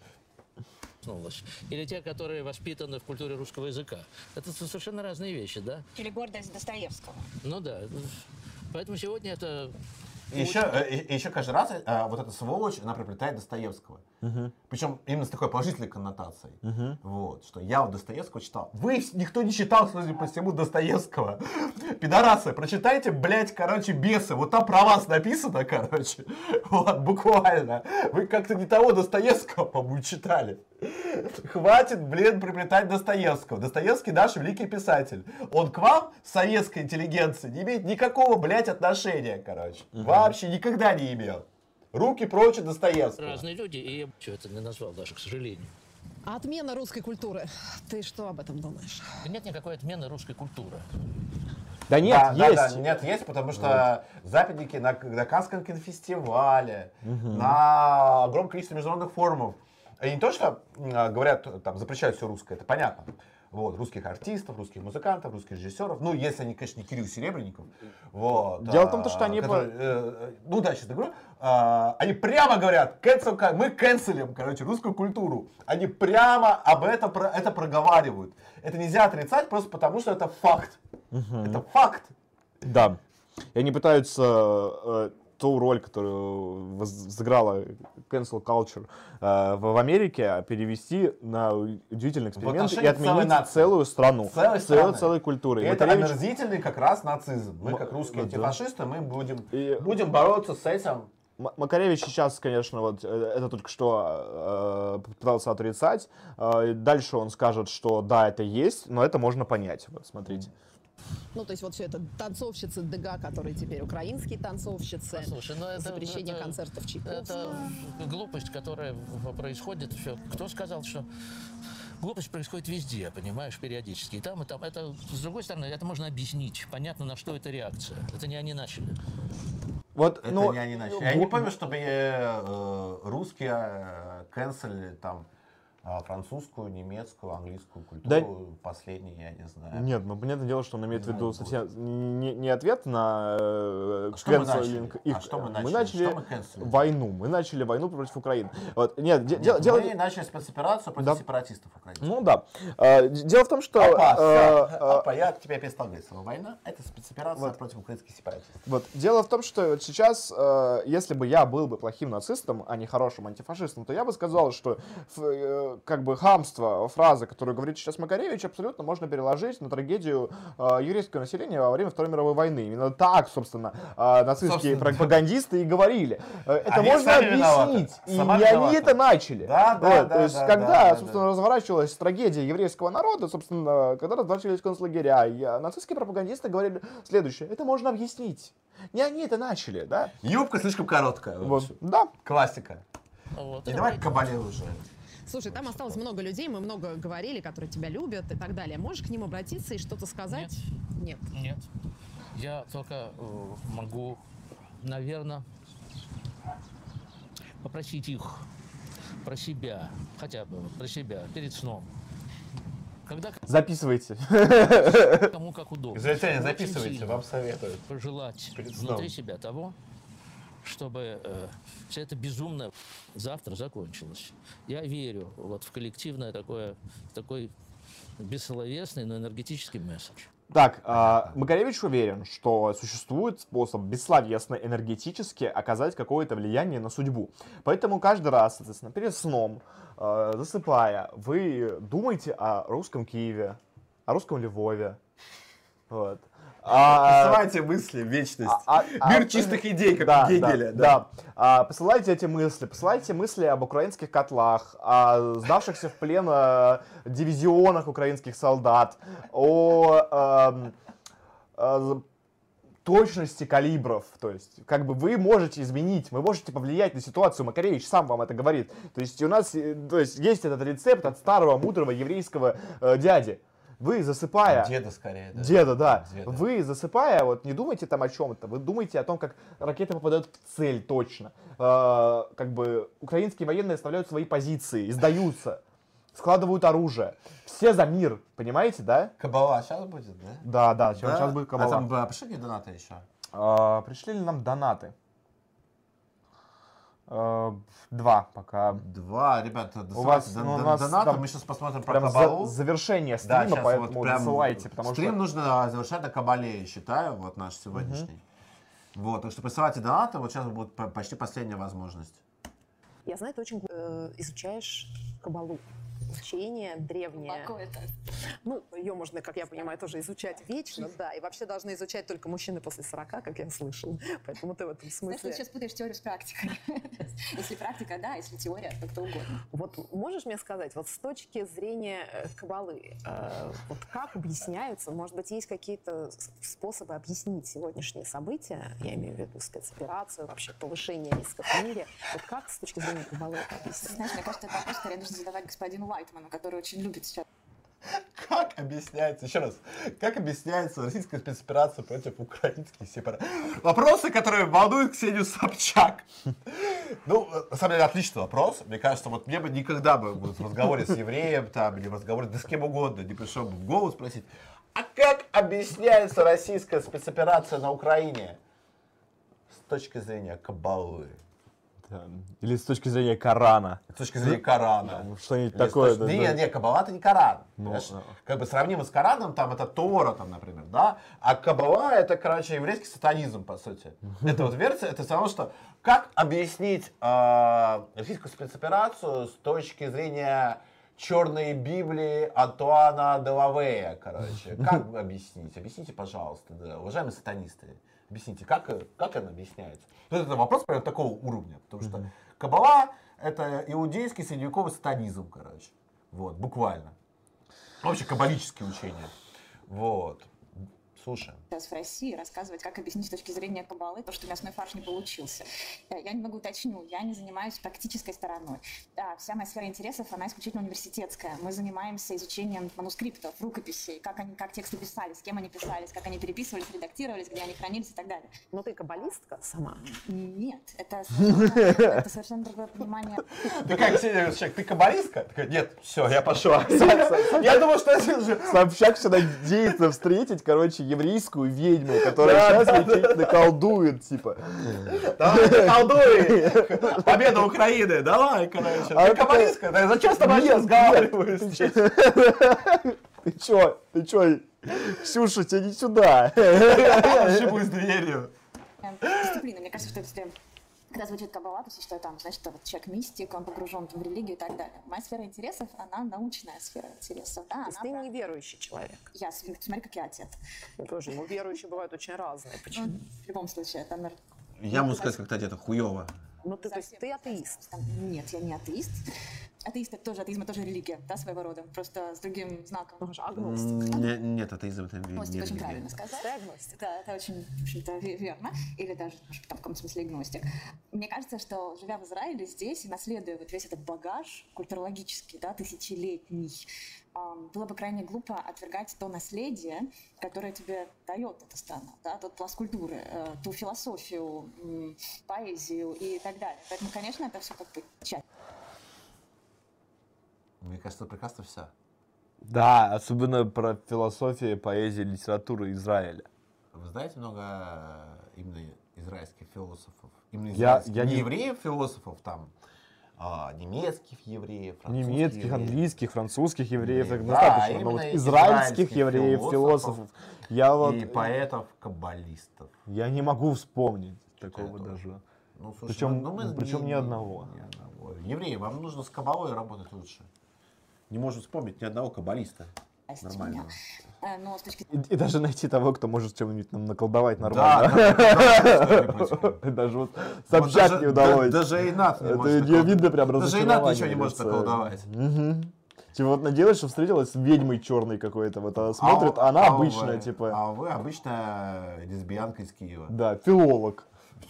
Проснулась. Или те, которые воспитаны в культуре русского языка. Это совершенно разные вещи, да? Или гордость Достоевского. Ну да. Поэтому сегодня это... И еще, э, и- еще каждый раз э, вот эта сволочь, она приплетает Достоевского. Причем именно с такой положительной коннотацией. Вот, что я вот Достоевского читал. Вы никто не читал, судя по всему, Достоевского. Пидорасы, прочитайте, блядь, короче, бесы. Вот там про вас написано, короче. Вот, буквально. Вы как-то не того Достоевского, по-моему, читали. Хватит, блин, приплетать Достоевского. Достоевский наш великий писатель. Он к вам, советской интеллигенции, не имеет никакого, блядь, отношения, короче. Вообще никогда не имел. Руки прочь от Достоевского. Разные люди, и я чего это не назвал даже, к сожалению. А отмена русской культуры. Ты что об этом думаешь? Нет никакой отмены русской культуры. Да нет, да, да, есть. да, нет, есть, потому что западники на, на Канском кинофестивале, на огромном количестве международных форумов. И не то, что а, говорят, там, запрещают все русское, это понятно. Вот, русских артистов, русских музыкантов, русских режиссеров. Ну, если они, конечно, не Кирилл Серебренников. Вот, Дело в том, а, что они который, э, э, ну да, сейчас говорю. а, они прямо говорят, cancel, мы канцелим, короче, русскую культуру. Они прямо об этом про- это проговаривают. Это нельзя отрицать просто потому, что это факт. Это факт. Да. И они пытаются э, ту роль, которую сыграла cancel culture э, в, в Америке, перевести на удивительный эксперимент и отменить целую страну, Целой целой, страны. целой культуры. И И это Макаревич- омерзительный как раз нацизм. Мы, как русские да. антифашисты, мы будем, И- будем бороться с этим. Макаревич сейчас, конечно, вот э, это только что э, пытался отрицать. Э, дальше он скажет, что да, это есть, но это можно понять. Вот смотрите. Ну, то есть вот все это танцовщицы ДГ, которые теперь украинские танцовщицы, Слушай, ну это... запрещение это- концертов Чайковского. Это глупость, которая происходит. Всё. Кто сказал, что глупость происходит везде, понимаешь, периодически. И там, и там. Это, с другой стороны, это можно объяснить. Понятно, на что это реакция. Это не они начали. Вот, Это ну, не они начали. ну, Я не помню, чтобы э, русские э, канцелили там французскую, немецкую, английскую культуру, Да- последний, я не знаю. Нет, ну понятное дело, что он имеет в виду совсем не, не ответ на э, А что мы canceling начали? их. А что мы мы начали? начали Что мы войну. Мы начали войну против Украины. Вот. Нет, де- Нет, дело, мы начали спецоперацию против Да. сепаратистов украинских. Ну да. Э, дело в том, что Опа, э, э, Опа, я теперь перестал говорить слово война. Это спецоперация Вот. против украинских сепаратистов. Вот. Дело в том, что сейчас, э, если бы я был бы плохим нацистом, а не хорошим антифашистом, то я бы сказал, что э, как бы хамство фразы, которую говорит сейчас Макаревич, абсолютно можно переложить на трагедию э, еврейского населения во время Второй мировой войны. Именно так, собственно, э, нацистские Собственно, пропагандисты и говорили. Э, Это Они можно виноваты. объяснить. И Сама не они это начали. Да, да, Вот, да, То есть, да, когда, да, да, собственно, да. разворачивалась трагедия еврейского народа, собственно, когда разворачивались концлагеря, и, э, нацистские пропагандисты говорили следующее. Это можно объяснить. Не они это начали, да? Юбка слишком короткая. Вот, да. Классика. Вот. И давай к Кабале уже. Слушай, там осталось много людей, мы много говорили, которые тебя любят и так далее. Можешь к ним обратиться и что-то сказать? Нет. Нет. Я только э, могу, наверное, попросить их про себя, хотя бы про себя, перед сном. Когда Записывайте. кому как удобно. Израильтяне, записывайте, вам советуют. Пожелать внутри себя того, чтобы э, все это безумно завтра закончилось. Я верю вот в коллективное такое, такой бессловесный, но энергетический месседж. Так, а, Макаревич уверен, что существует способ бессловесно, энергетически оказать какое-то влияние на судьбу. Поэтому каждый раз, соответственно, перед сном, э, засыпая, вы думаете о русском Киеве, о русском Львове. Вот. А- Посылайте мысли в вечность. а- а- Мир чистых идей, как у Гегеля. Да. А, посылайте эти мысли, посылайте мысли об украинских котлах, о сдавшихся в плен э, дивизионах украинских солдат, о эм, э, точности калибров. То есть, как бы вы можете изменить, вы можете повлиять на ситуацию. Макаревич сам вам это говорит. То есть, у нас э, то есть, есть этот рецепт от старого мудрого еврейского э, дяди. Вы засыпая... Деда скорее, да. Деда, да. Деда. Вы засыпая, вот не думайте там о чем-то, вы думаете о том, как ракеты попадают в цель точно. Э, как бы украинские военные оставляют свои позиции, сдаются, складывают оружие. Все за мир, понимаете, да? Кабала сейчас будет, да? Да, да, сейчас, Да? сейчас будет А кабала. там а, пришли донаты еще? А, пришли ли нам донаты? Э, два пока. Два, ребята, У досылайте вас, ну, у нас донаты, там мы сейчас посмотрим про прям за- Кабалу. завершение Да, стрима, щас поэтому вот прям досылайте, потому стрим что- нужно завершать на Кабале, я считаю, вот наш сегодняшний. Вот, так что присылайте донаты, вот сейчас будет по- почти последняя возможность. Я знаю, ты очень э, изучаешь кабалу. Учение древнее. Какое-то. Ну, ее можно, как я понимаю, тоже изучать вечно, да. И вообще должны изучать только мужчины после 40, как я слышал. Поэтому ты в этом смысле... ты сейчас путаешь теорию с практикой. Если практика, да, если теория, то кто угодно. Вот можешь мне сказать, вот с точки зрения э, кабалы, э, вот как объясняются, может быть, есть какие-то способы объяснить сегодняшние события, я имею в виду спецоперацию, вообще повышение рисков в мире, вот как с точки зрения кабалы это объяснить? Знаешь, мне кажется, это вопрос скорее нужно задавать господину Лайтману, который очень любит сейчас Как объясняется, еще раз, как объясняется российская спецоперация против украинских сепаратистов? Вопросы, которые волнуют Ксению Собчак. Ну, на самом деле, отличный вопрос. Мне кажется, вот мне бы никогда бы в разговоре с евреем, там, или в разговоре да с кем угодно не пришел бы в голову спросить, а как объясняется российская спецоперация на Украине с точки зрения кабалы? Да. Или с точки зрения Корана. С точки зрения Корана. Что-нибудь такое. точки- да, Не, да. не, Кабала это не Коран. Ну, да. Как бы сравнимо с Кораном, там это Тора, там, например, да? А Кабала это, короче, еврейский сатанизм, по сути. Это вот версия, это равно, что как объяснить э, российскую спецоперацию с точки зрения черной Библии Антуана Делавея, короче. Как вы объяснить? Объясните, пожалуйста, да, уважаемые сатанисты. Объясните, как, как это объясняется? Ну, это вопрос прям такого уровня, потому что Кабала это иудейский средневековый сатанизм, короче. Вот, буквально. Вообще каббалические учения. Вот. Слушаем. сейчас в России рассказывать, как объяснить с точки зрения кабалы то, что мясной фарш не получился. Э, Я немного уточню, я не занимаюсь практической стороной. Да, вся моя сфера интересов, она исключительно университетская. Мы занимаемся изучением манускриптов, рукописей, как, они, как тексты писались, с кем они писались, как они переписывались, редактировались, где они хранились и так далее. Но ты каббалистка сама? Нет, это совершенно, другое понимание. Ты как человек, ты каббалистка? Нет, все, я пошел. Я думал, что это же... Собчак все надеется встретить, короче, еврейскую ведьму, которая Да, сейчас да, лечительно колдует, типа. Давай, колдуй! Победа Украины, давай, короче. А Ты это- каббалистка? Да зачем с тобой разговариваешь? Ты чё? Ты чё? Ксюша, тебе не сюда. Ошибусь дверью. Дисциплина. Мне кажется, что если когда звучит каббала, то есть что там, значит, вот человек мистик, он погружен в религию и так далее. Моя сфера интересов, она научная сфера интересов. Да, То есть ты про- неверующий человек. Я, смотри, как я отец. Тоже, ну, верующие бывают очень разные. Почему? Ну, в любом случае, это Я могу сказать, как-то где-то хуево. Ну, ты, то есть ты атеист. Нет, я не атеист. Атеист это тоже, атеизм тоже религия, да, своего рода, просто с другим знаком. Агностик. Не- Нет, атеизм это не Агностик очень правильно сказать. Ты агностик. Да, это очень, в общем-то, ве- верно. Или даже, может, там, в каком-то смысле, агностик. Мне кажется, что, живя в Израиле здесь и наследуя вот весь этот багаж культурологический, да, тысячелетний, ам, было бы крайне глупо отвергать то наследие, которое тебе дает эта страна, да, тот пласт культуры, э, ту философию, поэзию и так далее. Поэтому, конечно, это все как бы часть. Мне кажется, прекрасно все. Да, особенно про философию, поэзию, литературу Израиля. Вы знаете много э, именно израильских философов? Именно Я- израильских, я не не- евреев философов, там, а, немецких евреев, французских Немецких, евреев. английских, французских евреев, так Да, достаточно. Но вот израильских израильских евреев, философов философов, я вот... И поэтов, каббалистов. Я не могу вспомнить такого даже. Ну, слушай, Причем, ну, мы причем не- ни одного. ни одного. Евреи, вам нужно с кабалой работать лучше. Не можем вспомнить ни одного каббалиста. Нормально. Э, Но с точки И, и даже найти того, кто может чем-нибудь нам наколдовать нормально. да. Даже вот Вот Собчак даже- не удалось. да- даже Инат не Это может не накол- видно прям Даже Инат ничего не может наколдовать. Типа вот надеялась, что встретилась с ведьмой черной какой-то. Вот она смотрит, А она вы- обычная, типа, А вы обычная лесбиянка из Киева. да, филолог.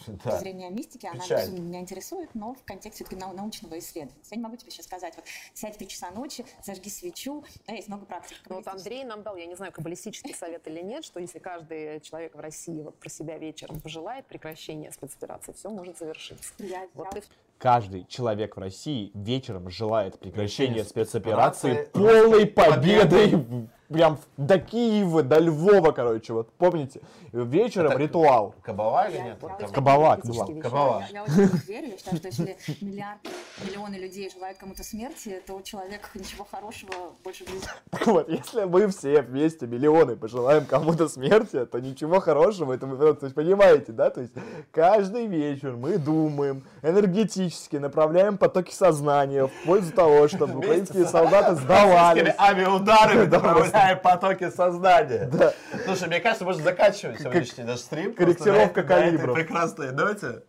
Да. зрения мистики, она Печаль. безумно меня интересует, но в контексте все-таки научного исследования. Я не могу тебе сейчас сказать, вот сядь в 3 часа ночи, зажги свечу, да, есть много практик. Ну, вот Андрей нам дал, я не знаю, каббалистический совет или нет, что если каждый человек в России вот про себя вечером пожелает прекращения спецоперации, все может завершиться. Я- Вот я- ты Каждый человек в России вечером желает прекращения спецоперации, полной победой. Прям до Киева, до Львова, короче, вот помните? Вечером Это- ритуал. Кабала или нет? я Кабала, кабала. вещаю. Я, я очень верю. Я считаю, что если миллиарды, миллионы людей желают кому-то смерти, то человек ничего хорошего больше жизни Так вот, если мы все вместе, миллионы, пожелаем кому-то смерти, то ничего хорошего этому то есть, понимаете, да? То есть каждый вечер мы думаем, энергетически направляем потоки сознания в пользу того, чтобы украинские солдаты сдавались. Авиаударами Да, направляем потоки сознания. Слушай, мне кажется, можно заканчивать сегодняшний наш стрим. корректировка этой- на этой прекрасной ноте.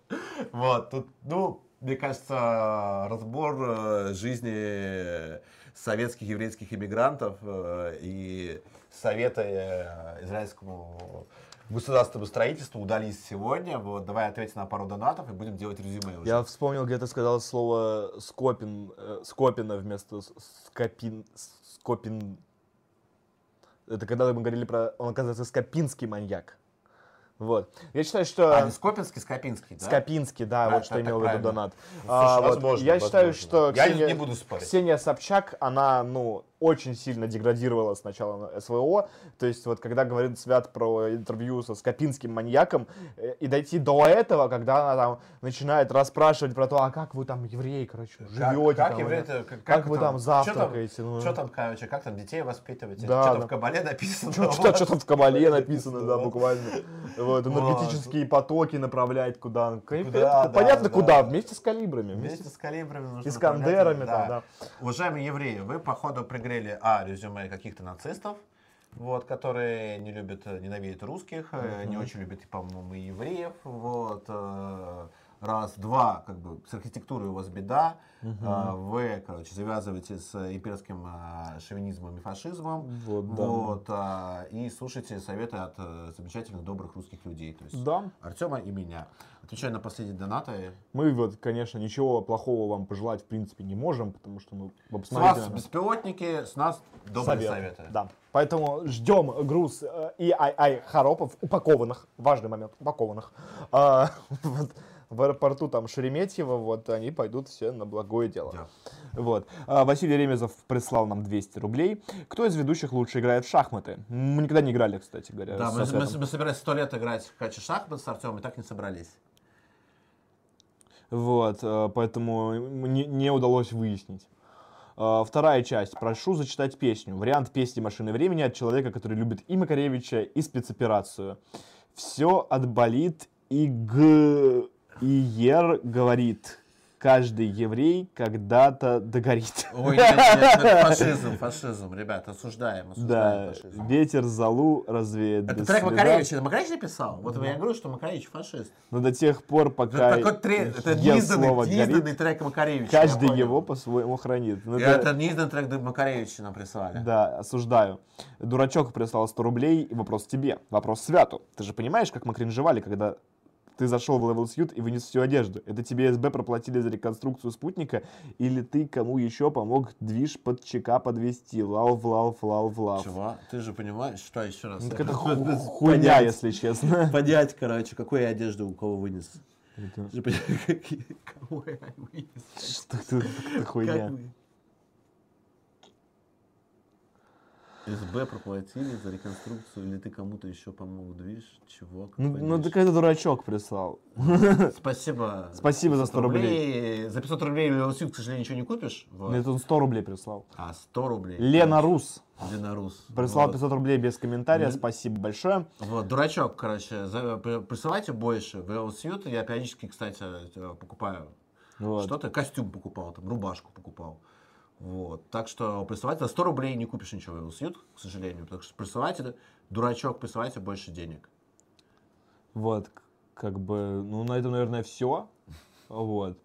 Вот, тут, ну, мне кажется, разбор э, жизни советских еврейских иммигрантов э, и советы э, израильскому государственному строительству удались сегодня. Вот, давай ответим на пару донатов и будем делать резюме уже. Я вспомнил, где ты сказал слово Скопин, э, Скопина вместо Скопин, Скопин. Это когда мы говорили про, он оказывается скопинский маньяк. Вот. Я считаю, что... А, не Скопинский, Скопинский, да? Скопинский, да, А, вот что имел в виду донат. Слушай, А, вот возможно, я считаю, возможно. что Я Ксения, не буду спорить. Ксения Собчак, она, ну, очень сильно деградировала с начала СВО. То есть вот когда говорит Свят про интервью со Скопинским маньяком, э, и дойти до этого, когда она там начинает расспрашивать про то, а как вы там, евреи, короче, Как- живете, как там, евреи- или- как- как, как вы там там- завтракаете. ну. Что там, короче, как там детей воспитываете? Да, что там да. в Кабале написано? Что, что, что там в Кабале написано, да, буквально. Вот, энергетические потоки направлять куда. Понятно, да, куда, да. вместе с калибрами. Вместе с калибрами Искандерами там, Уважаемые евреи, вы, походу, пригрели, а, резюме каких-то нацистов, вот, которые не любят, ненавидят русских, э, не очень любят, по-моему, и евреев, вот, э, Раз, два, как бы с архитектурой у вас беда, а, вы, короче, завязываете с имперским а, шовинизмом и фашизмом, Вот, да. вот, а, и слушайте советы от э, замечательных, добрых русских людей, то есть Да. Артема и меня. Отвечаю на последние донаты. Мы вот, конечно, ничего плохого вам пожелать в принципе не можем, потому что, ну, вы С вас беспилотники, с нас добрые Совет. советы. Да. Поэтому ждем груз э, и ай ай хоропов упакованных, важный момент, упакованных. А, вот, в аэропорту там Шереметьево, вот они пойдут все на благое дело. Вот. А, Василий Ремезов прислал нам 200 рублей. Кто из ведущих лучше играет в шахматы? Мы никогда не играли, кстати говоря. Да, мы, мы, мы собирались сто лет играть в каче шахмат с Артемом и так не собрались. Вот, э, поэтому не, не удалось выяснить. Э, Вторая часть. Прошу зачитать песню. Вариант песни «Машины времени» от человека, который любит и Макаревича, и спецоперацию. Все отболит, и г... И Ер говорит. Каждый еврей когда-то догорит. Ой, нет, нет, это фашизм, фашизм, ребята, осуждаем, осуждаем Да, фашизм. ветер залу развеет. Это трек следа. Макаревича. Макаревич написал? Вот я говорю, что Макаревич фашист. Но до тех пор, пока Это такой трек, это Е неизданный, слово неизданный горит, трек Макаревича. каждый его по-своему хранит. Ну, И это- это неизданный трек Макаревича нам прислали. Да, осуждаю. Дурачок прислал 100 рублей, и вопрос тебе. Вопрос Святу. Ты же понимаешь, как мы кринжевали, когда ты зашел в Level Suit и вынес всю одежду? Это тебе СБ проплатили за реконструкцию спутника, или ты кому еще помог движ под ЧК подвести? Лав, лав, лав, лав. Чего? Ты же понимаешь, что еще раз? Ну, так это хочу ху- понять. хуйня, если честно. Понять, короче, какую одежду у кого вынес. Это- Ты Кого я вынес. Что это за хуйня? Как вы? СБ проплатили за реконструкцию, или ты кому-то еще помог, движ? Чего? Ну, ну так это дурачок прислал. Спасибо. Спасибо за 100 рублей. За 500 рублей велосипед, к сожалению, ничего не купишь. Вот. Нет, он 100 рублей прислал. А, 100 рублей. Лена Рус. Лена Рус. Прислал Вот. 500 рублей без комментария, Мгм. спасибо большое. Вот, дурачок, короче, за- при- присылайте больше. Велосипед я периодически, кстати, э, покупаю Вот. что-то. Костюм покупал, там, рубашку покупал. Вот. Так что присылайте. За 100 рублей не купишь ничего в велосипед, к сожалению. Так что присылайте, дурачок, присылайте больше денег. Вот, как бы, ну, на этом, наверное, все. Вот.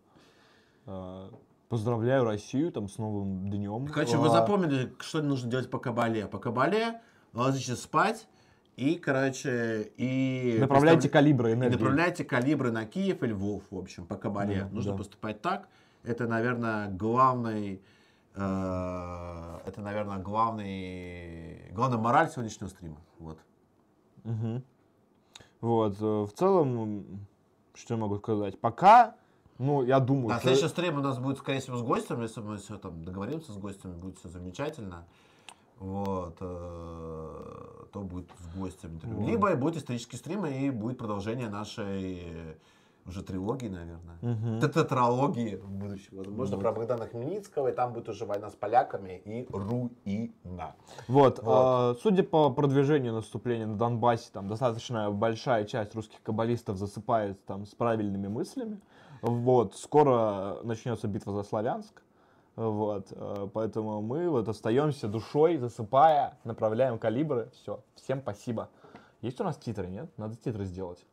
А, Поздравляю Россию там с новым днем. Короче, вы А, запомнили, что нужно делать по кабале. По кабале ложитесь спать и, короче, и... Направляйте представля- калибры энергии. направляйте калибры на Киев и Львов, в общем, по кабале. Да, нужно да. поступать так. Это, наверное, главный... э, это, наверное, главный... Главная мораль сегодняшнего стрима. Вот. Мгм. Вот, э, в целом, что я могу сказать? Пока, ну, я думаю, Да, что- следующий стрим у нас будет, скорее всего, с гостем. Если мы все там договоримся с гостем, будет все замечательно. Вот, э, то будет с гостем. Вот. Либо будет исторический стрим и будет продолжение нашей уже трилогии, наверное. Мгм. Тетралогии в будущем. Возможно, Вот. про Богдана Хмельницкого, и там будет уже война с поляками и руина. Вот, Вот. а, судя по продвижению наступления на Донбассе, там достаточно большая часть русских каббалистов засыпает там с правильными мыслями. Вот, скоро начнется битва за Славянск. Вот, э, поэтому мы вот остаемся душой, засыпая, направляем калибры. Все, всем спасибо. Есть у нас титры, нет? Надо титры сделать.